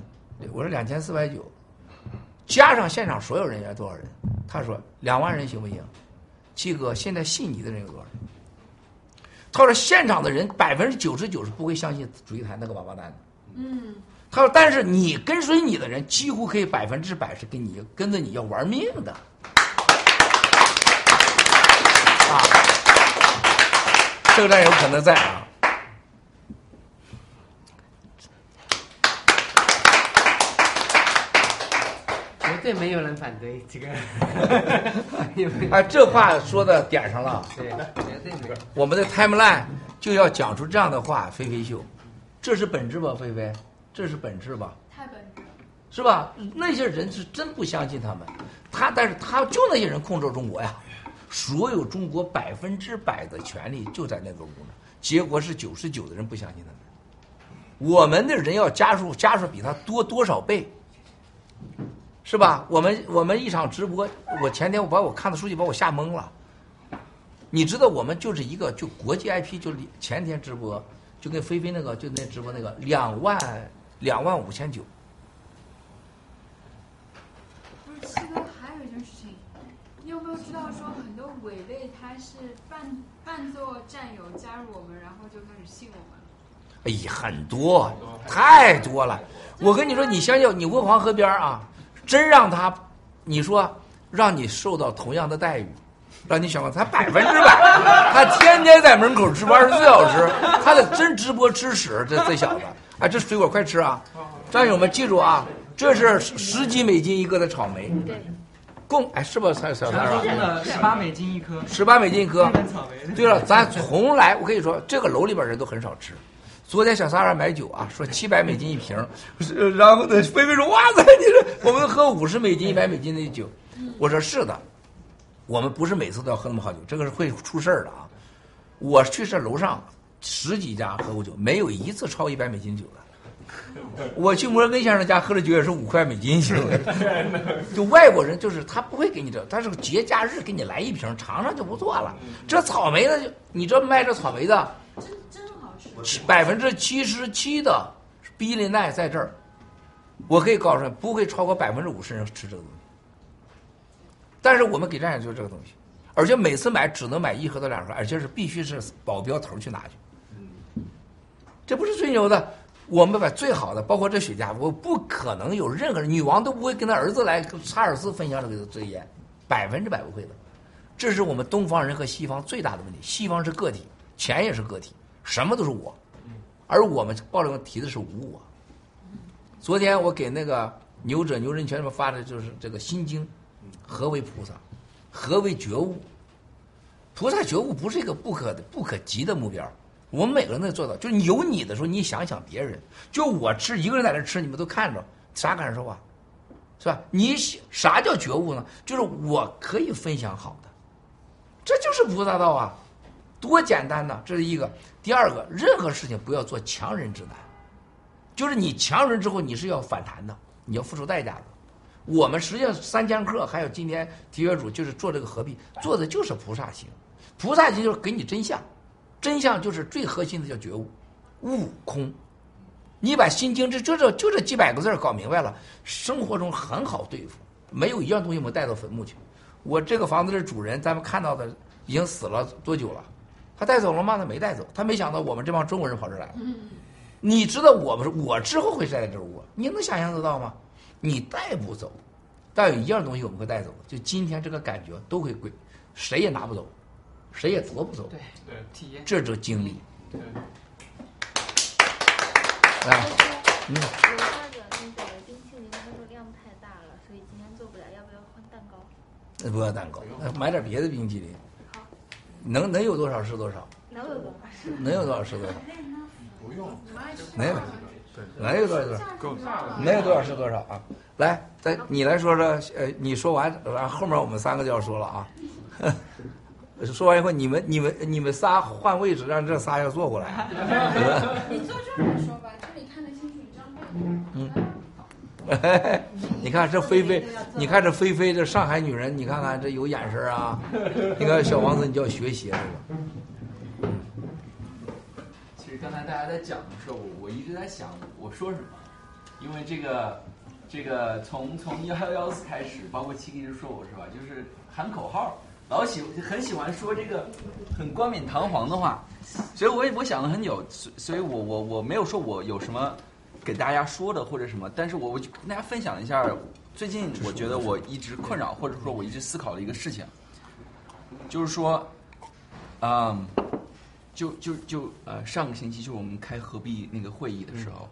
我说两千四百九，加上现场所有人员多少人？他说两万人行不行？七哥，现在信你的人有多少人？他说现场的人百分之九十九是不会相信主席台那个王八蛋的。嗯。他说，但是你跟随你的人几乎可以百分之百是跟你跟着你要玩命的。啊，这个战友可能在啊，绝对没有人反对这个。啊，这话说的点上了。对，绝对没有。我们的 timeline 就要讲出这样的话，菲菲秀，这是本质吧，菲菲，这是本质吧？太本质了，是吧？那些人是真不相信他们，他但是他就那些人控制中国呀。所有中国百分之百的权利就在那个屋呢，结果是九十九的人不相信他们。我们的人要加数，加数比他多多少倍，是吧？我们我们一场直播，我前天我把我看的数据把我吓懵了。你知道我们就是一个就国际 IP，就前天直播就跟菲菲那个就那直播那个两万两万五千九。不是七哥，还有一件事情，你有没有知道说很多伪类他是扮扮作战友加入我们，然后就开始信我们？哎呀，很多，太多了。我跟你说，你想想，你问黄河边啊，真让他，你说让你受到同样的待遇，让你想想，他百分之百，他天天在门口直播二十四小时，他得真直播吃屎，这这小子。哎，这水果快吃啊！战友们记住啊，这是十几美金一个的草莓，共哎是不是小小三啊？的十八美金一颗，十八美金一颗。对了，咱从来我跟你说，这个楼里边人都很少吃。昨天小三儿买酒啊，说七百美金一瓶，然后呢，菲菲说：“哇塞，你说我们喝五十美金、一百美金的酒。”我说：“是的，我们不是每次都要喝那么好酒，这个是会出事儿的啊。”我去这楼上十几家喝过酒，没有一次超一百美金酒的，我去摩根先生家喝的酒也是五块美金一瓶，就外国人就是他不会给你这，他是个节假日给你来一瓶尝尝就不错了。这草莓的就你这卖这草莓的，真真。百分之七十七的比利奈在这儿，我可以告诉你，不会超过百分之五十人吃这个东西。但是我们给战友就是这个东西，而且每次买只能买一盒到两盒，而且是必须是保镖头去拿去。这不是吹牛的，我们把最好的，包括这雪茄，我不可能有任何人，女王都不会跟她儿子来查尔斯分享这个这个烟，百分之百不会的。这是我们东方人和西方最大的问题。西方是个体，钱也是个体，什么都是我，而我们暴力提的是无我。昨天我给那个牛者牛人全们发的就是这个《心经》，何为菩萨？何为觉悟？菩萨觉悟不是一个不可不可及的目标，我们每个人都做到。就是有你的时候，你想想别人。就我吃一个人在这吃，你们都看着，啥感受啊？是吧？你啥叫觉悟呢？就是我可以分享好的，这就是菩萨道啊，多简单呐！这是一个。第二个，任何事情不要做强人之难，就是你强人之后，你是要反弹的，你要付出代价的。我们实际上三剑客还有今天提约主就是做这个合璧，做的就是菩萨行。菩萨行就是给你真相，真相就是最核心的叫觉悟，悟空。你把心经这就这就这几百个字搞明白了，生活中很好对付，没有一样东西我们带到坟墓去。我这个房子的主人，咱们看到的已经死了多久了？他带走了吗？他没带走。他没想到我们这帮中国人跑这儿来了。你知道我们我之后会在这儿窝，你能想象得到吗？你带不走，但有一样东西我们会带走，就今天这个感觉都会归，谁也拿不走，谁也夺不走。对对，体验这就是经历。对。啊，嗯，楼下的那个冰淇淋，他说量太大了，所以今天做不了，要不要换蛋糕？那不要蛋糕，买点别的冰淇淋。能能有多少是多少，能有多少是？能有多少是多少，不用，没有能有多少是多少，够。能有多少是多少啊！来，咱你来说说，呃，你说完，完后面我们三个就要说了啊。说完以后，你们你们你们仨换位置，让这仨要坐过来。你坐这儿说吧，这里看得清楚你张面。嗯，你看这菲菲，你看这菲菲，这上海女人，你看看这有眼神啊！你看小王子，你就要学习这个。其实刚才大家在讲的时候，我我一直在想我说什么，因为这个这个从从幺幺幺四开始，包括七哥一直说我是吧，就是喊口号，老喜很喜欢说这个很冠冕堂皇的话，所以我也我想了很久，所所以我我我没有说我有什么给大家说的或者什么，但是我我就跟大家分享一下最近我觉得我一直困扰或者说我一直思考的一个事情，就是说，嗯。就就就呃，上个星期就是我们开合璧那个会议的时候，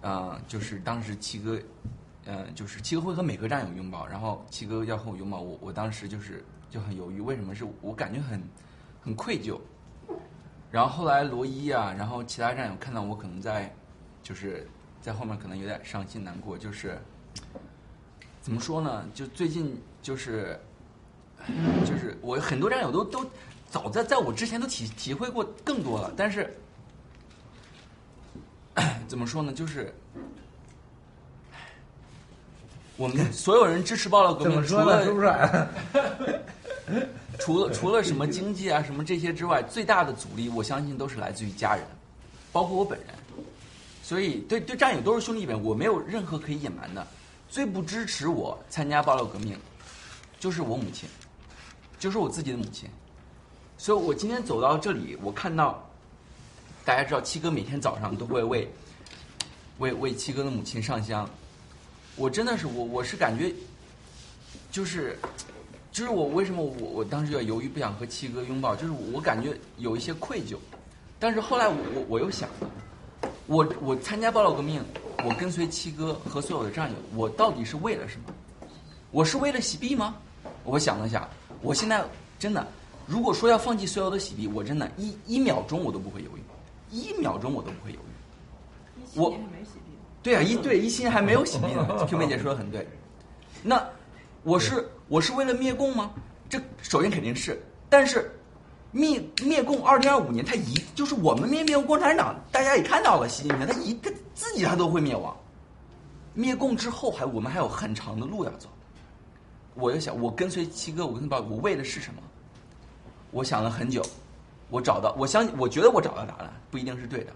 啊、就是当时七哥，呃，就是七哥会和每个战友拥抱，然后七哥要和我拥抱，我我当时就是就很犹豫，为什么？是我感觉很很愧疚，然后后来罗伊啊，然后其他战友看到我可能在就是在后面可能有点伤心难过，就是怎么说呢？就最近就是就是我很多战友都都早在在我之前都体体会过更多了，但是 怎么说呢？就是我们所有人支持爆料革命，除？了？除了 除了什么经济啊什么这些之外，最大的阻力我相信都是来自于家人，包括我本人。所以对对战友都是兄弟本，我没有任何可以隐瞒的。最不支持我参加爆料革命，就是我母亲，就是我自己的母亲。所以我今天走到这里，我看到大家知道七哥每天早上都会为为为七哥的母亲上香，我真的是我我是感觉就是就是我为什么我我当时就犹豫不想和七哥拥抱，就是我感觉有一些愧疚，但是后来我我我又想了，我我参加爆料革命，我跟随七哥和所有的战友，我到底是为了什么？我是为了洗币吗？我想了想，我现在真的，如果说要放弃所有的洗币，我真的一一秒钟我都不会犹豫，一秒钟我都不会犹豫。我对啊，一对一七年还没有洗币呢。Q 妹 姐说的很对。那我是我是为了灭共吗？这首先肯定是，但是灭灭共二零二五年，他一就是我们灭灭共共产党，大家也看到了，习近平他一他自己他都会灭亡。灭共之后还我们还有很长的路要走。我就想，我跟随七哥，我跟他报，我为的是什么？我想了很久，我找到，我相信，我觉得我找到答案，不一定是对的，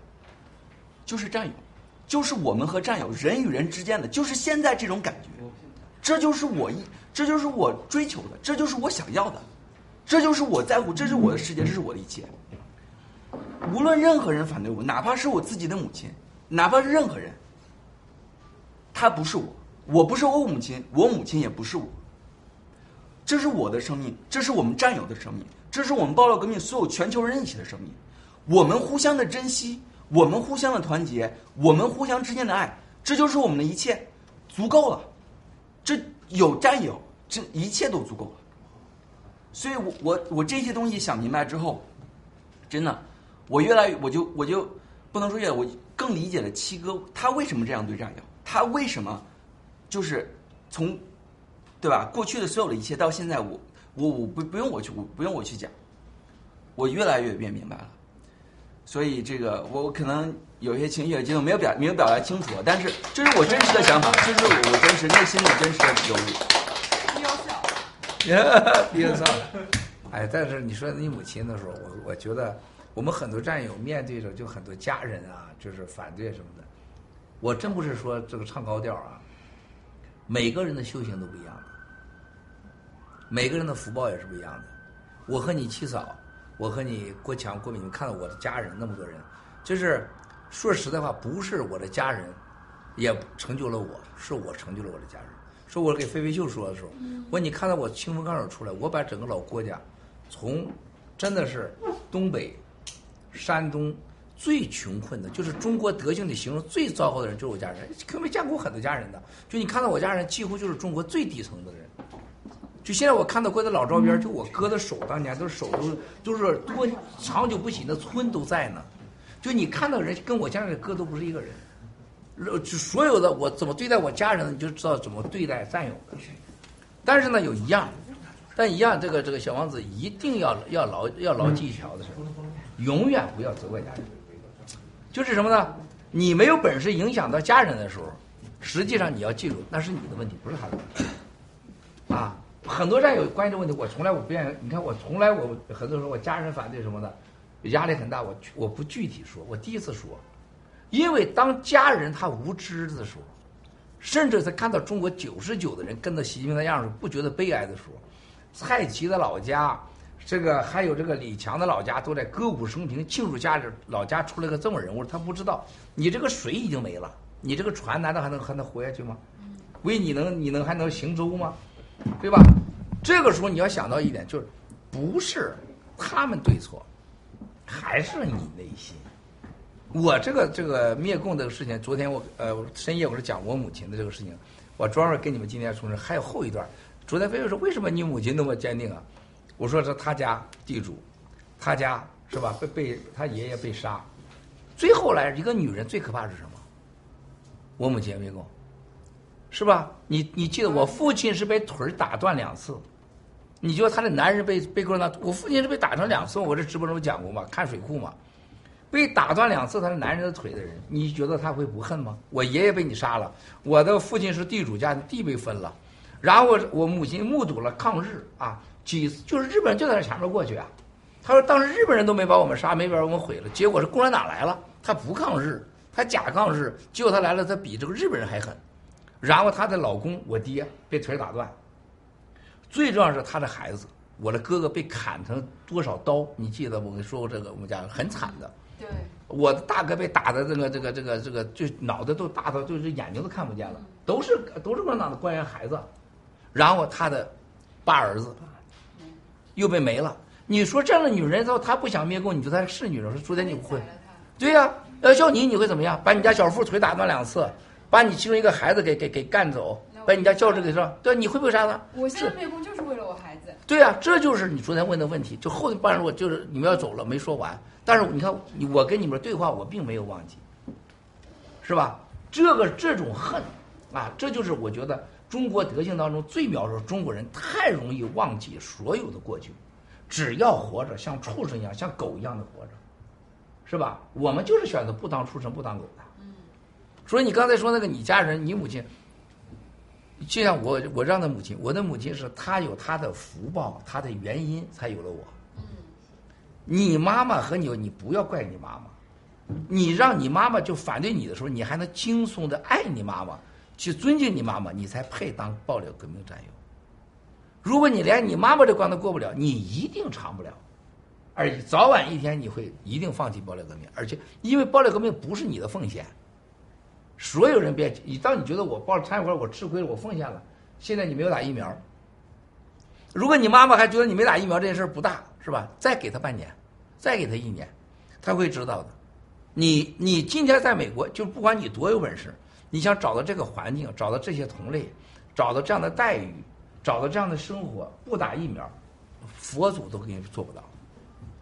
就是战友，就是我们和战友人与人之间的，就是现在这种感觉，这就是我一，这就是我追求的，这就是我想要的，这就是我在乎，这是我的世界，这是我的一切。无论任何人反对我，哪怕是我自己的母亲，哪怕是任何人，他不是我，我不是我母亲，我母亲也不是我。这是我的生命，这是我们战友的生命，这是我们爆料革命所有全球人一起的生命。我们互相的珍惜，我们互相的团结，我们互相之间的爱，这就是我们的一切，足够了。这有战友，这一切都足够了。所以我我我这些东西想明白之后，真的，我越来越我就我就不能说越，我更理解了七哥他为什么这样对战友，他为什么就是从。对吧？过去的所有的一切，到现在我我我不不用我去我不用我去讲，我越来越变明白了。所以这个我我可能有些情绪激动没有表没有表达清楚，但是这是我真实的想法，这是我真实内心里真实的觉悟。憋笑，憋笑。哎，但是你说你母亲的时候，我我觉得我们很多战友面对着就很多家人啊，就是反对什么的。我真不是说这个唱高调啊，每个人的修行都不一样的。每个人的福报也是不一样的。我和你七嫂，我和你郭强、郭敏，你看到我的家人那么多人，就是说实在话，不是我的家人也成就了我，是我成就了我的家人。说我给飞飞秀说的时候，我说你看到我清风岗手出来，我把整个老郭家从真的是东北、山东最穷困的，就是中国德性的形容最糟糕的人，就是我家人。可没见过很多家人的，就你看到我家人，几乎就是中国最底层的人。就现在我看到过的老照片，就我哥的手，当年都是手都就是多长久不洗，那村都在呢。就你看到人跟我家里的哥都不是一个人，就就所有的我怎么对待我家人，你就知道怎么对待战友的。但是呢，有一样，但一样，这个这个小王子一定要要牢要牢记一条的是，永远不要责怪家人。就是什么呢？你没有本事影响到家人的时候，实际上你要记住，那是你的问题，不是他的问题。啊。很多战友关于这问题，我从来我不愿意。你看，我从来我很多时候我家人反对什么的，压力很大。我我不具体说，我第一次说，因为当家人他无知的时候，甚至在看到中国九十九的人跟着习近平的样子不觉得悲哀的时候，蔡奇的老家，这个还有这个李强的老家都在歌舞升平庆祝家里老家出来个这么人物，他不知道你这个水已经没了，你这个船难道还能还能活下去吗？为你能你能还能行舟吗？对吧？这个时候你要想到一点，就是不是他们对错，还是你内心。我这个这个灭共这个事情，昨天我呃深夜我是讲我母亲的这个事情，我专门跟你们今天说，还有后一段。昨天飞飞说为什么你母亲那么坚定啊？我说是他家地主，他家是吧？被被他爷爷被杀，最后来一个女人最可怕是什么？我母亲灭共。是吧？你你记得我父亲是被腿打断两次，你觉得他的男人被被共产党？我父亲是被打成两次，我这直播中讲过嘛？看水库嘛，被打断两次他是男人的腿的人，你觉得他会不恨吗？我爷爷被你杀了，我的父亲是地主家的地被分了，然后我母亲目睹了抗日啊，几次就是日本人就在那前面过去啊，他说当时日本人都没把我们杀，没把我们毁了，结果是共产党来了，他不抗日，他假抗日，结果他来了，他比这个日本人还狠。然后她的老公我爹被腿打断，最重要是她的孩子，我的哥哥被砍成多少刀？你记得我跟你说过这个？我们家很惨的。对。我的大哥被打的这个这个这个这个，就脑袋都大到就是眼睛都看不见了，都是都是共产党的官员孩子。然后他的八儿子又被没了。你说这样的女人，她她不想灭共，你说她是女人？说昨天你不会？对呀，要叫你你会怎么样？把你家小富腿打断两次。把你其中一个孩子给给给干走，把你家教职给说，对，你会不会杀他？我现在灭共就是为了我孩子。对啊，这就是你昨天问的问题。就后半路就是你们要走了没说完，但是你看我跟你们对话，我并没有忘记，是吧？这个这种恨啊，这就是我觉得中国德性当中最描述中国人太容易忘记所有的过去，只要活着，像畜生一样，像狗一样的活着，是吧？我们就是选择不当畜生，不当狗的。所以你刚才说那个你家人，你母亲，就像我我让他母亲，我的母亲是她有她的福报，她的原因才有了我。你妈妈和你，你不要怪你妈妈，你让你妈妈就反对你的时候，你还能轻松的爱你妈妈，去尊敬你妈妈，你才配当爆料革命战友。如果你连你妈妈这关都过不了，你一定长不了，而早晚一天你会一定放弃爆料革命，而且因为爆料革命不是你的奉献，所有人别，你当你觉得我报了餐馆，我吃亏了，我奉献了，现在你没有打疫苗，如果你妈妈还觉得你没打疫苗这件事不大，是吧？再给他半年，再给他一年，他会知道的。你你今天在美国，就不管你多有本事，你想找到这个环境，找到这些同类，找到这样的待遇，找到这样的生活，不打疫苗，佛祖都给你做不到。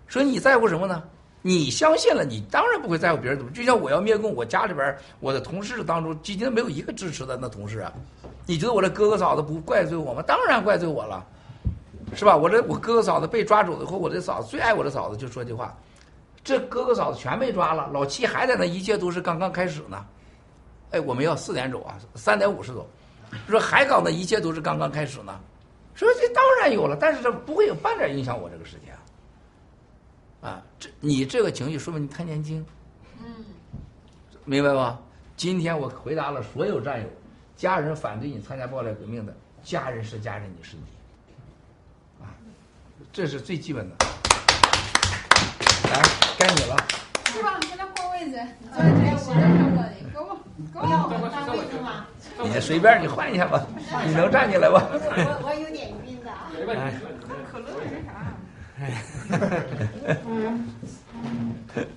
所以你在乎什么呢？你相信了，你当然不会在乎别人怎么。就像我要灭共，我家里边我的同事当中，今天没有一个支持的那同事啊。你觉得我这哥哥嫂子不怪罪我吗？当然怪罪我了，是吧？我这我哥哥嫂子被抓走以后，我这嫂子最爱我的嫂子就说句话：这哥哥嫂子全被抓了，老七还在那，一切都是刚刚开始呢。哎，我们要四点走啊，三点五十走。说海港的一切都是刚刚开始呢。说这当然有了，但是这不会有半点影响我这个时间啊。啊，这你这个情绪说明你太年轻，嗯，明白吧？今天我回答了所有战友，家人反对你参加暴烈革命的，家人是家人，你是你，啊，这是最基本的。来，该你了。是吧，跟他换位置，你坐在这里，我这看不到你，给我，给我，要我当位置吗？你随便你换一下吧，你能站起来吧？我我有点晕的。哎可乐是啥？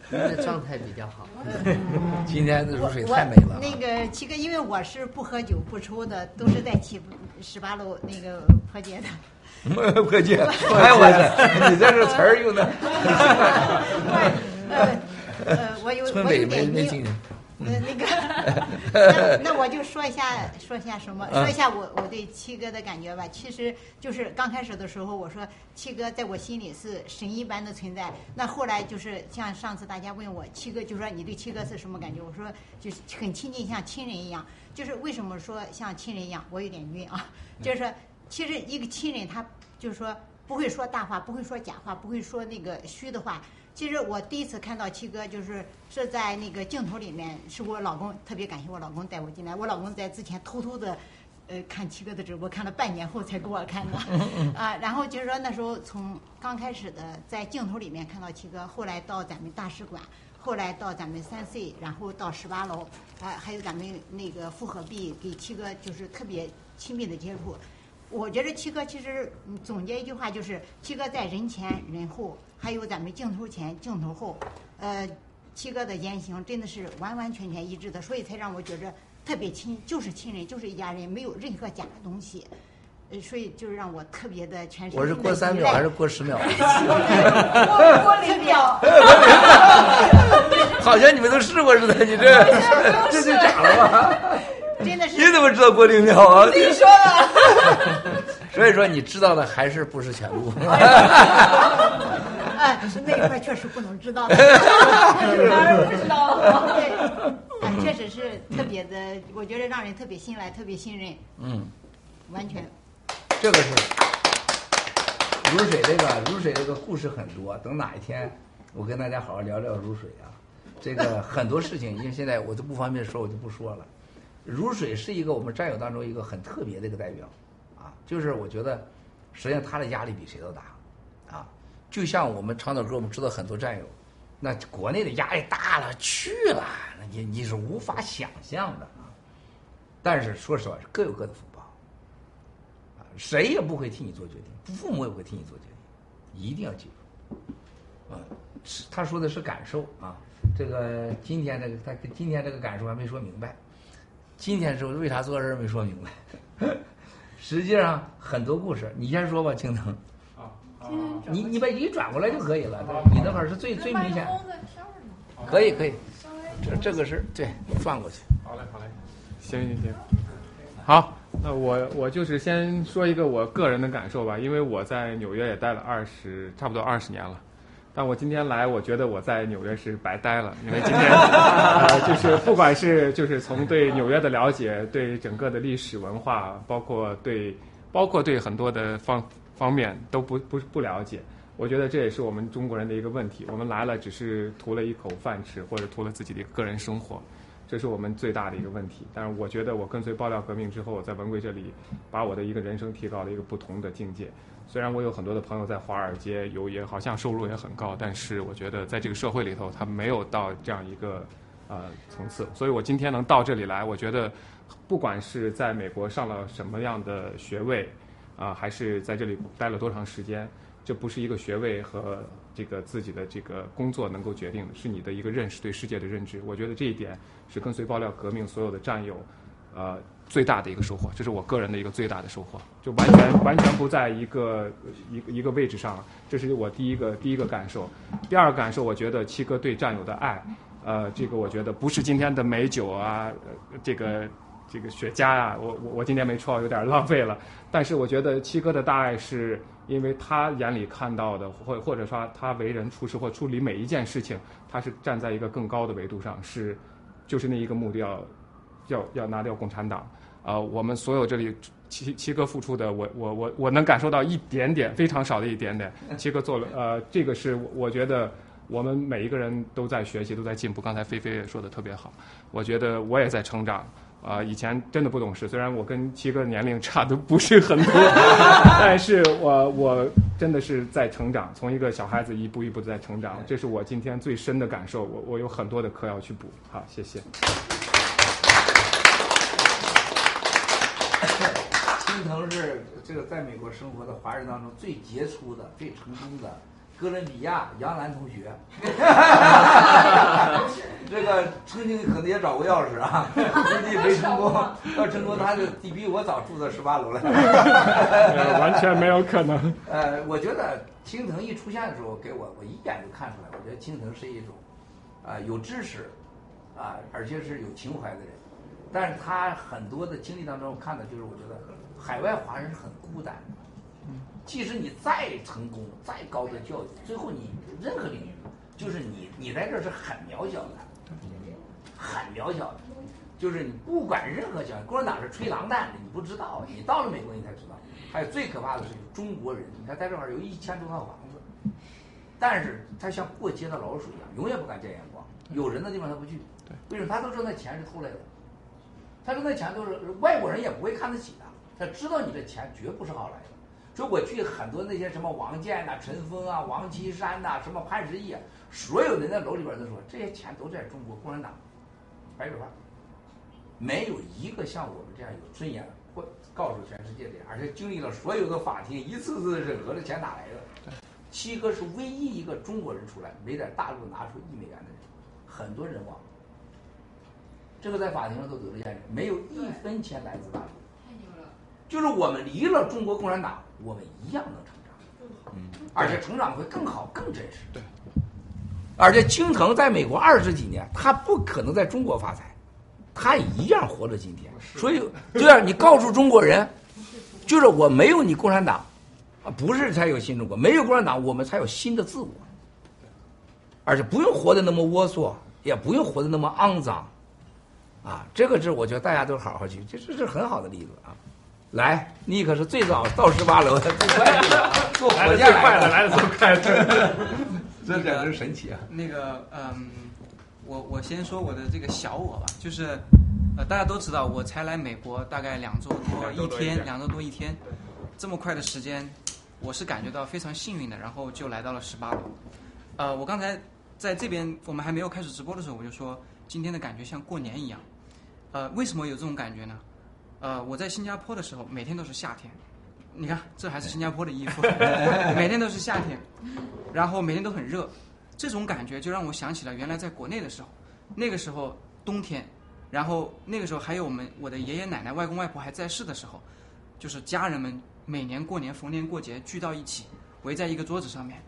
你的状态比较好。今天的如水太美了。那个七哥，因为我是不喝酒不抽的，都是在七十八楼那个破街的。破戒，哎我这，你这是词儿用的。呃，我有村委我有点没没听见。呃，那个，那那我就说一下，说一下什么？嗯说一下我我对七哥的感觉吧。其实就是刚开始的时候，我说七哥在我心里是神一般的存在。那后来就是像上次大家问我七哥，就说你对七哥是什么感觉？我说就是很亲近，像亲人一样。就是为什么说像亲人一样？我有点晕啊。就是说，其实一个亲人他就是说不会说大话，不会说假话，不会说那个虚的话。其实我第一次看到七哥，就是是在那个镜头里面，是我老公特别感谢我老公带我进来。我老公在之前偷偷的，呃，看七哥的直播，看了半年后才给我看的。啊，然后就是说那时候从刚开始的在镜头里面看到七哥，后来到咱们大使馆，后来到咱们三 C，然后到十八楼，啊，还有咱们那个复合壁，给七哥就是特别亲密的接触。我觉得七哥其实嗯总结一句话就是，七哥在人前人后，还有咱们镜头前镜头后，呃，七哥的言行真的是完完全全一致的，所以才让我觉着特别亲，就是亲人，就是一家人，没有任何假的东西。呃，所以就是让我特别的全身我是过三秒还是过十秒？过过零秒。好像你们都试过似的，你这这就假了吧？真的是你怎么知道过零秒啊？你说的。所以说你知道的还是不是全部？哎，那一块确实不能知道的，当然不知道对，哎确实是特别的，我觉得让人特别信赖，特别信任，嗯，完全。这个是如水这个如水这个故事很多，等哪一天我跟大家好好聊聊如水啊。这个 很多事情，因为现在我都不方便说，我就不说了。如水是一个我们战友当中一个很特别的一个代表，啊，就是我觉得，实际上他的压力比谁都大，啊，就像我们长岛哥，我们知道很多战友，那国内的压力大了去了，那你你是无法想象的啊。但是说实话，各有各的福报，啊，谁也不会替你做决定，父母也不会替你做决定，一定要记住，啊，他说的是感受啊，这个今天这个他今天这个感受还没说明白。今天是为啥做这事没说明白？实际上很多故事，你先说吧，青藤。你你把一转过来就可以了，你那会儿是最最明显。可以可以，这这个是对转过去。好嘞好嘞，行行行，好，那我我就是先说一个我个人的感受吧，因为我在纽约也待了二十，差不多二十年了。但我今天来，我觉得我在纽约是白待了，因为今天 呃，就是不管是就是从对纽约的了解，对整个的历史文化，包括对包括对很多的方方面都不不不了解。我觉得这也是我们中国人的一个问题，我们来了只是图了一口饭吃，或者图了自己的个人生活。这是我们最大的一个问题。但是我觉得我跟随爆料革命之后，我在文贵这里把我的一个人生提高了一个不同的境界。虽然我有很多的朋友在华尔街有也好像收入也很高，但是我觉得在这个社会里头，他没有到这样一个呃层次。所以我今天能到这里来，我觉得不管是在美国上了什么样的学位，啊、还是在这里待了多长时间，这不是一个学位和这个自己的这个工作能够决定的，是你的一个认识对世界的认知。我觉得这一点是跟随爆料革命所有的战友，呃，最大的一个收获，这是我个人的一个最大的收获，就完全完全不在一个一个一个位置上，这是我第一个第一个感受。第二个感受，我觉得七哥对战友的爱，呃，这个我觉得不是今天的美酒啊，呃这个这个雪茄啊，我我我今天没抽，有点浪费了。但是我觉得七哥的大爱是因为他眼里看到的，或或者说他为人处事或处理每一件事情，他是站在一个更高的维度上，是就是那一个目的要要要拿掉共产党。呃，我们所有这里七七哥付出的，我我我我能感受到一点点，非常少的一点点。七哥做了，呃，这个是我觉得我们每一个人都在学习，都在进步。刚才菲菲也说的特别好，我觉得我也在成长。啊、以前真的不懂事，虽然我跟七哥年龄差的不是很多，但是我我真的是在成长，从一个小孩子一步一步地在成长，这是我今天最深的感受。我我有很多的课要去补。好，谢谢。青藤是这个在美国生活的华人当中最杰出的、最成功的哥伦比亚杨澜同学。这个曾经可能也找过钥匙啊，估计没成功。要成功，他就比比我早住到十八楼了。完全没有可能。呃，我觉得青藤一出现的时候，给我我一眼就看出来，我觉得青藤是一种啊、有知识啊、而且是有情怀的人。但是他很多的经历当中，我看到就是我觉得海外华人是很孤单的。即使你再成功、再高的教育，最后你任何领域，就是你你在这儿是很渺小的，很渺小的。就是你不管任何教育，共产党是吹狼蛋的，你不知道，你到了美国你才知道。还有最可怕的是中国人，你看在这儿有一千多套房子，但是他像过街的老鼠一样，永远不敢见阳光。有人的地方他不去，为什么？他都知道那钱是偷来的，他说那钱都是外国人也不会看得起他，他知道你这钱绝不是好来的。所以我去很多那些什么王健呐、陈峰啊、王岐山呐、什么潘石屹啊，所有人在楼里边都说这些钱都在中国共产党白手套，没有一个像我们这样有尊严或告诉全世界的，而且经历了所有的法庭一次次的审核，这钱哪来的？七哥是唯一一个中国人出来没在大陆拿出一美元的人，很多人忘了。这个在法庭上都得了验证，没有一分钱来自大陆。就是我们离了中国共产党，我们一样能成长，嗯，而且成长会更好、更真实。对，而且青藤在美国二十几年，他不可能在中国发财，他一样活到今天。所以，对啊，你告诉中国人，就是我没有你共产党，啊，不是才有新中国，没有共产党，我们才有新的自我，而且不用活得那么龌龊，也不用活得那么肮脏，啊，这个是我觉得大家都好好去，这这是很好的例子啊。来，你可是最早到十八楼的，最快的啊，坐火箭来的，来的最快的，这简直神奇啊！那个，嗯，我我先说我的这个小我吧，就是，呃，大家都知道，我才来美国大概两周多一天，两周多一天，这么快的时间，我是感觉到非常幸运的，然后就来到了十八楼。呃，我刚才在这边我们还没有开始直播的时候，我就说今天的感觉像过年一样。呃，为什么有这种感觉呢？呃，我在新加坡的时候，每天都是夏天。你看，这还是新加坡的衣服，每天都是夏天，然后每天都很热。这种感觉就让我想起了原来在国内的时候，那个时候冬天，然后那个时候还有我们我的爷爷奶奶、外公外婆还在世的时候，就是家人们每年过年逢年过节聚到一起，围在一个桌子上面，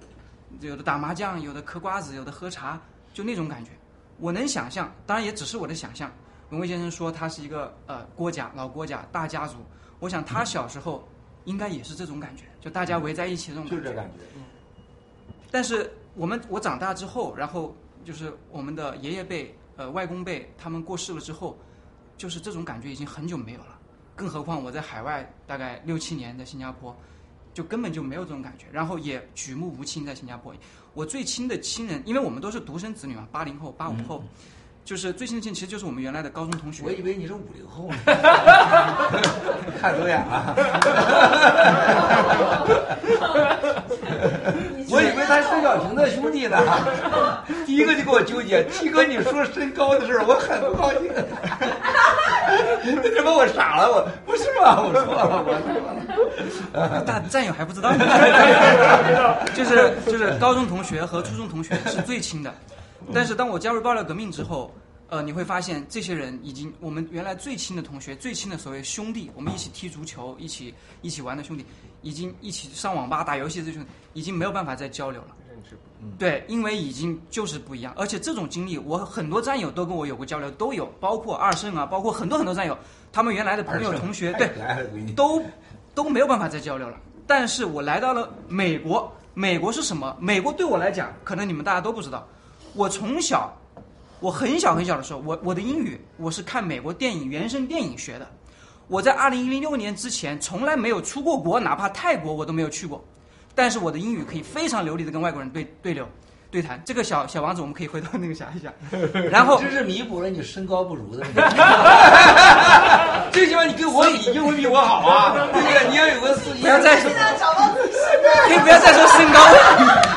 有的打麻将，有的嗑瓜子，有的喝茶，就那种感觉。我能想象，当然也只是我的想象。文蔚先生说他是一个呃郭家老郭家大家族，我想他小时候应该也是这种感觉，就大家围在一起这种感觉就这感觉。但是我们我长大之后，然后就是我们的爷爷辈、呃外公辈他们过世了之后，就是这种感觉已经很久没有了。更何况我在海外大概六七年，在新加坡，就根本就没有这种感觉，然后也举目无亲在新加坡。我最亲的亲人，因为我们都是独生子女嘛，八零后、八五后，就是最亲的亲其实就是我们原来的高中同学。我以为你是五零后呢，看走眼了。我以为他是孙小平的兄弟呢，第一个就给我纠结，七哥你说身高的事儿，我很不高兴。为什么我傻了？我不是吧？我错了，我错了。大战友还不知道，就是就是高中同学和初中同学是最亲的，但是当我加入爆料革命之后，呃，你会发现这些人已经我们原来最亲的同学、最亲的所谓兄弟，我们一起踢足球、一起一起玩的兄弟，已经一起上网吧打游戏的这兄弟，已经没有办法再交流了。对，因为已经就是不一样，而且这种经历，我很多战友都跟我有过交流，都有，包括二胜啊，包括很多很多战友，他们原来的朋友同学，对都都没有办法再交流了。但是我来到了美国，美国是什么？美国对我来讲，可能你们大家都不知道，我从小，我很小很小的时候，我我的英语我是看美国电影原声电影学的。我在二零零六年之前从来没有出过国，哪怕泰国我都没有去过，但是我的英语可以非常流利的跟外国人对对流对谈。这个小小王子我们可以回头那个想一想，然后这是弥补了你身高不如的。最起码你跟我比，英文比我好啊，对不对？你要有个自信。不要再说不要再说身高了。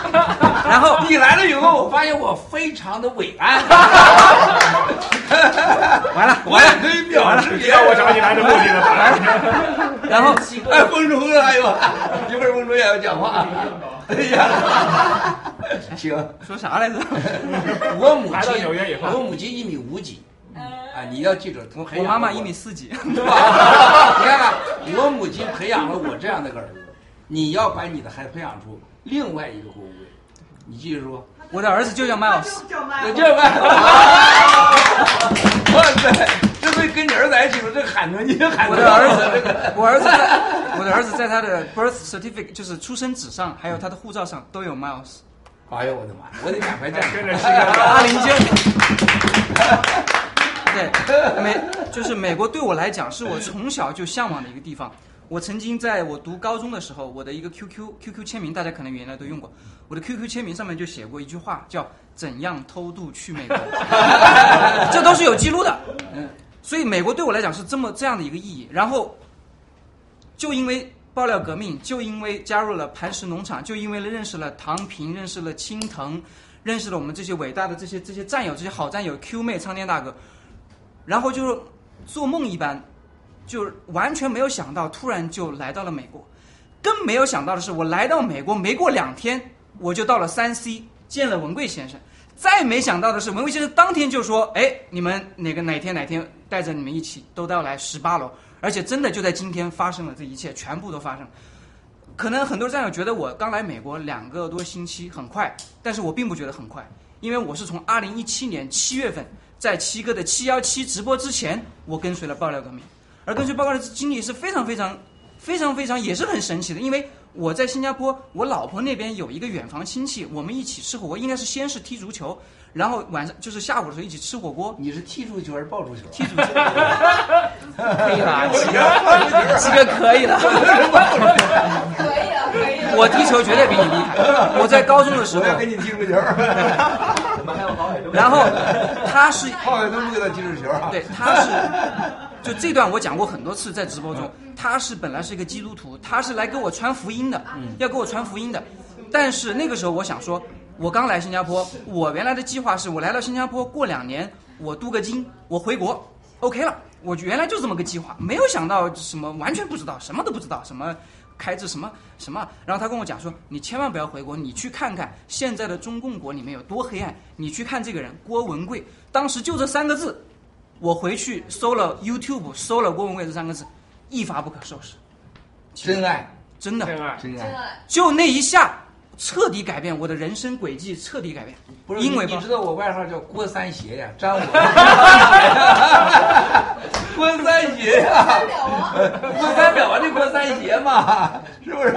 然后你来了以后，我发现我非常的伟岸。完了，我也可以表示知道我找你来的目的了。然后，哎，风中的还有，一会儿风中也要讲话。哎呀，行，说啥来着？我母亲，我母亲一米五几，啊，你要记住，从培我妈妈一米，四几，对吧？你看看，我母亲培养了我这样的个儿子，你要把你的孩子培养出另外一个国位，你记住说。我的儿子就叫 Miles，就叫 Miles？哇塞，这回跟你儿子在一起了，这喊着你喊着我的儿子，我儿子在，我的儿子在他的 birth certificate 就是出生纸上，还有他的护照上都有 Miles。哎呦我的妈！我得赶快站跟着起七哥阿林就，对，美就是美国对我来讲是我从小就向往的一个地方。我曾经在我读高中的时候，我的一个 QQ QQ 签名，大家可能原来都用过。我的 QQ 签名上面就写过一句话，叫“怎样偷渡去美国”，这都是有记录的。嗯，所以美国对我来讲是这么这样的一个意义。然后，就因为爆料革命，就因为加入了磐石农场，就因为认识了唐平，认识了青藤，认识了我们这些伟大的这些这些战友，这些好战友 Q 妹、苍天大哥，然后就是做梦一般，就完全没有想到，突然就来到了美国。更没有想到的是，我来到美国没过两天，我就到了三 C 见了文贵先生。再没想到的是，文贵先生当天就说：“哎，你们哪个哪天哪天带着你们一起都到来十八楼。”而且真的就在今天发生了，这一切全部都发生。可能很多战友觉得我刚来美国两个多星期很快，但是我并不觉得很快，因为我是从二零一七年七月份在七哥的七幺七直播之前，我跟随了爆料革命，而根据报告的经历是非常非常非常非常也是很神奇的，因为我在新加坡，我老婆那边有一个远房亲戚，我们一起吃火锅，应该是先是踢足球，然后晚上就是下午的时候一起吃火锅。你是踢足球还是抱足球？踢足球，可以了，七哥，七哥可以了。可以了，可以了。我踢球绝对比你厉害。我在高中的时候我，要跟你踢足球。然后他是浩海东不给他踢足球啊？对，他是就这段我讲过很多次在直播中，他是本来是一个基督徒，他是来给我传福音的，要给我传福音的。但是那个时候我想说，我刚来新加坡，我原来的计划是我来到新加坡过两年，我镀个金，我回国，OK 了。我原来就这么个计划，没有想到什么，完全不知道，什么都不知道，什么开支什么什么。然后他跟我讲说，你千万不要回国，你去看看现在的中共国里面有多黑暗，你去看这个人郭文贵，当时就这三个字，我回去搜了 YouTube，搜了郭文贵这三个字，一发不可收拾。真爱，真的，真爱，真爱，就那一下，彻底改变我的人生轨迹，彻底改变。不是因为你你知道我外号叫郭三邪呀，沾我。郭三邪呀，郭三表啊，这郭三邪嘛，是不是？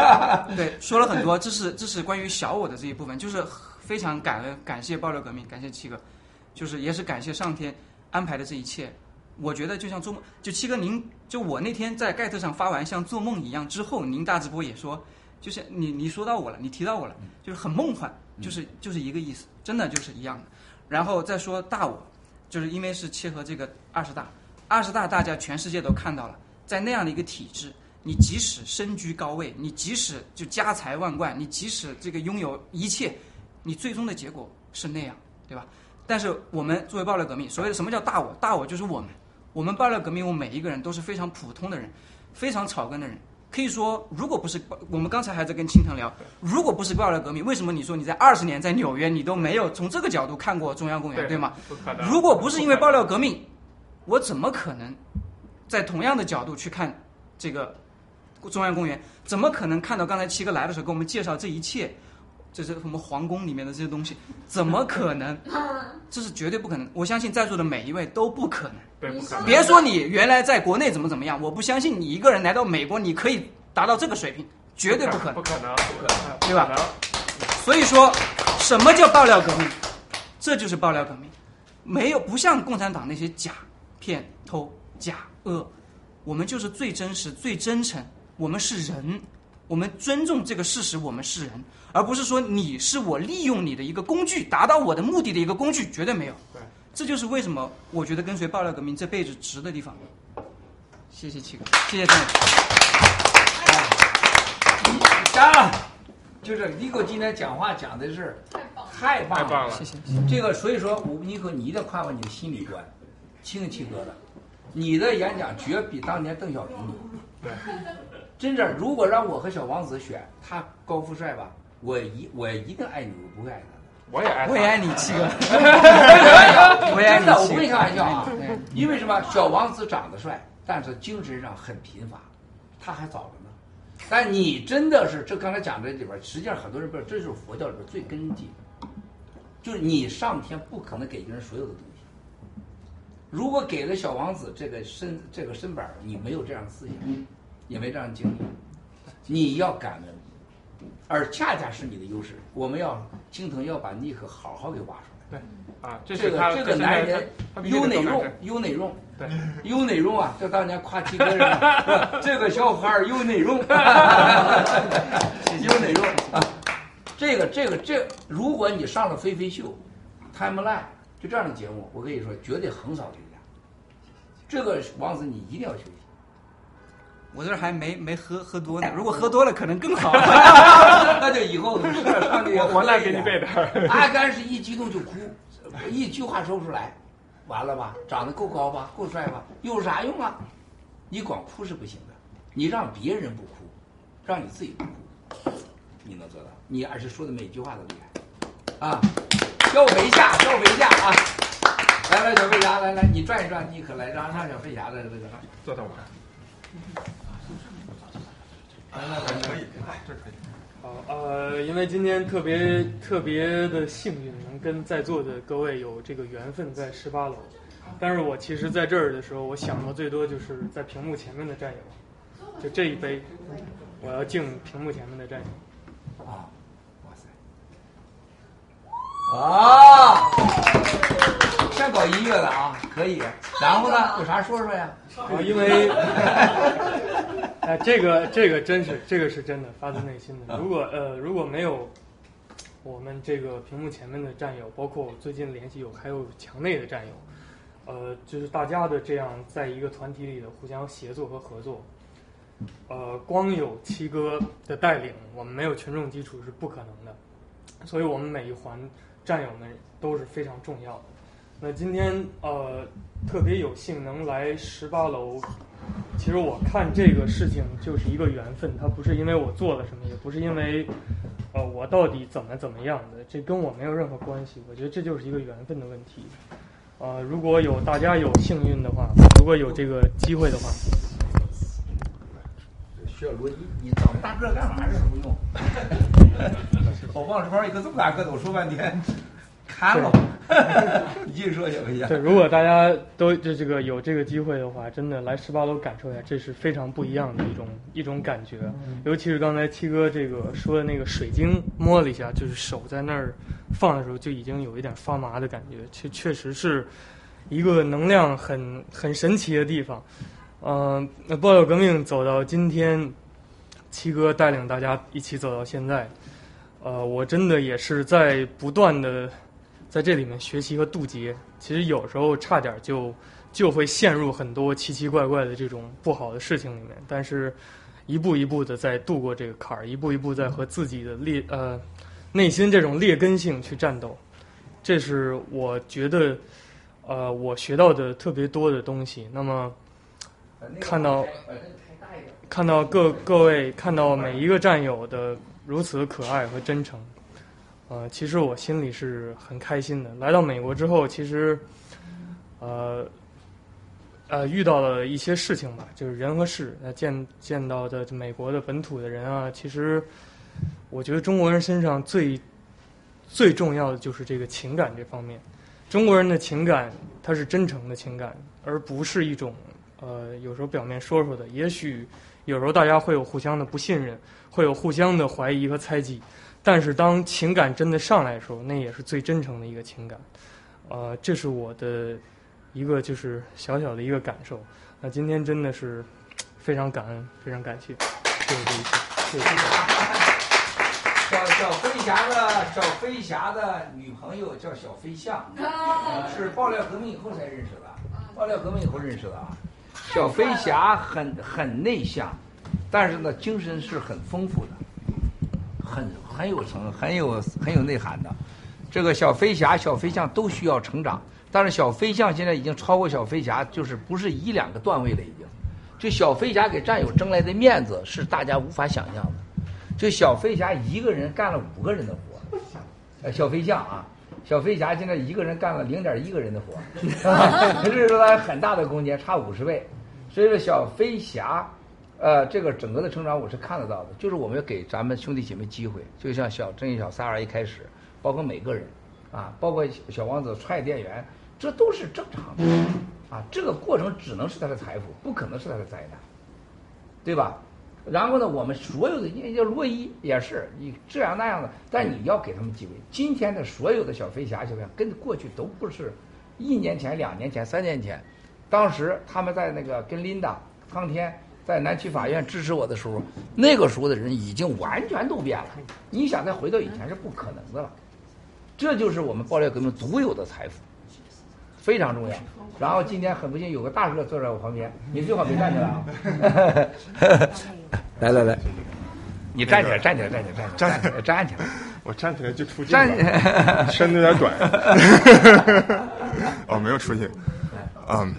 对，说了很多，这是这是关于小我的这一部分，就是非常感恩感谢爆料革命，感谢七哥，就是也是感谢上天安排的这一切。我觉得就像做梦，就七哥您就我那天在盖特上发完像做梦一样之后，您大直播也说，就是你你说到我了，你提到我了，就是很梦幻，就是就是一个意思，真的就是一样的。然后再说大我，就是因为是切合这个二十大，二十大大家全世界都看到了，在那样的一个体制，你即使身居高位，你即使就家财万贯，你即使这个拥有一切，你最终的结果是那样，对吧？但是我们作为爆料革命，所谓的什么叫大我？大我就是我们，我们爆料革命，我们每一个人都是非常普通的人，非常草根的人。可以说，如果不是我们刚才还在跟青藤聊，如果不是爆料革命，为什么你说你在二十年在纽约，你都没有从这个角度看过中央公园，对吗？不可能。如果不是因为爆料革命，我怎么可能在同样的角度去看这个中央公园？怎么可能看到刚才七哥来的时候给我们介绍这一切？这是什么皇宫里面的这些东西？怎么可能？这是绝对不可能！我相信在座的每一位都不可能。对，不可能。别说你原来在国内怎么怎么样，我不相信你一个人来到美国，你可以达到这个水平，绝对不可能，不可能，不可能，对吧？所以说，什么叫爆料革命？这就是爆料革命，没有不像共产党那些假骗偷假恶，我们就是最真实、最真诚，我们是人，我们尊重这个事实，我们是人，而不是说你是我利用你的一个工具，达到我的目的的一个工具，绝对没有。对，这就是为什么我觉得跟随爆料革命这辈子值的地方。谢谢七哥，谢谢郑伟。当然，就是尼克今天讲话讲的是太棒了，太棒了谢谢。这个所以说，我尼克，你一定夸夸你的心理观，听七哥的，你的演讲绝比当年邓小平牛。对，真的，如果让我和小王子选，他高富帅吧，我一我一定爱你，我不会爱他。我也爱他，我也爱你七哥，我也爱你，真的，我不跟你开玩笑啊！因为什么？小王子长得帅，但是精神上很贫乏，他还早着呢。但你真的是，这刚才讲这里边，实际上很多人不知道，这就是佛教里边最根基，就是你上天不可能给一个人所有的东西。如果给了小王子这个身这个身板，你没有这样的思想，也没这样的经历，你要感恩，而恰恰是你的优势。我们要青藤要把尼克好好给挖出来。对，啊，这这个是他这个男人优内容，优内容，对，优内容啊！这当年夸七哥人啊，这个小孩儿有内容，有内容啊！这个这个这，如果你上了飞飞秀、Timeline 就这样的节目，我跟你说，绝对横扫天下。这个王子你一定要休息。我这儿还没没喝喝多呢，如果喝多了可能更好。那就以后是上这个我来给你备点阿甘是一激动就哭，一句话说不出来，完了吧？长得够高吧？够帅吧？有啥用啊？你光哭是不行的，你让别人不哭，让你自己不哭，你能做到？你而且说的每句话都厉害，啊！小飞侠，小飞侠啊！来来，小飞侠，来来，你转一转，你可来让让小飞侠来这个坐到我这儿。来来来，可以，这可以。好，呃，因为今天特别特别的幸运，能跟在座的各位有这个缘分在十八楼。但是我其实在这儿的时候，我想的最多就是在屏幕前面的战友，就这一杯，我要敬屏幕前面的战友。啊，哇塞！啊，像搞音乐的啊，可以。然后呢，有啥说说呀？啊，因为，哎，这个这个真是这个是真的，发自内心的。如果呃如果没有我们这个屏幕前面的战友，包括我最近联系有还有墙内的战友，呃，就是大家的这样在一个团体里的互相协作和合作，呃，光有七哥的带领，我们没有群众基础是不可能的。所以我们每一环战友们都是非常重要的。那今天呃特别有幸能来十八楼，其实我看这个事情就是一个缘分，它不是因为我做了什么，也不是因为呃我到底怎么怎么样的，这跟我没有任何关系。我觉得这就是一个缘分的问题。呃，如果有大家有幸运的话，如果有这个机会的话，需要逻辑，你长大个干嘛？这不用。我望着包一个这么大个子，我说半天，看了，你继续说小飞侠。对，如果大家都这这个有这个机会的话，真的来十八楼感受一下，这是非常不一样的一种一种感觉。尤其是刚才七哥这个说的那个水晶，摸了一下，就是手在那儿放的时候就已经有一点发麻的感觉，确确实是一个能量很很神奇的地方。嗯、那爆料革命走到今天，七哥带领大家一起走到现在，呃，我真的也是在不断的在这里面学习和渡劫。其实有时候差点就就会陷入很多奇奇怪怪的这种不好的事情里面，但是一步一步的在度过这个坎儿，一步一步在和自己的劣呃内心这种劣根性去战斗，这是我觉得呃我学到的特别多的东西。那么看到看到各各位看到每一个战友的如此可爱和真诚，呃，其实我心里是很开心的。来到美国之后，其实，呃，呃，遇到了一些事情吧，就是人和事，呃，见见到的美国的本土的人啊，其实我觉得中国人身上最最重要的就是这个情感这方面。中国人的情感，它是真诚的情感，而不是一种呃，有时候表面说说的。也许有时候大家会有互相的不信任，会有互相的怀疑和猜忌，但是当情感真的上来的时候，那也是最真诚的一个情感。呃，这是我的一个就是小小的一个感受。那今天真的是非常感恩，非常感谢，谢谢这一切，谢谢。小小飞侠的小飞侠的女朋友叫小飞象，呃 是爆料革命以后才认识的，爆料革命以后认识的啊。小飞侠很很内向，但是呢，精神是很丰富的，很很有层很有很有内涵的。这个小飞侠、小飞象都需要成长，但是小飞象现在已经超过小飞侠，就是不是一两个段位了已经。就小飞侠给战友争来的面子是大家无法想象的。就小飞侠一个人干了五个人的活，呃，小飞象啊，小飞侠现在一个人干了零点一个人的活，这是说他很大的空间，差五十倍。所以说小飞侠，呃，这个整个的成长我是看得到的，就是我们要给咱们兄弟姐妹机会，就像小正义小三儿一开始，包括每个人，啊，包括小王子踹店员，这都是正常的，啊，这个过程只能是他的财富，不可能是他的灾难，对吧？然后呢，我们所有的，你像罗伊也是，你这样那样的，但你要给他们机会。今天的所有的小飞侠、小飞侠跟过去都不是一年前、两年前、三年前，当时他们在那个跟琳达、苍天在南区法院支持我的时候，那个时候的人已经完全都变了。你想再回到以前是不可能的了。这就是我们爆料革命独有的财富，非常重要。然后今天很不幸有个大哥坐在我旁边，你最好别站起来啊！来来来，你站起来，站起来，站起来，站起来，站起来，我站起来就出去站起了，来身子有点短。哦，没有出去。嗯，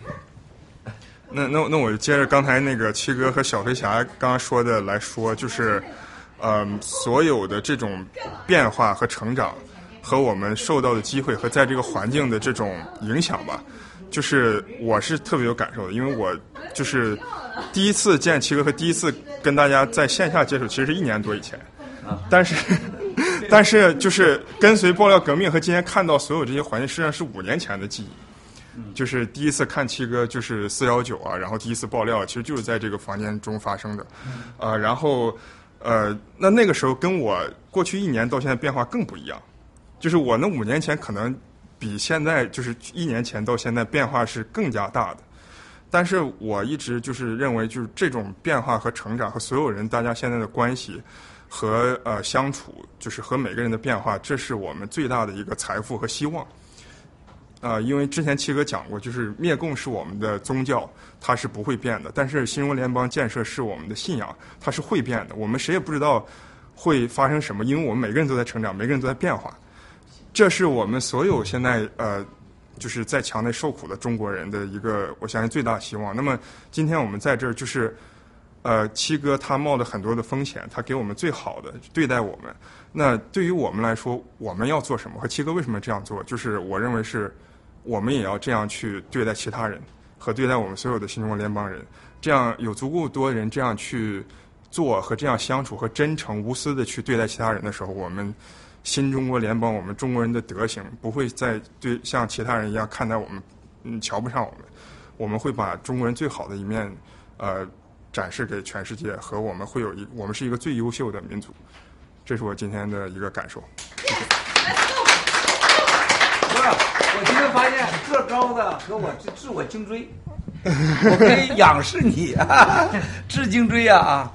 那那那我就接着刚才那个七哥和小飞侠刚刚说的来说，就是，嗯，所有的这种变化和成长，和我们受到的机会和在这个环境的这种影响吧，就是我是特别有感受的，因为我就是第一次见七哥和第一次跟大家在线下接触，其实是一年多以前，但是。但是就是跟随爆料革命和今天看到所有这些环境，实际上是五年前的记忆。就是第一次看七哥就是四幺九啊，然后第一次爆料，其实就是在这个房间中发生的。呃，然后呃，那那个时候跟我过去一年到现在变化更不一样。就是我那五年前可能比现在就是一年前到现在变化是更加大的。但是我一直就是认为，就是这种变化和成长和所有人大家现在的关系和呃相处，就是和每个人的变化，这是我们最大的一个财富和希望。啊、因为之前七哥讲过，就是灭共是我们的宗教，它是不会变的；但是新中联邦建设是我们的信仰，它是会变的。我们谁也不知道会发生什么，因为我们每个人都在成长，每个人都在变化。这是我们所有现在呃，就是在墙内受苦的中国人的一个，我相信最大希望。那么今天我们在这儿，就是呃，七哥他冒了很多的风险，他给我们最好的对待我们。那对于我们来说，我们要做什么？和七哥为什么这样做？就是我认为是，我们也要这样去对待其他人和对待我们所有的新中国联邦人。这样有足够多人这样去做和这样相处和真诚无私的去对待其他人的时候，我们新中国联邦，我们中国人的德行不会再对像其他人一样看待我们，嗯，瞧不上我们。我们会把中国人最好的一面，呃，展示给全世界，和我们会有一，我们是一个最优秀的民族。这是我今天的一个感受。谢谢，我今天发现个高的和我治治我颈椎，我可以仰视你啊，治颈椎啊啊！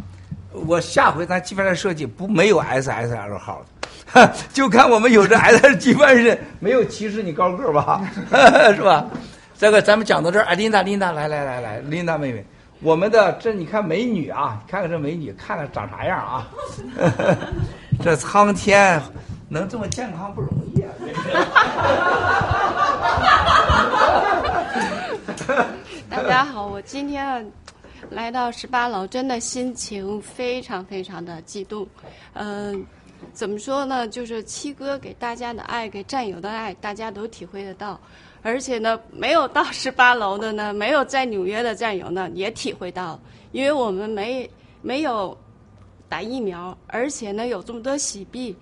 我下回咱机翻的设计不没有 SSL 号的，就看我们有这 S 机翻身，没有歧视你高个儿吧，是吧？这个咱们讲到这儿，哎，琳达，琳达，来来来来，琳达妹妹，我们的这你看美女啊，看看这美女，看看长啥样啊？这苍天能这么健康不容易啊！大家好，我今天来到十八楼，真的心情非常非常的激动。嗯、怎么说呢？就是七哥给大家的爱，给战友的爱，大家都体会得到。而且呢，没有到十八楼的呢，没有在纽约的战友呢，也体会到，因为我们没没有打疫苗，而且呢有这么多喜币，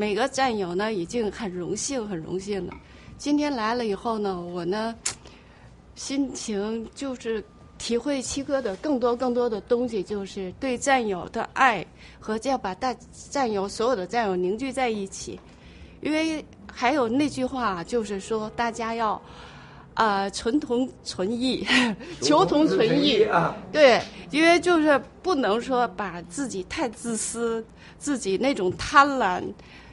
每个战友呢已经很荣幸，很荣幸了。今天来了以后呢，我呢心情就是体会七哥的更多更多的东西，就是对战友的爱和要把大战友所有的战友凝聚在一起，因为还有那句话就是说大家要。啊、存 同存异，求同存异啊！对，因为就是不能说把自己太自私，自己那种贪婪，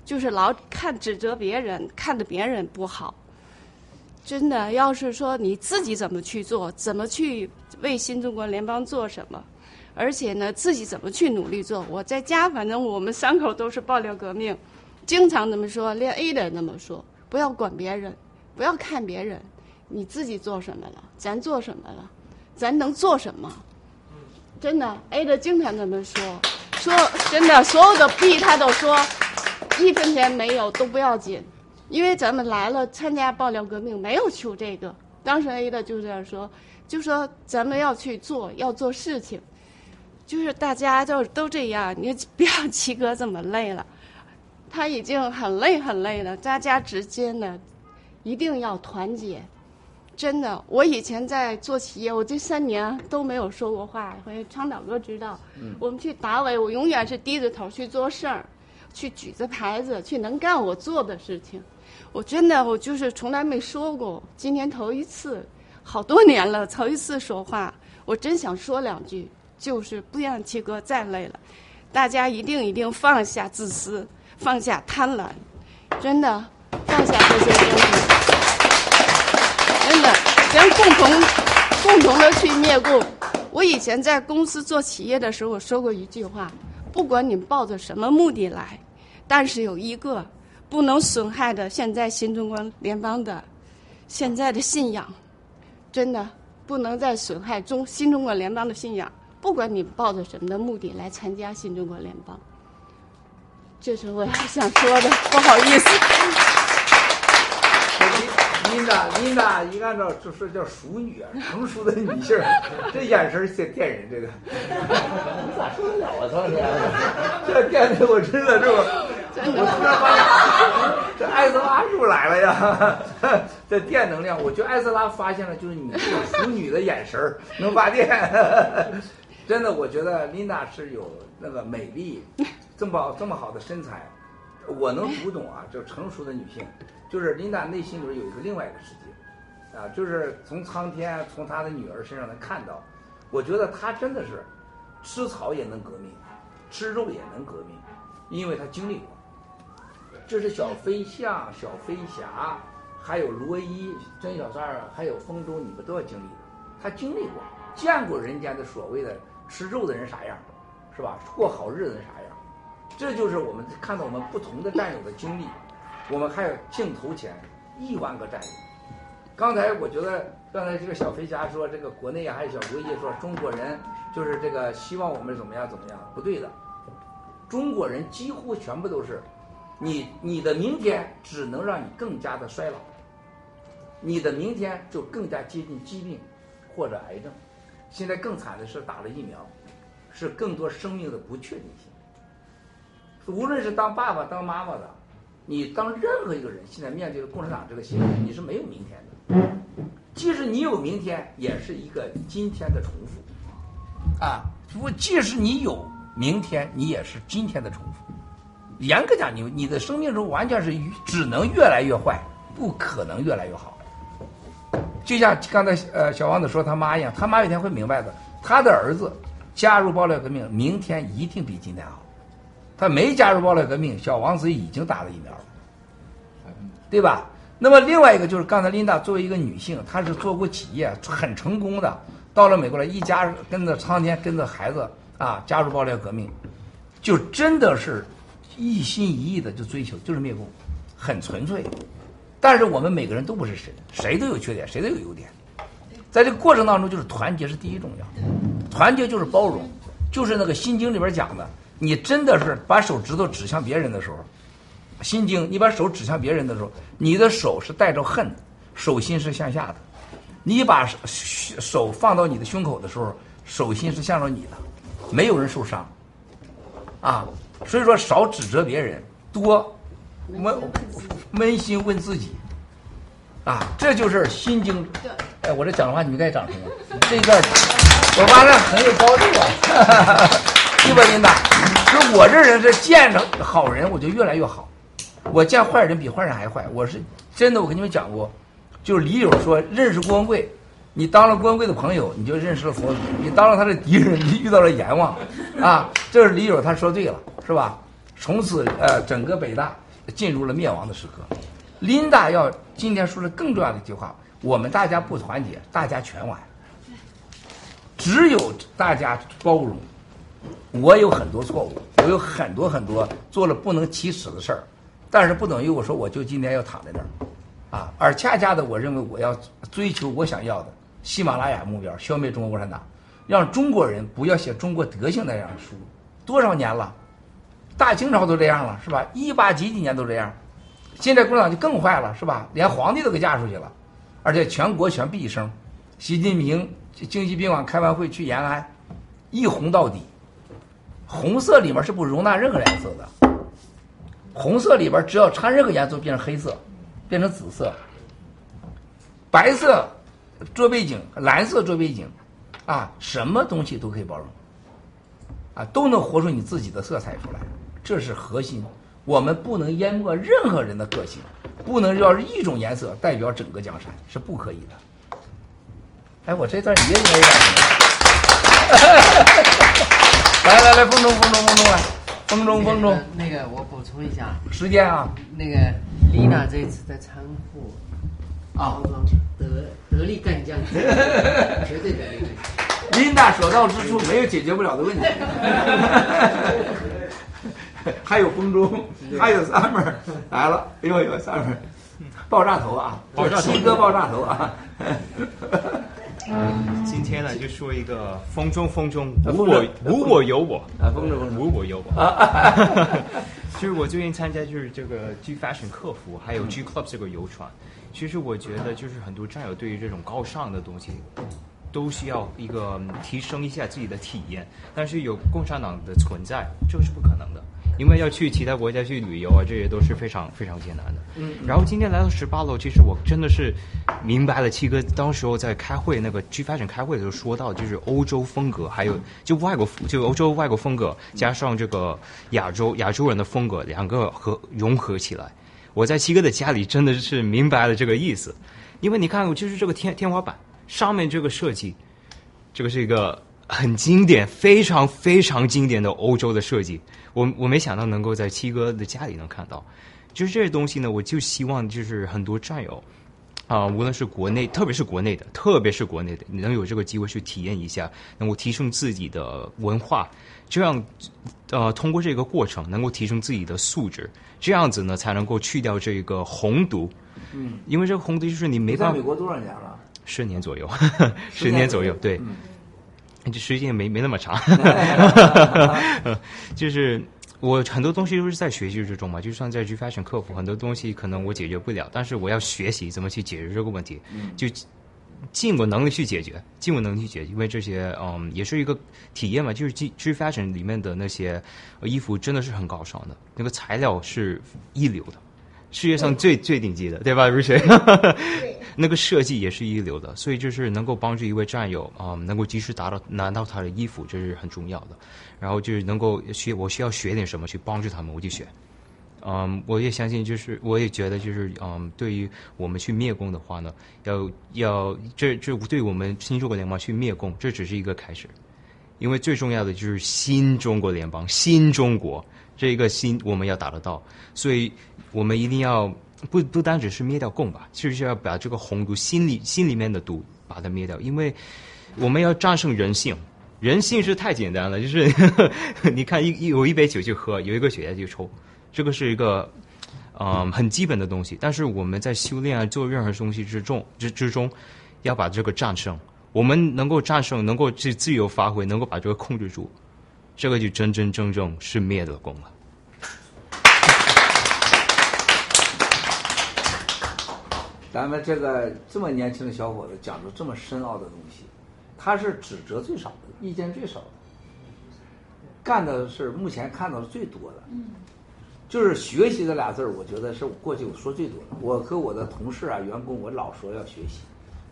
就是老看指责别人，看着别人不好。真的，要是说你自己怎么去做，怎么去为新中国联邦做什么，而且呢，自己怎么去努力做。我在家，反正我们三口都是爆料革命，经常那么说，连 A 的那么说，不要管别人，不要看别人，你自己做什么了，咱做什么了，咱能做什么？真的，A 的经常这么说，说真的，所有的 B 他都说，一分钱没有都不要紧，因为咱们来了参加爆料革命，没有求这个。当时 A 的就这样说，就说咱们要去做，要做事情，就是大家就都这样，你不要七哥这么累了，他已经很累很累了，大家之间呢一定要团结。真的，我以前在做企业，我这三年都没有说过话。回昌导哥知道，嗯我们去打委，我永远是低着头去做事儿，去举着牌子，去能干我做的事情。我真的，我就是从来没说过，今天头一次，好多年了，头一次说话。我真想说两句，就是不让七哥再累了，大家一定一定放下自私，放下贪婪，真的放下这些东西。真的，咱共同共同的去灭共。我以前在公司做企业的时候，我说过一句话：不管你抱着什么目的来，但是有一个不能损害的现在新中国联邦的现在的信仰，真的不能再损害中新中国联邦的信仰。不管你抱着什么的目的来参加新中国联邦，这是我想说的，不好意思。琳达，琳达一按照就是叫熟女啊，成熟的女性，这眼神儿挺电人，这个。你咋受得了啊？苍天，这电的我真的是我，我突然发现这艾斯拉是不是来了呀？这电能量，我觉得艾斯拉发现了，就是你这种熟女的眼神儿能发电。真的，我觉得琳达是有那个美丽，这么这么好的身材，我能读懂啊，就成熟的女性。就是琳达内心里有一个另外一个世界，啊，就是从苍天从她的女儿身上能看到，我觉得她真的是吃草也能革命，吃肉也能革命，因为她经历过。这是小飞象、小飞侠，还有罗伊、甄小三儿，还有风中，你们都要经历的。她经历过，见过人间的所谓的吃肉的人啥样，是吧？过好日子啥，这就是我们看到我们不同的战友的经历。我们还有镜头前亿万个战友。刚才我觉得，刚才这个小飞侠说，这个国内啊，还有小罗毅说，中国人就是这个希望我们怎么样怎么样，不对的。中国人几乎全部都是，你你的明天只能让你更加的衰老，你的明天就更加接近疾病或者癌症。现在更惨的是打了疫苗，是更多生命的不确定性。无论是当爸爸、当妈妈的，你当任何一个人，现在面对着共产党这个形势，你是没有明天的。即使你有明天，也是一个今天的重复。啊，不，即使你有明天，你也是今天的重复。严格讲，你你的生命中完全是只能越来越坏，不可能越来越好。就像刚才呃小王子说他妈一样，他妈有一天会明白的，他的儿子加入爆料革命，明天一定比今天好。他没加入爆料革命，小王子已经打了疫苗了，对吧？那么另外一个就是刚才琳达作为一个女性，她是做过企业很成功的，到了美国来一家跟着苍天跟着孩子啊加入爆料革命，就真的是一心一意的就追求就是灭共，很纯粹。但是我们每个人都不是神，谁都有缺点，谁都有优点。在这个过程当中，就是团结是第一重要，团结就是包容，就是那个《心经》里边讲的，你真的是把手指头指向别人的时候，《心经》你把手指向别人的时候，你的手是带着恨，手心是向下的；你把手手放到你的胸口的时候，手心是向着你的，没有人受伤，啊，所以说少指责别人，多扪扪心问自己，啊，这就是《心经》。哎，我这讲的话你们该掌声了。这一段我发现很有高度啊，对吧，琳达？就我这人是见着好人我就越来越好，我见坏人比坏人还坏。我是真的，我跟你们讲过，就是李友说认识郭文贵，你当了郭文贵的朋友，你就认识了佛祖；你当了他的敌人，你遇到了阎王。啊，这是李友他说对了，是吧？从此呃，整个北大进入了灭亡的时刻。琳达要今天说的更重要的一句话：我们大家不团结，大家全完。只有大家包容。我有很多错误，我有很多很多做了不能启齿的事儿，但是不等于我说我就今天要躺在那儿，啊，而恰恰的我认为我要追求我想要的喜马拉雅目标，消灭中国共产党，让中国人不要写中国德行那样的书，多少年了，大清朝都这样了，是吧？一八几几年都这样，现在共产党就更坏了，是吧？连皇帝都给嫁出去了，而且全国全毕生，习近平京西宾馆开完会去延安，一红到底。红色里面是不容纳任何颜色的，红色里边只要掺任何颜色变成黑色，变成紫色，白色做背景，蓝色做背景，啊，什么东西都可以包容，啊，都能活出你自己的色彩出来，这是核心。我们不能淹没任何人的个性，不能要一种颜色代表整个江山，是不可以的。哎，我这段你也应该有点。来来来，风中风中风中来，风中风中。那个我补充一下，时间啊，那个丽娜这次在仓库包装得得力干将，绝对得力干将。琳达所到之处没有解决不了的问题。还有风中，还有 summer 来了，哎呦呦 summer，爆炸头啊，爆炸头。七哥爆炸头啊。嗯，今天呢就说一个风中风中无我无我有我啊，风中风中无我有我。就是我最近参加就是这个 G Fashion 客服，还有 G Club 这个游船。其实我觉得就是很多战友对于这种高尚的东西，都需要一个提升一下自己的体验。但是有共产党的存在，这个是不可能的。因为要去其他国家去旅游啊，这些都是非常非常艰难的。嗯然后今天来到十八楼，其实我真的是明白了七哥当时候在开会那个 G Fashion 开会的时候说到，就是欧洲风格，还有就外国就欧洲外国风格，加上这个亚洲亚洲人的风格，两个合融合起来。我在七哥的家里真的是明白了这个意思，因为你看，就是这个天天花板上面这个设计，这个是一个很经典、非常非常经典的欧洲的设计。我我没想到能够在七哥的家里能看到，就是这些东西呢，我就希望就是很多战友啊、无论是国内，特别是国内的，特别是国内的，你能有这个机会去体验一下，能够提升自己的文化，这样呃，通过这个过程能够提升自己的素质，这样子呢才能够去掉这个红毒，嗯，因为这个红毒就是你没办法在美国多少年了？十年左右，十 十年左右年左右，对，嗯这时间没没那么长，就是我很多东西都是在学习之中嘛，就算在 G Fashion 客服，很多东西可能我解决不了，但是我要学习怎么去解决这个问题，嗯。就尽我能力去解决，尽我能力去解决，因为这些嗯也是一个体验嘛，就是 G G fashion 里面的那些呃衣服真的是很高尚的，那个材料是一流的，世界上最最顶级的，对吧？如雪，那个设计也是一流的，所以就是能够帮助一位战友啊、能够及时达到拿到他的衣服，这是很重要的。然后就是能够学，我需要学点什么去帮助他们，我就学。嗯，我也相信，就是我也觉得，就是嗯，对于我们去灭共的话呢，要要这这对我们新中国联邦去灭共，这只是一个开始，因为最重要的就是新中国联邦，新中国这一个新我们要达得到，所以我们一定要不不单只是灭掉共吧，就是要把这个红毒心里心里面的毒把它灭掉，因为我们要战胜人性。人性是太简单了，就是呵 呵你看一一有一杯酒就喝，有一个雪茄就抽，这个是一个嗯很基本的东西。但是我们在修炼啊做任何东西之中之之中，要把这个战胜。我们能够战胜，能够去自由发挥，能够把这个控制住，这个就真真正正是灭了共了。咱们这个这么年轻的小伙子讲出这么深奥的东西，他是指责最少的，意见最少的，干的是目前看到的最多的。嗯，就是学习这俩字儿，我觉得是我过去我说最多的。我和我的同事啊、员工，我老说要学习。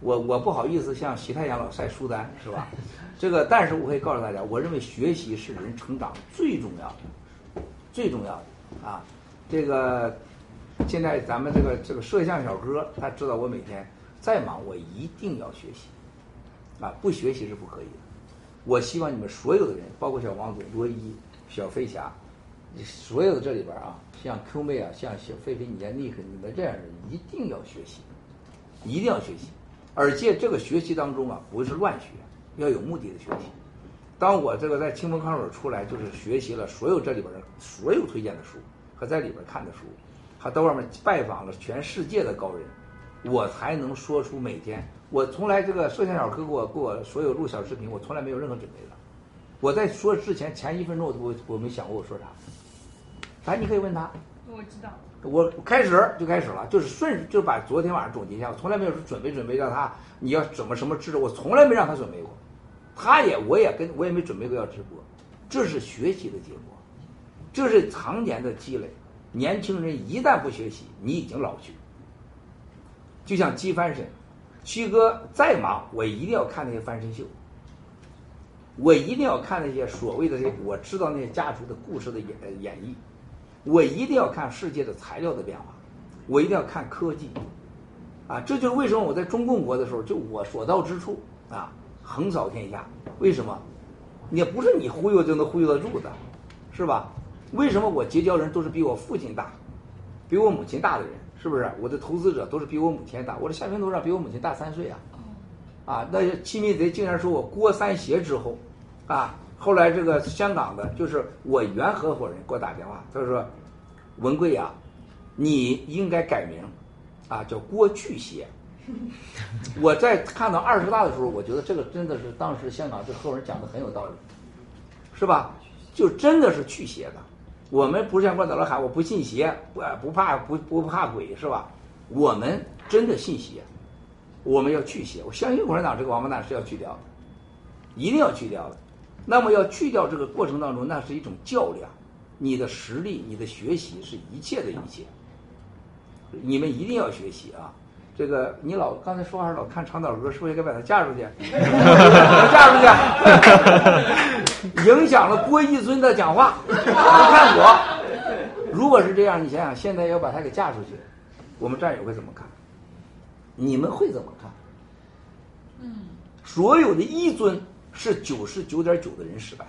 我我不好意思向习太阳老晒书单，是吧？这个，但是我可以告诉大家，我认为学习是人成长最重要的，最重要的啊。这个现在咱们这个这个摄像小哥，他知道我每天再忙，我一定要学习啊，不学习是不可以的。我希望你们所有的人，包括小王总、罗伊、小飞侠，所有的这里边啊，像 Q 妹啊，像小菲菲、你像尼克，你们这样的人一定要学习，一定要学习。而且这个学习当中啊，不是乱学，要有目的的学习。当我这个在清风康水出来，就是学习了所有这里边的所有推荐的书和在里边看的书，还到外面拜访了全世界的高人，我才能说出每天。我从来这个摄像小哥给我给我所有录小视频，我从来没有任何准备的。我在说之前前一分钟我我我没想过我说啥。哎，你可以问他。我知道。我开始就开始了，就是顺就把昨天晚上总结一下，我从来没有说准备准备让他你要怎么什么知识，我从来没让他准备过，他也我也跟我也没准备过要直播，这是学习的结果，这是常年的积累。年轻人一旦不学习，你已经老去。就像鸡翻身，七哥再忙，我一定要看那些翻身秀，我一定要看那些所谓的这我知道那些家族的故事的演演绎。我一定要看世界的材料的变化，我一定要看科技，啊，这就是为什么我在中共国的时候，就我所到之处啊，横扫天下。为什么？也不是你忽悠就能忽悠得住的，是吧？为什么我结交人都是比我父亲大，比我母亲大的人？是不是？我的投资者都是比我母亲大，我的下边头上比我母亲大三岁啊！啊，那些欺民贼竟然说我郭三邪之后，啊！后来这个香港的，就是我原合伙人给我打电话，他说：“文贵呀、你应该改名，啊，叫郭巨邪。”我在看到二十大的时候，我觉得这个真的是当时香港这合伙人讲的很有道理，是吧？就真的是去邪的。我们不是像关岛老喊我不信邪，不不怕不不怕鬼，是吧？我们真的信邪，我们要去邪。我相信共产党这个王八蛋是要去掉的，一定要去掉的。那么要去掉这个过程当中，那是一种较量，你的实力、你的学习是一切的一切。你们一定要学习啊！这个你老刚才说话老看长岛哥，是不是应该把他嫁出去？嫁出去，影响了郭一尊的讲话。你看我，如果是这样，你想想，现在要把他给嫁出去，我们战友会怎么看？你们会怎么看？嗯，所有的一尊是九十九点九的人失败，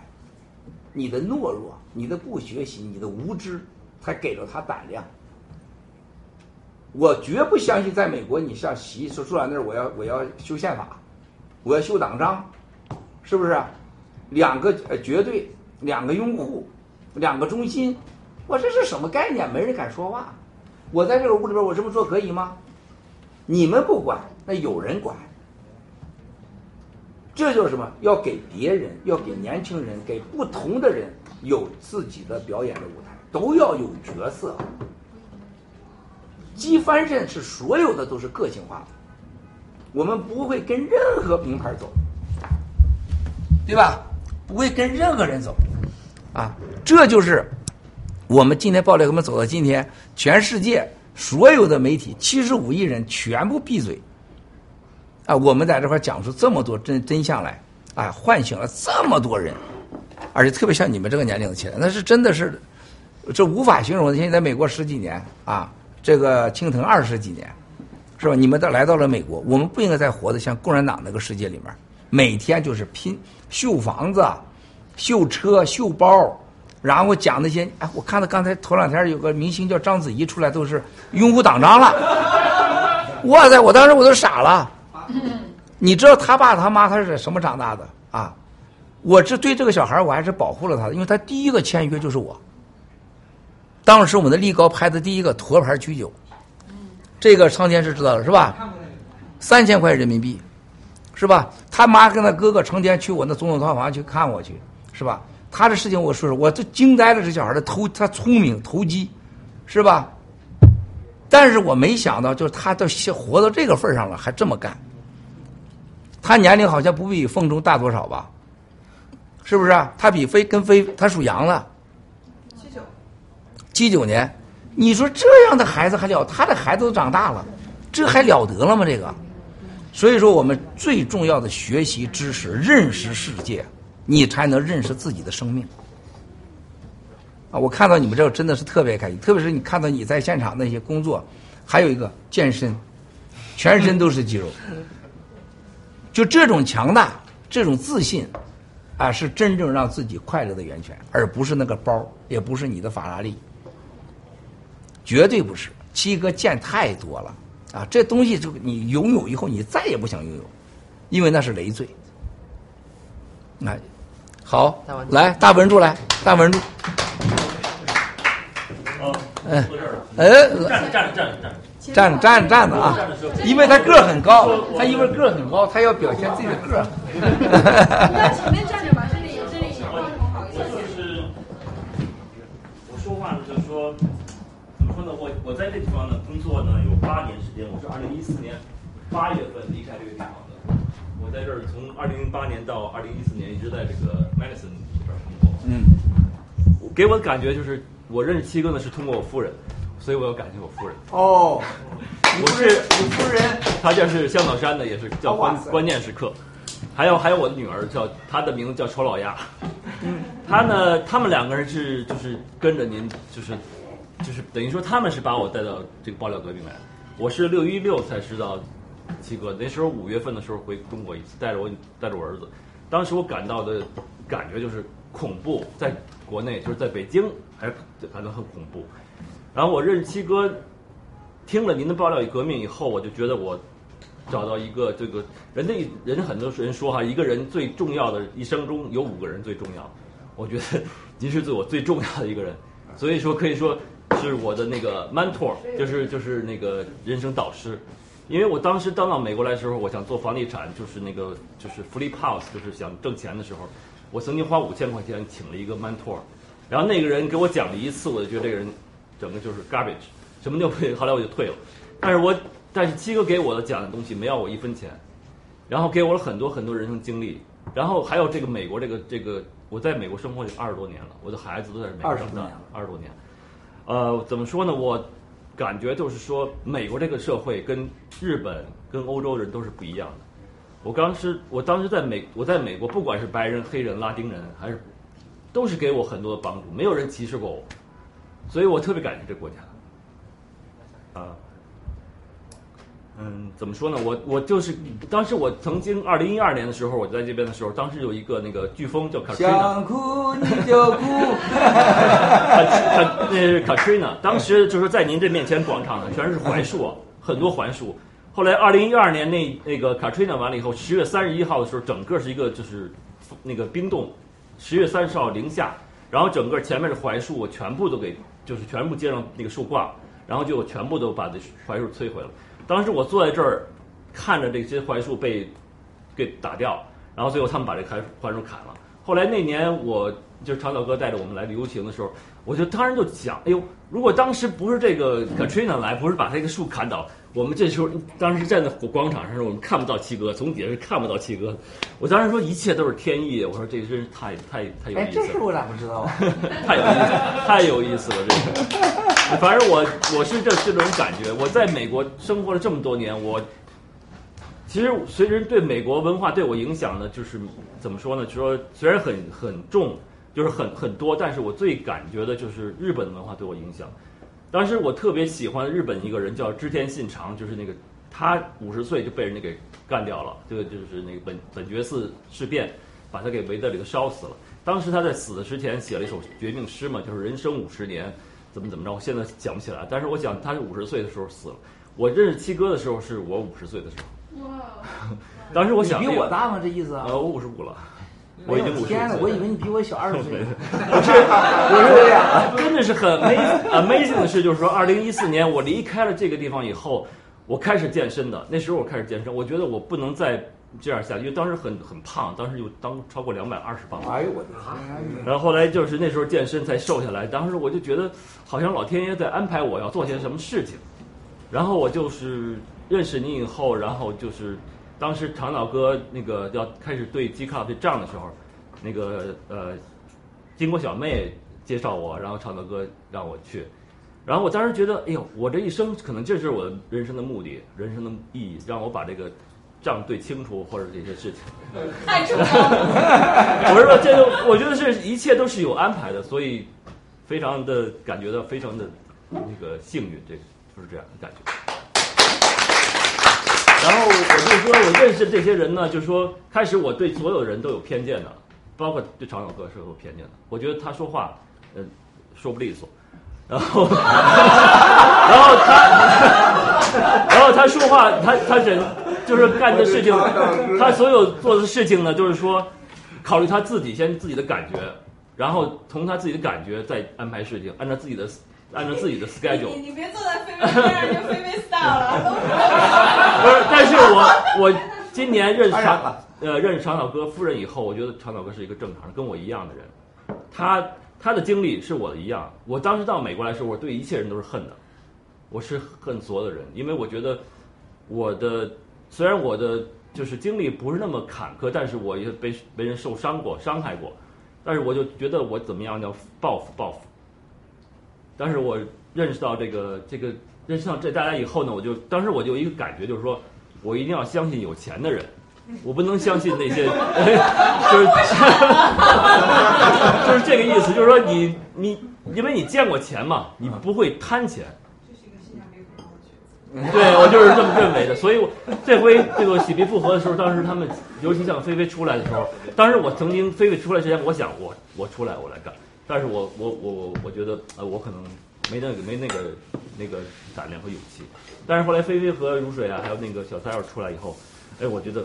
你的懦弱、你的不学习、你的无知，才给了他胆量。我绝不相信，在美国，你像习说坐在那儿，我要我要修宪法，我要修党章，是不是？两个呃绝对，两个拥护，两个中心，我这是什么概念？没人敢说话。我在这个屋里边，我这么做可以吗？你们不管，那有人管。这就是什么？要给别人，要给年轻人，给不同的人有自己的表演的舞台，都要有角色。机翻身是所有的都是个性化的，我们不会跟任何名牌走，对吧？不会跟任何人走，啊，这就是我们今天爆料革命走到今天，全世界所有的媒体七十五亿人全部闭嘴，啊，我们在这块讲出这么多真真相来，啊，唤醒了这么多人，而且特别像你们这个年龄的起来，那是真的是，这无法形容的。现在在美国十几年啊，这个青藤二十几年，是吧？你们都来到了美国，我们不应该再活得像共产党那个世界里面，每天就是拼秀房子、秀车、秀包，然后讲那些。哎，我看到刚才头两天有个明星叫章子怡出来，都是拥护党章了。哇塞！我当时我都傻了。你知道他爸他妈他是什么长大的啊？我这对这个小孩我还是保护了他的，因为他第一个签约就是我。当时我们的力高拍的第一个沱牌曲酒，这个苍天是知道的是吧？三千块人民币，是吧？他妈跟他哥哥成天去我那总统套房去看我去，是吧？他的事情我说说，我都惊呆了，这小孩的投他聪明投机，是吧？但是我没想到，就是他都活到这个份上了，还这么干。他年龄好像不比凤中大多少吧？是不是啊？他比飞跟飞，他属羊的，七九，七九年。你说这样的孩子还了？他的孩子都长大了，这还了得了吗？这个，所以说我们最重要的学习知识、认识世界，你才能认识自己的生命。啊，我看到你们这个真的是特别开心，特别是你看到你在现场那些工作，还有一个健身，全身都是肌肉，就这种强大、这种自信，啊，是真正让自己快乐的源泉，而不是那个包，也不是你的法拉利，绝对不是。七哥见太多了啊，这东西就你拥有以后，你再也不想拥有，因为那是累赘。哎，好，来大文柱来，大文柱。嗯，哎，站着站着站着站着。站着站着站着啊！因为他个儿很高，他因为个儿很高，他要表现自己的个儿。前面站着吧，这里这里我就是我说话呢，就是说？我我在这地方呢工作呢有八年时间，我是二零一四年八月份离开这个地方的。我在这儿从二零零八年到二零一四年一直在这个 Madison 这边工作。嗯，给我的感觉就是我认识七哥呢是通过我夫人，所以我要感谢我夫人。哦，我是你夫人，他就是香草山的，也是叫关关键时刻。还有还有我的女儿叫她的名字叫丑老鸭，嗯，她呢，他们两个人是就是跟着您，就是就是等于说他们是把我带到这个爆料革命来的。我是六一六才知道七哥，那时候五月份的时候回中国一次，带着我带着我儿子，当时我感到的感觉就是恐怖，在国内就是在北京还是感到很恐怖。然后我认识七哥，听了您的爆料与革命以后，我就觉得我找到一个这个人的人很多人说哈，一个人最重要的一生中有五个人最重要，我觉得您是对我最重要的一个人，所以说可以说是我的那个 mentor，就是就是那个人生导师。因为我当时刚到美国来的时候，我想做房地产，就是那个就是 flip house，就是想挣钱的时候，我曾经花五千块钱请了一个 mentor，然后那个人给我讲了一次，我就觉得这个人整个就是 garbage，什么都不会，后来我就退了。但是我但是七哥给我的讲的东西没要我一分钱，然后给我了很多很多人生经历，然后还有这个美国这个这个，我在美国生活有二十多年了，我的孩子都在美国长大20多年，二十多年。呃，怎么说呢？我感觉就是说，美国这个社会跟日本、跟欧洲人都是不一样的。我当时，我当时在美，我在美国，不管是白人、黑人、拉丁人，还是都是给我很多的帮助，没有人歧视过我，所以我特别感谢这国家。啊，嗯，怎么说呢？我我就是当时我曾经二零一二年的时候，我在这边的时候，当时有一个那个飓风叫 Katrina，想哭你就哭。卡 那是 Katrina，当时就是在您这面前广场上全是槐树啊，很多槐树。后来二零一二年那那个 Katrina 完了以后，十月三十一号的时候，整个是一个就是那个冰冻，十月三十号零下，然后整个前面的槐树我全部都给就是全部接上那个树挂，然后就全部都把这槐树摧毁了。当时我坐在这儿看着这些槐树被给打掉，然后最后他们把这槐槐树砍了。后来那年我就是长岛哥带着我们来游行的时候，我就当时就想，哎呦，如果当时不是这个 Katrina 来，不是把这个树砍倒，我们这时候当时站在广场上我们看不到七哥，从底下是看不到七哥。我当时说一切都是天意，我说这真是太太太有哎意，思了。这事我咋不知道啊？太有意思，太有意思了，这个。反正我我是这这种感觉。我在美国生活了这么多年，我其实随着对美国文化对我影响呢，就是怎么说呢？就说虽然很很重，就是很很多，但是我最感觉的就是日本文化对我影响。当时我特别喜欢日本一个人叫织田信长，就是那个他五十岁就被人家给干掉了，这个就是那个本本觉寺事变，把他给围在里头烧死了。当时他在死的之前写了一首绝命诗嘛，就是人生五十年，怎么怎么着，我现在想不起来。但是我想他是五十岁的时候死了。我认识七哥的时候是我五十岁的时候。哇，当时我想，你比我大吗？这意思啊？呃，我五十五了，我已经五十。天呐，我以为你比我小二十岁。不是，我是这样，真的是很 amazing amazing 的事，就是说，二零一四年我离开了这个地方以后，我开始健身的。那时候我开始健身，我觉得我不能再这样下去，因为当时很很胖，当时就当超过两百二十磅。哎呦我的天！然后后来就是那时候健身才瘦下来，当时我就觉得好像老天爷在安排我要做些什么事情。然后我就是认识你以后，然后就是当时长岛哥那个要开始对 G Cup 这仗的时候，那个呃，金国小妹介绍我，然后长岛哥让我去，然后我当时觉得，哎呦，我这一生可能这是我人生的目的，人生的意义，让我把这个仗对清楚，或者这些事情。太重了。我是说，这个我觉得是一切都是有安排的，所以非常的感觉到非常的那个幸运，这就是这样的感觉。然后我就说，我认识这些人呢，就是说，开始我对所有人都有偏见的，包括对常小哥是有偏见的。我觉得他说话，呃，说不利索，然后，然后他，然后他说话，他他人就是干的事情，他所有做的事情呢，就是说，考虑他自己先自己的感觉，然后从他自己的感觉再安排事情，按照自己的按照自己的 schedule。你你别坐在菲菲边上就菲菲 style 了。不是，但是我 我今年认识长呃认识长岛哥夫人以后，我觉得长岛哥是一个正常人，跟我一样的人。他他的经历是我的一样。我当时到美国来的时候，我对一切人都是恨的，我是恨所有的人，因为我觉得我的虽然我的就是经历不是那么坎坷，但是我也被被人受伤过、伤害过，但是我就觉得我怎么样要报复报复。但是我认识到这个这个认识到这大家以后呢，我就当时我就有一个感觉，就是说我一定要相信有钱的人，我不能相信那些，就是 就是这个意思，就是说你你因为你见过钱嘛，你不会贪钱。对，我就是这么认为的，所以我这回这个喜皮复合的时候，当时他们，尤其像菲菲出来的时候，当时我曾经菲菲出来之前，我想我我出来我来干，但是我我我我我觉得呃我可能没那个没那个那个胆量和勇气，但是后来菲菲和如水啊，还有那个小三儿出来以后，哎，我觉得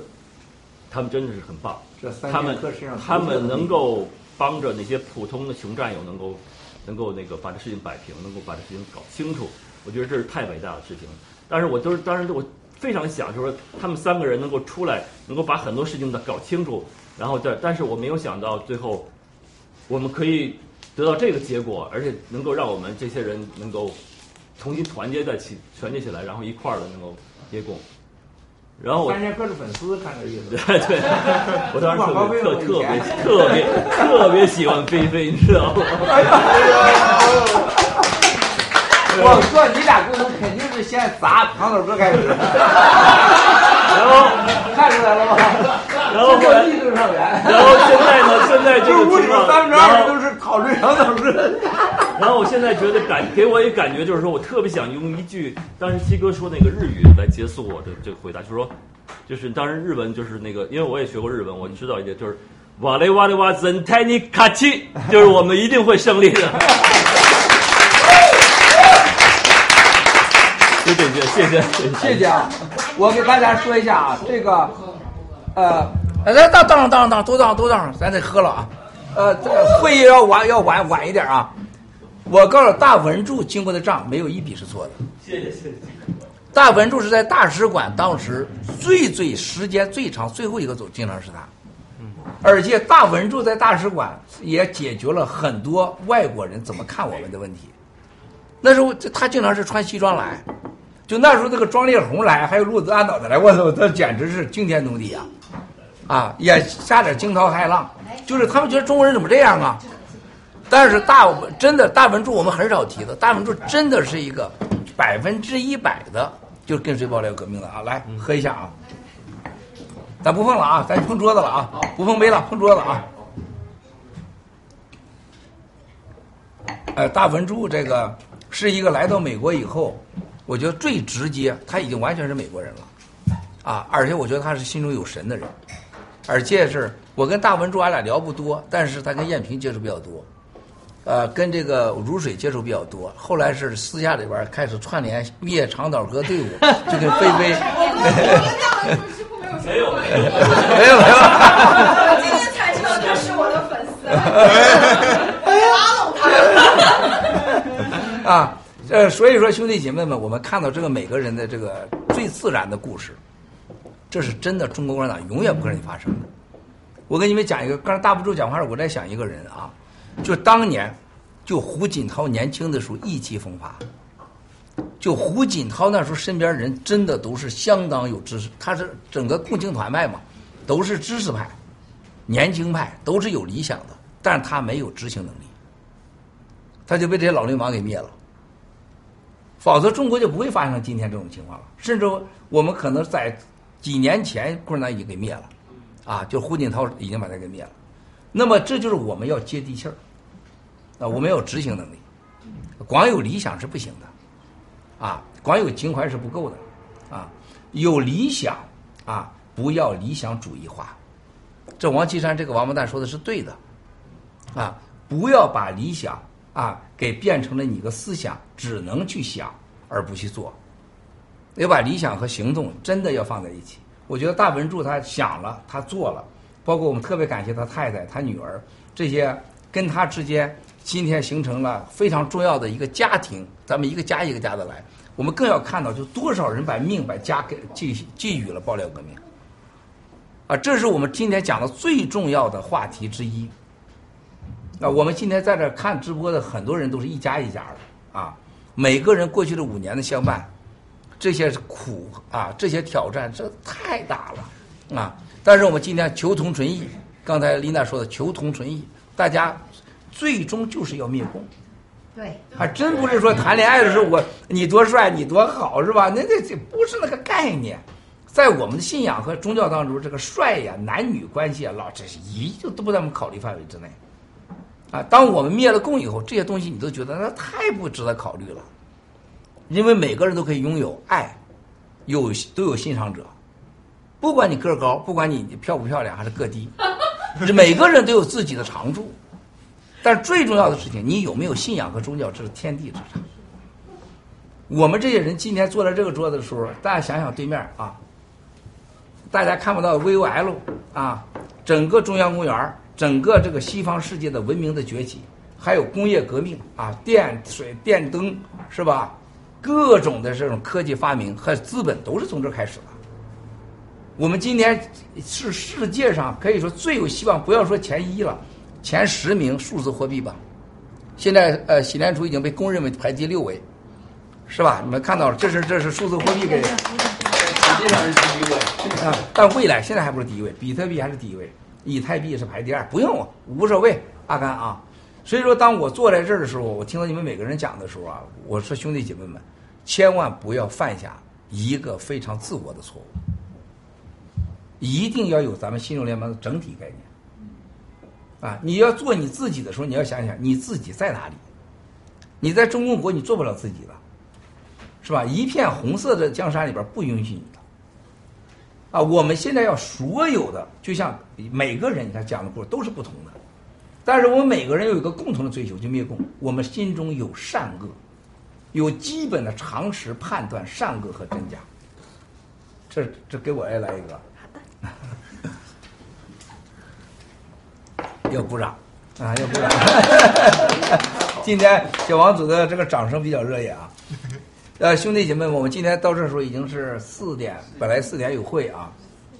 他们真的是很棒这三，他们他们能够帮着那些普通的穷战友能够能够那个把这事情摆平，能够把这事情搞清楚，我觉得这是太伟大的事情了。但是我都是当时我非常想，就是说他们三个人能够出来，能够把很多事情的搞清楚，然后再，但是我没有想到最后我们可以得到这个结果，而且能够让我们这些人能够重新团结在起，团结起来，然后一块儿的能够。然后我三剑客是粉丝，看这意思。对对，我当时特别特别特别特别喜欢菲菲，你知道吗？我说你俩沟通肯定是先砸长岛哥开始，然后看出来了吗？然后后来力度上源。然后现在呢？现在这个屋里面情况，三分之然后二都是讨论长岛哥。然后我现在觉得感给我一个感觉就是说，我特别想用一句当时七哥说那个日语来结束我的这个回答，就是说，就是当时日文就是那个，因为我也学过日文，我知道一点，就是瓦雷瓦雷瓦森泰尼卡奇，就是我们一定会胜利的。就这句，谢谢，谢谢啊！我给大家说一下啊，这个，呃，来当当当当，都当都当，咱得喝了啊。呃，这个会议要晚要晚晚一点啊。我告诉大文柱经过的账没有一笔是错的。谢谢，谢谢。大文柱是在大使馆当时最最时间最长最后一个走，经常是他。而且大文柱在大使馆也解决了很多外国人怎么看我们的问题。那时候他经常是穿西装来，就那时候这个庄烈红来，还有陆子安导的来，我操，这简直是惊天动地啊！啊，也下点惊涛骇浪，就是他们觉得中国人怎么这样啊？但是大真的大文柱我们很少提的，大文柱真的是一个百分之一百的就跟随爆料革命的啊！来喝一下啊！咱不碰了啊，咱碰桌子了啊，不碰杯了，碰桌子啊。呃，大文柱这个是一个来到美国以后，我觉得最直接，他已经完全是美国人了，啊，而且我觉得他是心中有神的人，而且是我跟大文柱俺俩聊不多，但是他跟艳萍接触比较多，呃，跟这个如水接触比较多，后来是私下里边开始串联灭长岛哥队伍，就跟菲菲。没有没有没有没有。我今天才知道他是我的粉丝，拉拢他。啊，呃，所以说兄弟姐妹们，我们看到这个每个人的这个最自然的故事，这是真的中国共产党永远不可能发生的。我跟你们讲一个，刚才大部柱讲话时，我在想一个人啊，就当年，就胡锦涛年轻的时候意气风发，就胡锦涛那时候身边人真的都是相当有知识，他是整个共青团派嘛，都是知识派、年轻派，都是有理想的，但是他没有执行能力，他就被这些老流氓给灭了。否则中国就不会发生今天这种情况了。甚至我们可能在几年前共产党已经给灭了，啊，就胡锦涛已经把他给灭了。那么这就是我们要接地气儿，啊，我们要执行能力，光有理想是不行的，啊，光有情怀是不够的，啊，有理想啊，不要理想主义化。这王岐山这个王八蛋说的是对的，啊，不要把理想啊给变成了你的思想，只能去想而不去做。要把理想和行动真的要放在一起。我觉得大文柱他想了，他做了，包括我们特别感谢他太太、他女儿这些跟他之间，今天形成了非常重要的一个家庭。咱们一个家一个家的来，我们更要看到，就多少人把命把家给寄寄予了爆料革命。啊，这是我们今天讲的最重要的话题之一。啊，我们今天在这看直播的很多人都是一家一家的啊，每个人过去的五年的相伴，这些苦啊，这些挑战，这太大了啊！但是我们今天求同存异，刚才琳娜说的求同存异，大家最终就是要灭共。对，还真不是说谈恋爱的时候我你多帅你多好是吧？那这这不是那个概念，在我们的信仰和宗教当中，这个帅呀、男女关系啊，老这是一就都不在我们考虑范围之内。啊，当我们灭了共以后，这些东西你都觉得那太不值得考虑了，因为每个人都可以拥有爱，有都有欣赏者，不管你个儿高，不管你漂不漂亮还是个低，每个人都有自己的长处。但最重要的事情，你有没有信仰和宗教，这是天地之差。我们这些人今天坐在这个桌子的时候，大家想想对面啊，大家看不到 VOL 啊，整个中央公园，整个这个西方世界的文明的崛起，还有工业革命啊，电水电灯是吧？各种的这种科技发明和资本都是从这儿开始的。我们今天是世界上可以说最有希望，不要说前一了，前十名数字货币吧。现在呃，洗联储已经被公认为排第六位，是吧？你们看到了，这是这是数字货币给，实际上是第一位啊。但未来现在还不是第一位，比特币还是第一位，以太币是排第二，不用无所谓，阿甘啊。所以说，当我坐在这儿的时候，我听到你们每个人讲的时候啊，我说兄弟姐妹们，千万不要犯下一个非常自我的错误，一定要有咱们新中联盟的整体概念。啊，你要做你自己的时候，你要想想你自己在哪里。你在中共国，你做不了自己的，是吧？一片红色的江山里边不允许你。啊，我们现在要所有的，就像每个人，你看讲的故事都是不同的，但是我们每个人有一个共同的追求，就灭共。我们心中有善恶，有基本的常识判断善恶和真假。这这给我也来一个。要鼓掌啊！要鼓掌！今天小王子的这个掌声比较热烈啊。呃，兄弟姐妹们，我们今天到这时候已经是四点，本来四点有会啊，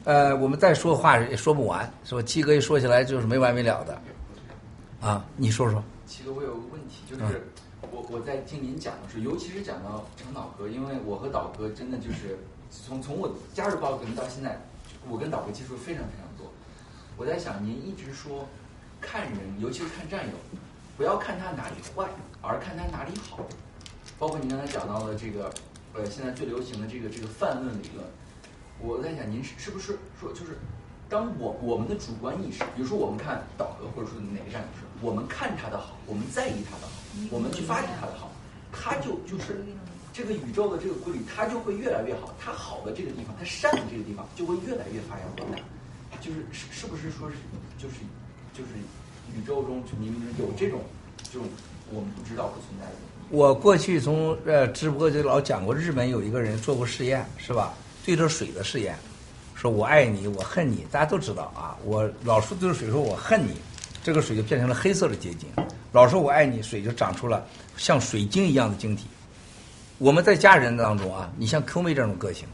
呃，我们再说话也说不完，是吧？七哥一说起来就是没完没了的，啊，你说说。七哥我有个问题，就是我我在听您讲的时候，尤其是讲到长岛哥，因为我和岛哥真的就是从从我加入报革命到现在，我跟岛哥接触非常非常多。我在想，您一直说看人，尤其是看战友，不要看他哪里坏，而看他哪里好。包括您刚才讲到的这个，呃，现在最流行的这个这个泛论理论，我在想，您是是不是说就是，当我我们的主观意识，比如说我们看导哥或者说哪个战友是，我们看他的好，我们在意他的好，我们去发掘他的好，他就就是这个宇宙的这个规律，它就会越来越好。它好的这个地方，它善的这个地方，就会越来越发扬光大。就是是是不是说是就是就是宇宙中你们有这种这种我们不知道不存在的。我过去从呃直播就老讲过，日本有一个人做过试验，是吧？对着水的试验，说我爱你，我恨你，大家都知道啊。我老说对着水说我恨你，这个水就变成了黑色的结晶；老说我爱你，水就长出了像水晶一样的晶体。我们在家人当中啊，你像 Q 妹这种个性，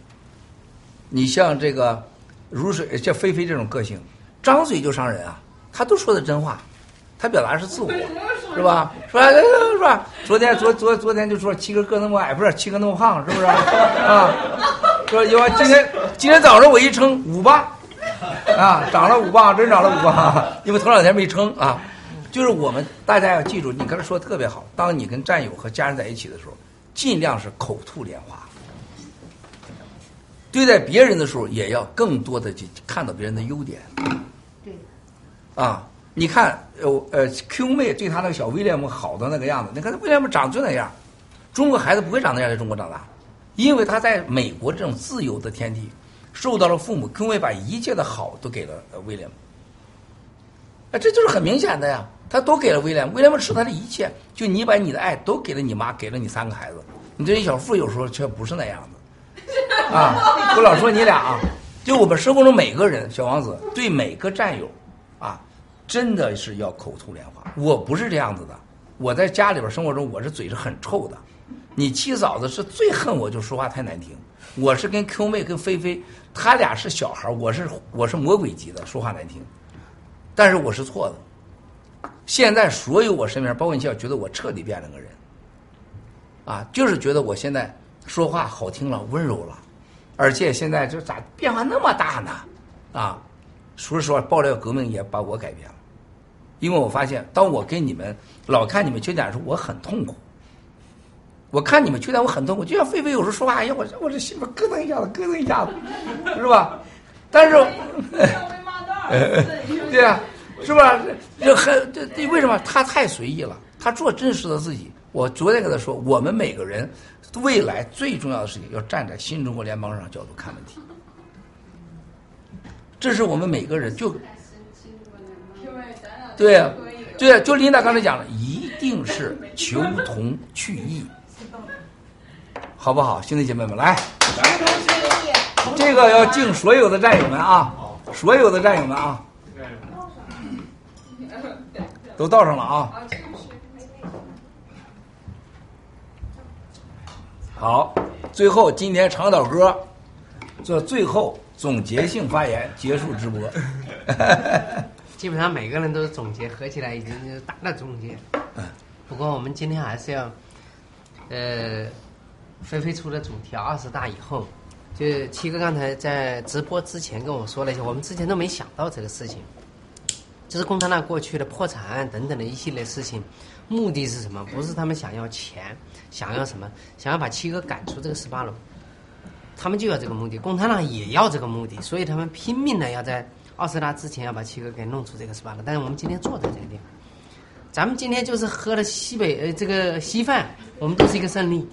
你像这个如水像菲菲这种个性，张嘴就伤人啊，他都说的真话，他表达的是自我，是吧？说哎是吧？昨天昨昨昨天就说七哥个那么矮，不是七哥那么胖，是不是啊？说有啊，今天今天早上我一称五磅，啊，长了五磅，真长了五磅，因为头两天没称啊。就是我们大家要记住，你刚才说的特别好，当你跟战友和家人在一起的时候，尽量是口吐莲花。对待别人的时候，也要更多的去看到别人的优点。对。啊，你看，呃呃，Q 妹对他那个小威廉姆好的那个样子，你看威廉姆长就那样，中国孩子不会长那样，在中国长大，因为他在美国这种自由的天地，受到了父母 Q 妹把一切的好都给了威廉姆。啊，这就是很明显的呀，他都给了威廉，威廉姆是他的一切，就你把你的爱都给了你妈，给了你三个孩子，你这一小富有时候却不是那样的。啊，我老说你俩啊，就我们生活中每个人，小王子对每个战友，真的是要口吐莲花。我不是这样子的，我在家里边生活中，我是嘴是很臭的。你七嫂子是最恨我就说话太难听，我是跟 Q 妹跟菲菲，他俩是小孩，我是我是魔鬼级的说话难听，但是我是错的。现在所有我身边，包括你笑，觉得我彻底变了个人，啊，就是觉得我现在说话好听了，温柔了。而且现在这咋变化那么大呢？啊，说实话，爆料革命也把我改变了，因为我发现，当我跟你们老看你们缺点的时候，我很痛苦。我看你们缺点，我很痛苦。就像菲菲有时候说话，哎呀，我这我这心里咯噔一下子，咯噔一下子，是吧？但是，对呀、是吧？这很这这为什么他太随意了？他做真实的自己。我昨天跟他说，我们每个人未来最重要的事情，要站在新中国联邦上角度看问题。这是我们每个人就对、对、就琳达刚才讲了，一定是求同去异，好不好？兄弟姐妹们，来，这个要敬所有的战友们啊，所有的战友们啊，都倒上了啊。好，最后今天长岛哥做最后总结性发言，结束直播。基本上每个人都是总结，合起来已经是大的总结。不过我们今天还是要，呃，菲菲出的主题二十大以后，就七哥刚才在直播之前跟我说了一下，我们之前都没想到这个事情，就是共产党过去的破产案等等的一系列事情，目的是什么？不是他们想要钱，想要什么？想要把七哥赶出这个十八楼，他们就要这个目的，共产党也要这个目的，所以他们拼命的要在奥斯拉之前要把七哥给弄出这个十八楼。但是我们今天坐在这个地方，咱们今天就是喝了西北呃这个稀饭，我们都是一个胜利。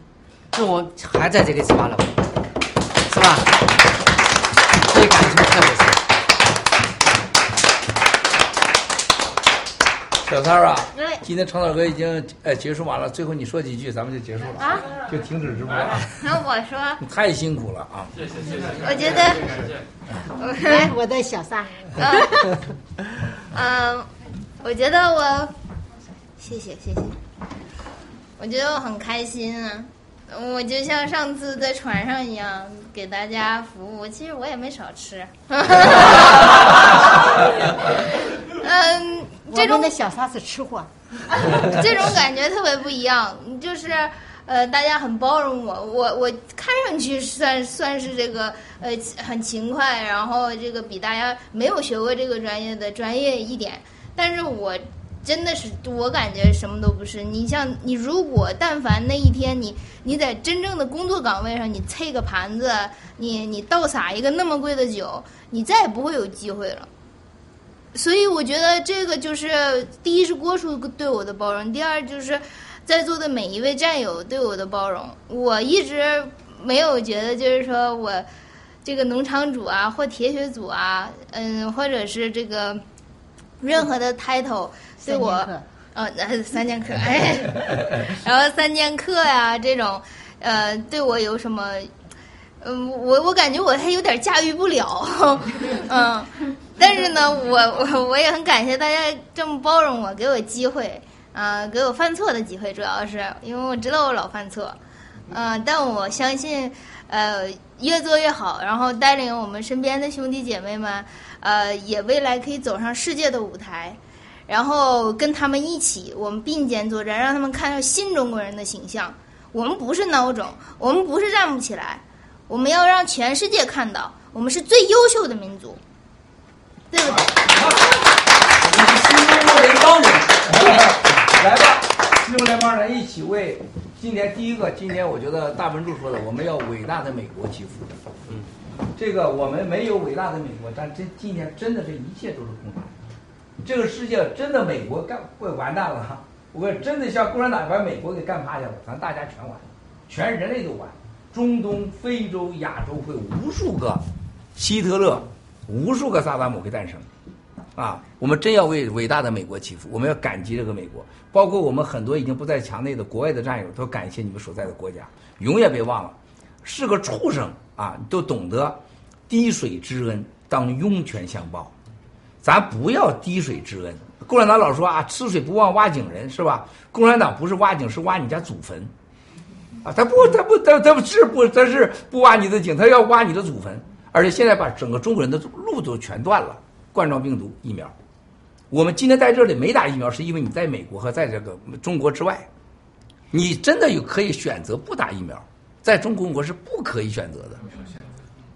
那我还在这个十八楼，是吧？所以感情特别深。小三儿啊，今天长岛哥已经呃结束完了，最后你说几句，咱们就结束了啊，就停止直播啊。那我说，你太辛苦了啊！谢谢谢谢。我觉得，来，我的小撒，嗯，我觉得我，谢谢谢谢，我觉得我很开心啊，我就像上次在船上一样，给大家服务，其实我也没少吃。嗯，这种的小撒是吃货，这种感觉特别不一样，就是呃，大家很包容我，我我看上去算算是这个呃很勤快，然后这个比大家没有学过这个专业的专业一点，但是我真的是我感觉什么都不是。你像你如果但凡那一天你你在真正的工作岗位上，你啐个盘子，你你倒洒一个那么贵的酒，你再也不会有机会了。所以我觉得这个就是第一是郭叔对我的包容，第二就是在座的每一位战友对我的包容。我一直没有觉得就是说我这个农场主啊或铁血组啊，嗯，或者是这个 任何的 title 对我，呃，三剑客，哎，然后三剑客呀、这种，呃，对我有什么？嗯，我我感觉我还有点驾驭不了，嗯，但是呢，我我 我也很感谢大家这么包容我，给我机会，啊、给我犯错的机会，主要是因为我知道我老犯错，嗯、但我相信，呃，越做越好，然后带领我们身边的兄弟姐妹们，呃，也未来可以走上世界的舞台，然后跟他们一起，我们并肩作战，让他们看到新中国人的形象。我们不是孬种，我们不是站不起来，我们要让全世界看到，我们是最优秀的民族，对不对？新中国联邦人，来吧，新中国联邦人一起为今年第一个，今年我觉得大文柱说的，我们要伟大的美国祈福。嗯，这个我们没有伟大的美国，但这今年真的这一切都是空谈。这个世界真的美国干会完蛋了，我真的像共产党把美国给干趴下了，咱大家全完，全人类都完。中东、非洲、亚洲会无数个希特勒，无数个萨达姆会诞生。啊，我们真要为伟大的美国祈福，我们要感激这个美国，包括我们很多已经不在墙内的国外的战友，都感谢你们所在的国家。永远别忘了，是个畜生啊，都懂得滴水之恩当涌泉相报，咱不要滴水之恩。共产党老说啊，吃水不忘挖井人，是吧？共产党不是挖井，是挖你家祖坟，啊，他不，他不，他他不是不，他是不挖你的井，他要挖你的祖坟，而且现在把整个中国人的路都全断了。冠状病毒疫苗，我们今天在这里没打疫苗，是因为你在美国和在这个中国之外，你真的有可以选择不打疫苗，在中国我是不可以选择的。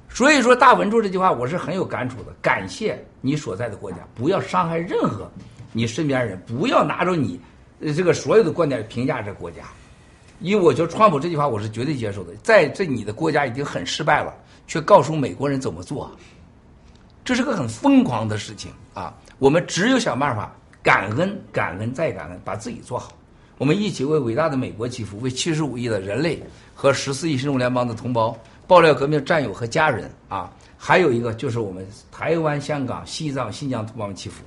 所以说，大文柱这句话我是很有感触的。感谢你所在的国家，不要伤害任何你身边人，不要拿着你这个所有的观点评价这国家。因为我觉得川普这句话我是绝对接受的。在这你的国家已经很失败了，却告诉美国人怎么做。这是个很疯狂的事情啊！我们只有想办法感恩、感恩再感恩，把自己做好。我们一起为伟大的美国祈福，为七十五亿的人类和十四亿新中联邦的同胞、爆料革命战友和家人啊！还有一个就是我们台湾、香港、西藏、新疆同胞们祈福。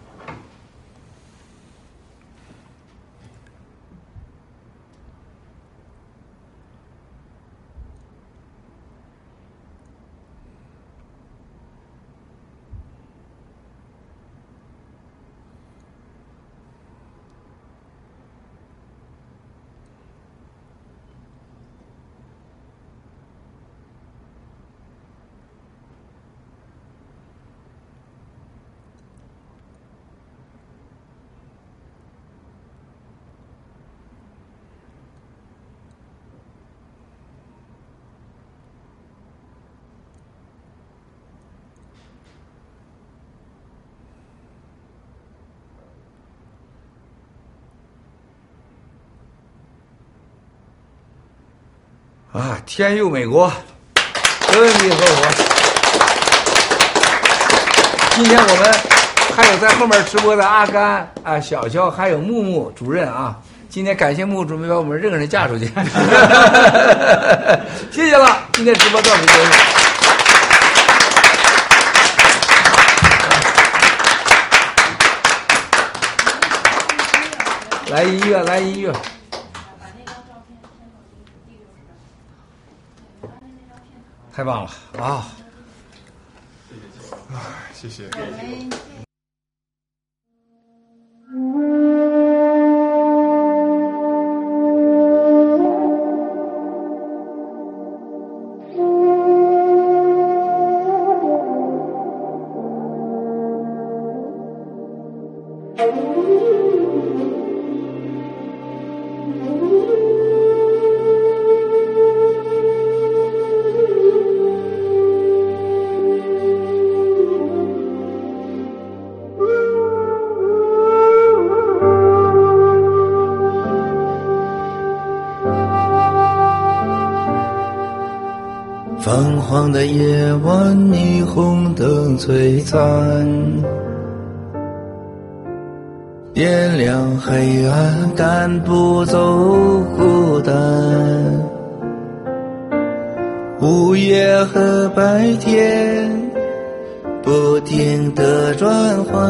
啊，天佑美国，革命后活。今天我们还有在后面直播的阿甘啊、小肖，还有木木主任啊。今天感谢木木主任把我们任何人嫁出去，谢谢了。今天直播到此结束。来音乐，来音乐。太棒了啊！谢谢。的夜晚，霓虹灯璀璨，点亮黑暗，赶不走孤单。午夜和白天不停的转换，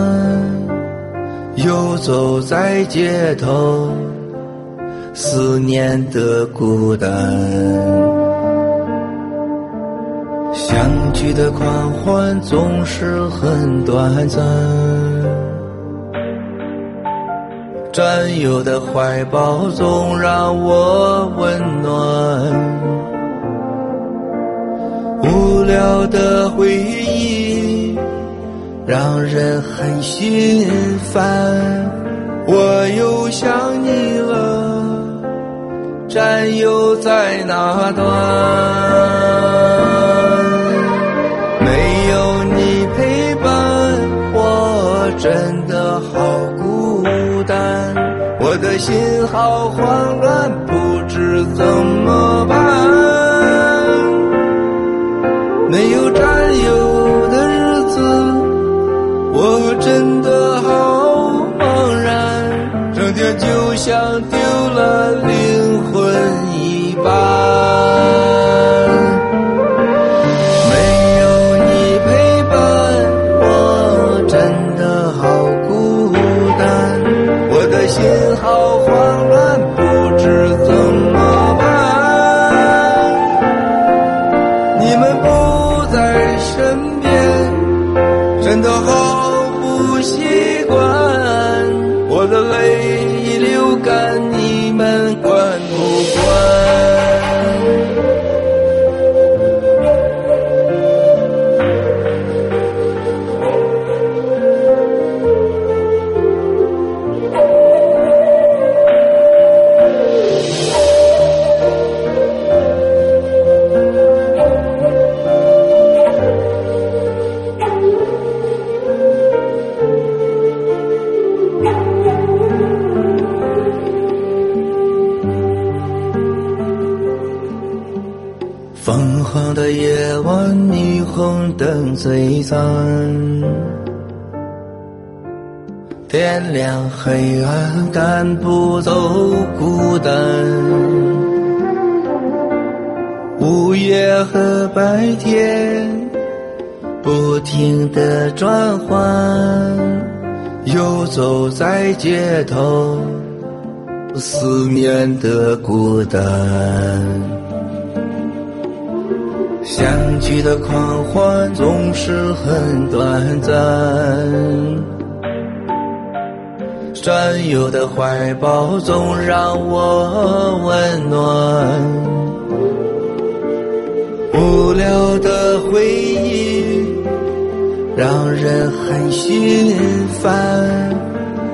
游走在街头，思念的孤单。相聚的狂欢总是很短暂，战友的怀抱总让我温暖。无聊的回忆让人很心烦，我又想你了，战友在哪端？真的好孤单，我的心好慌乱，不知怎么办。没有战友的日子，我真的好茫然，整天就像灯，点亮黑暗，赶不走孤单。午夜和白天不停的转换，游走在街头，思念的孤单。的狂欢总是很短暂，战友的怀抱总让我温暖。无聊的回忆让人很心烦，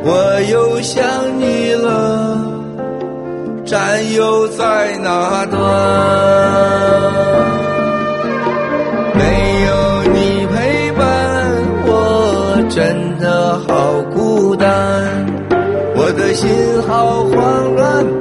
我又想你了，战友在哪端？心好慌乱，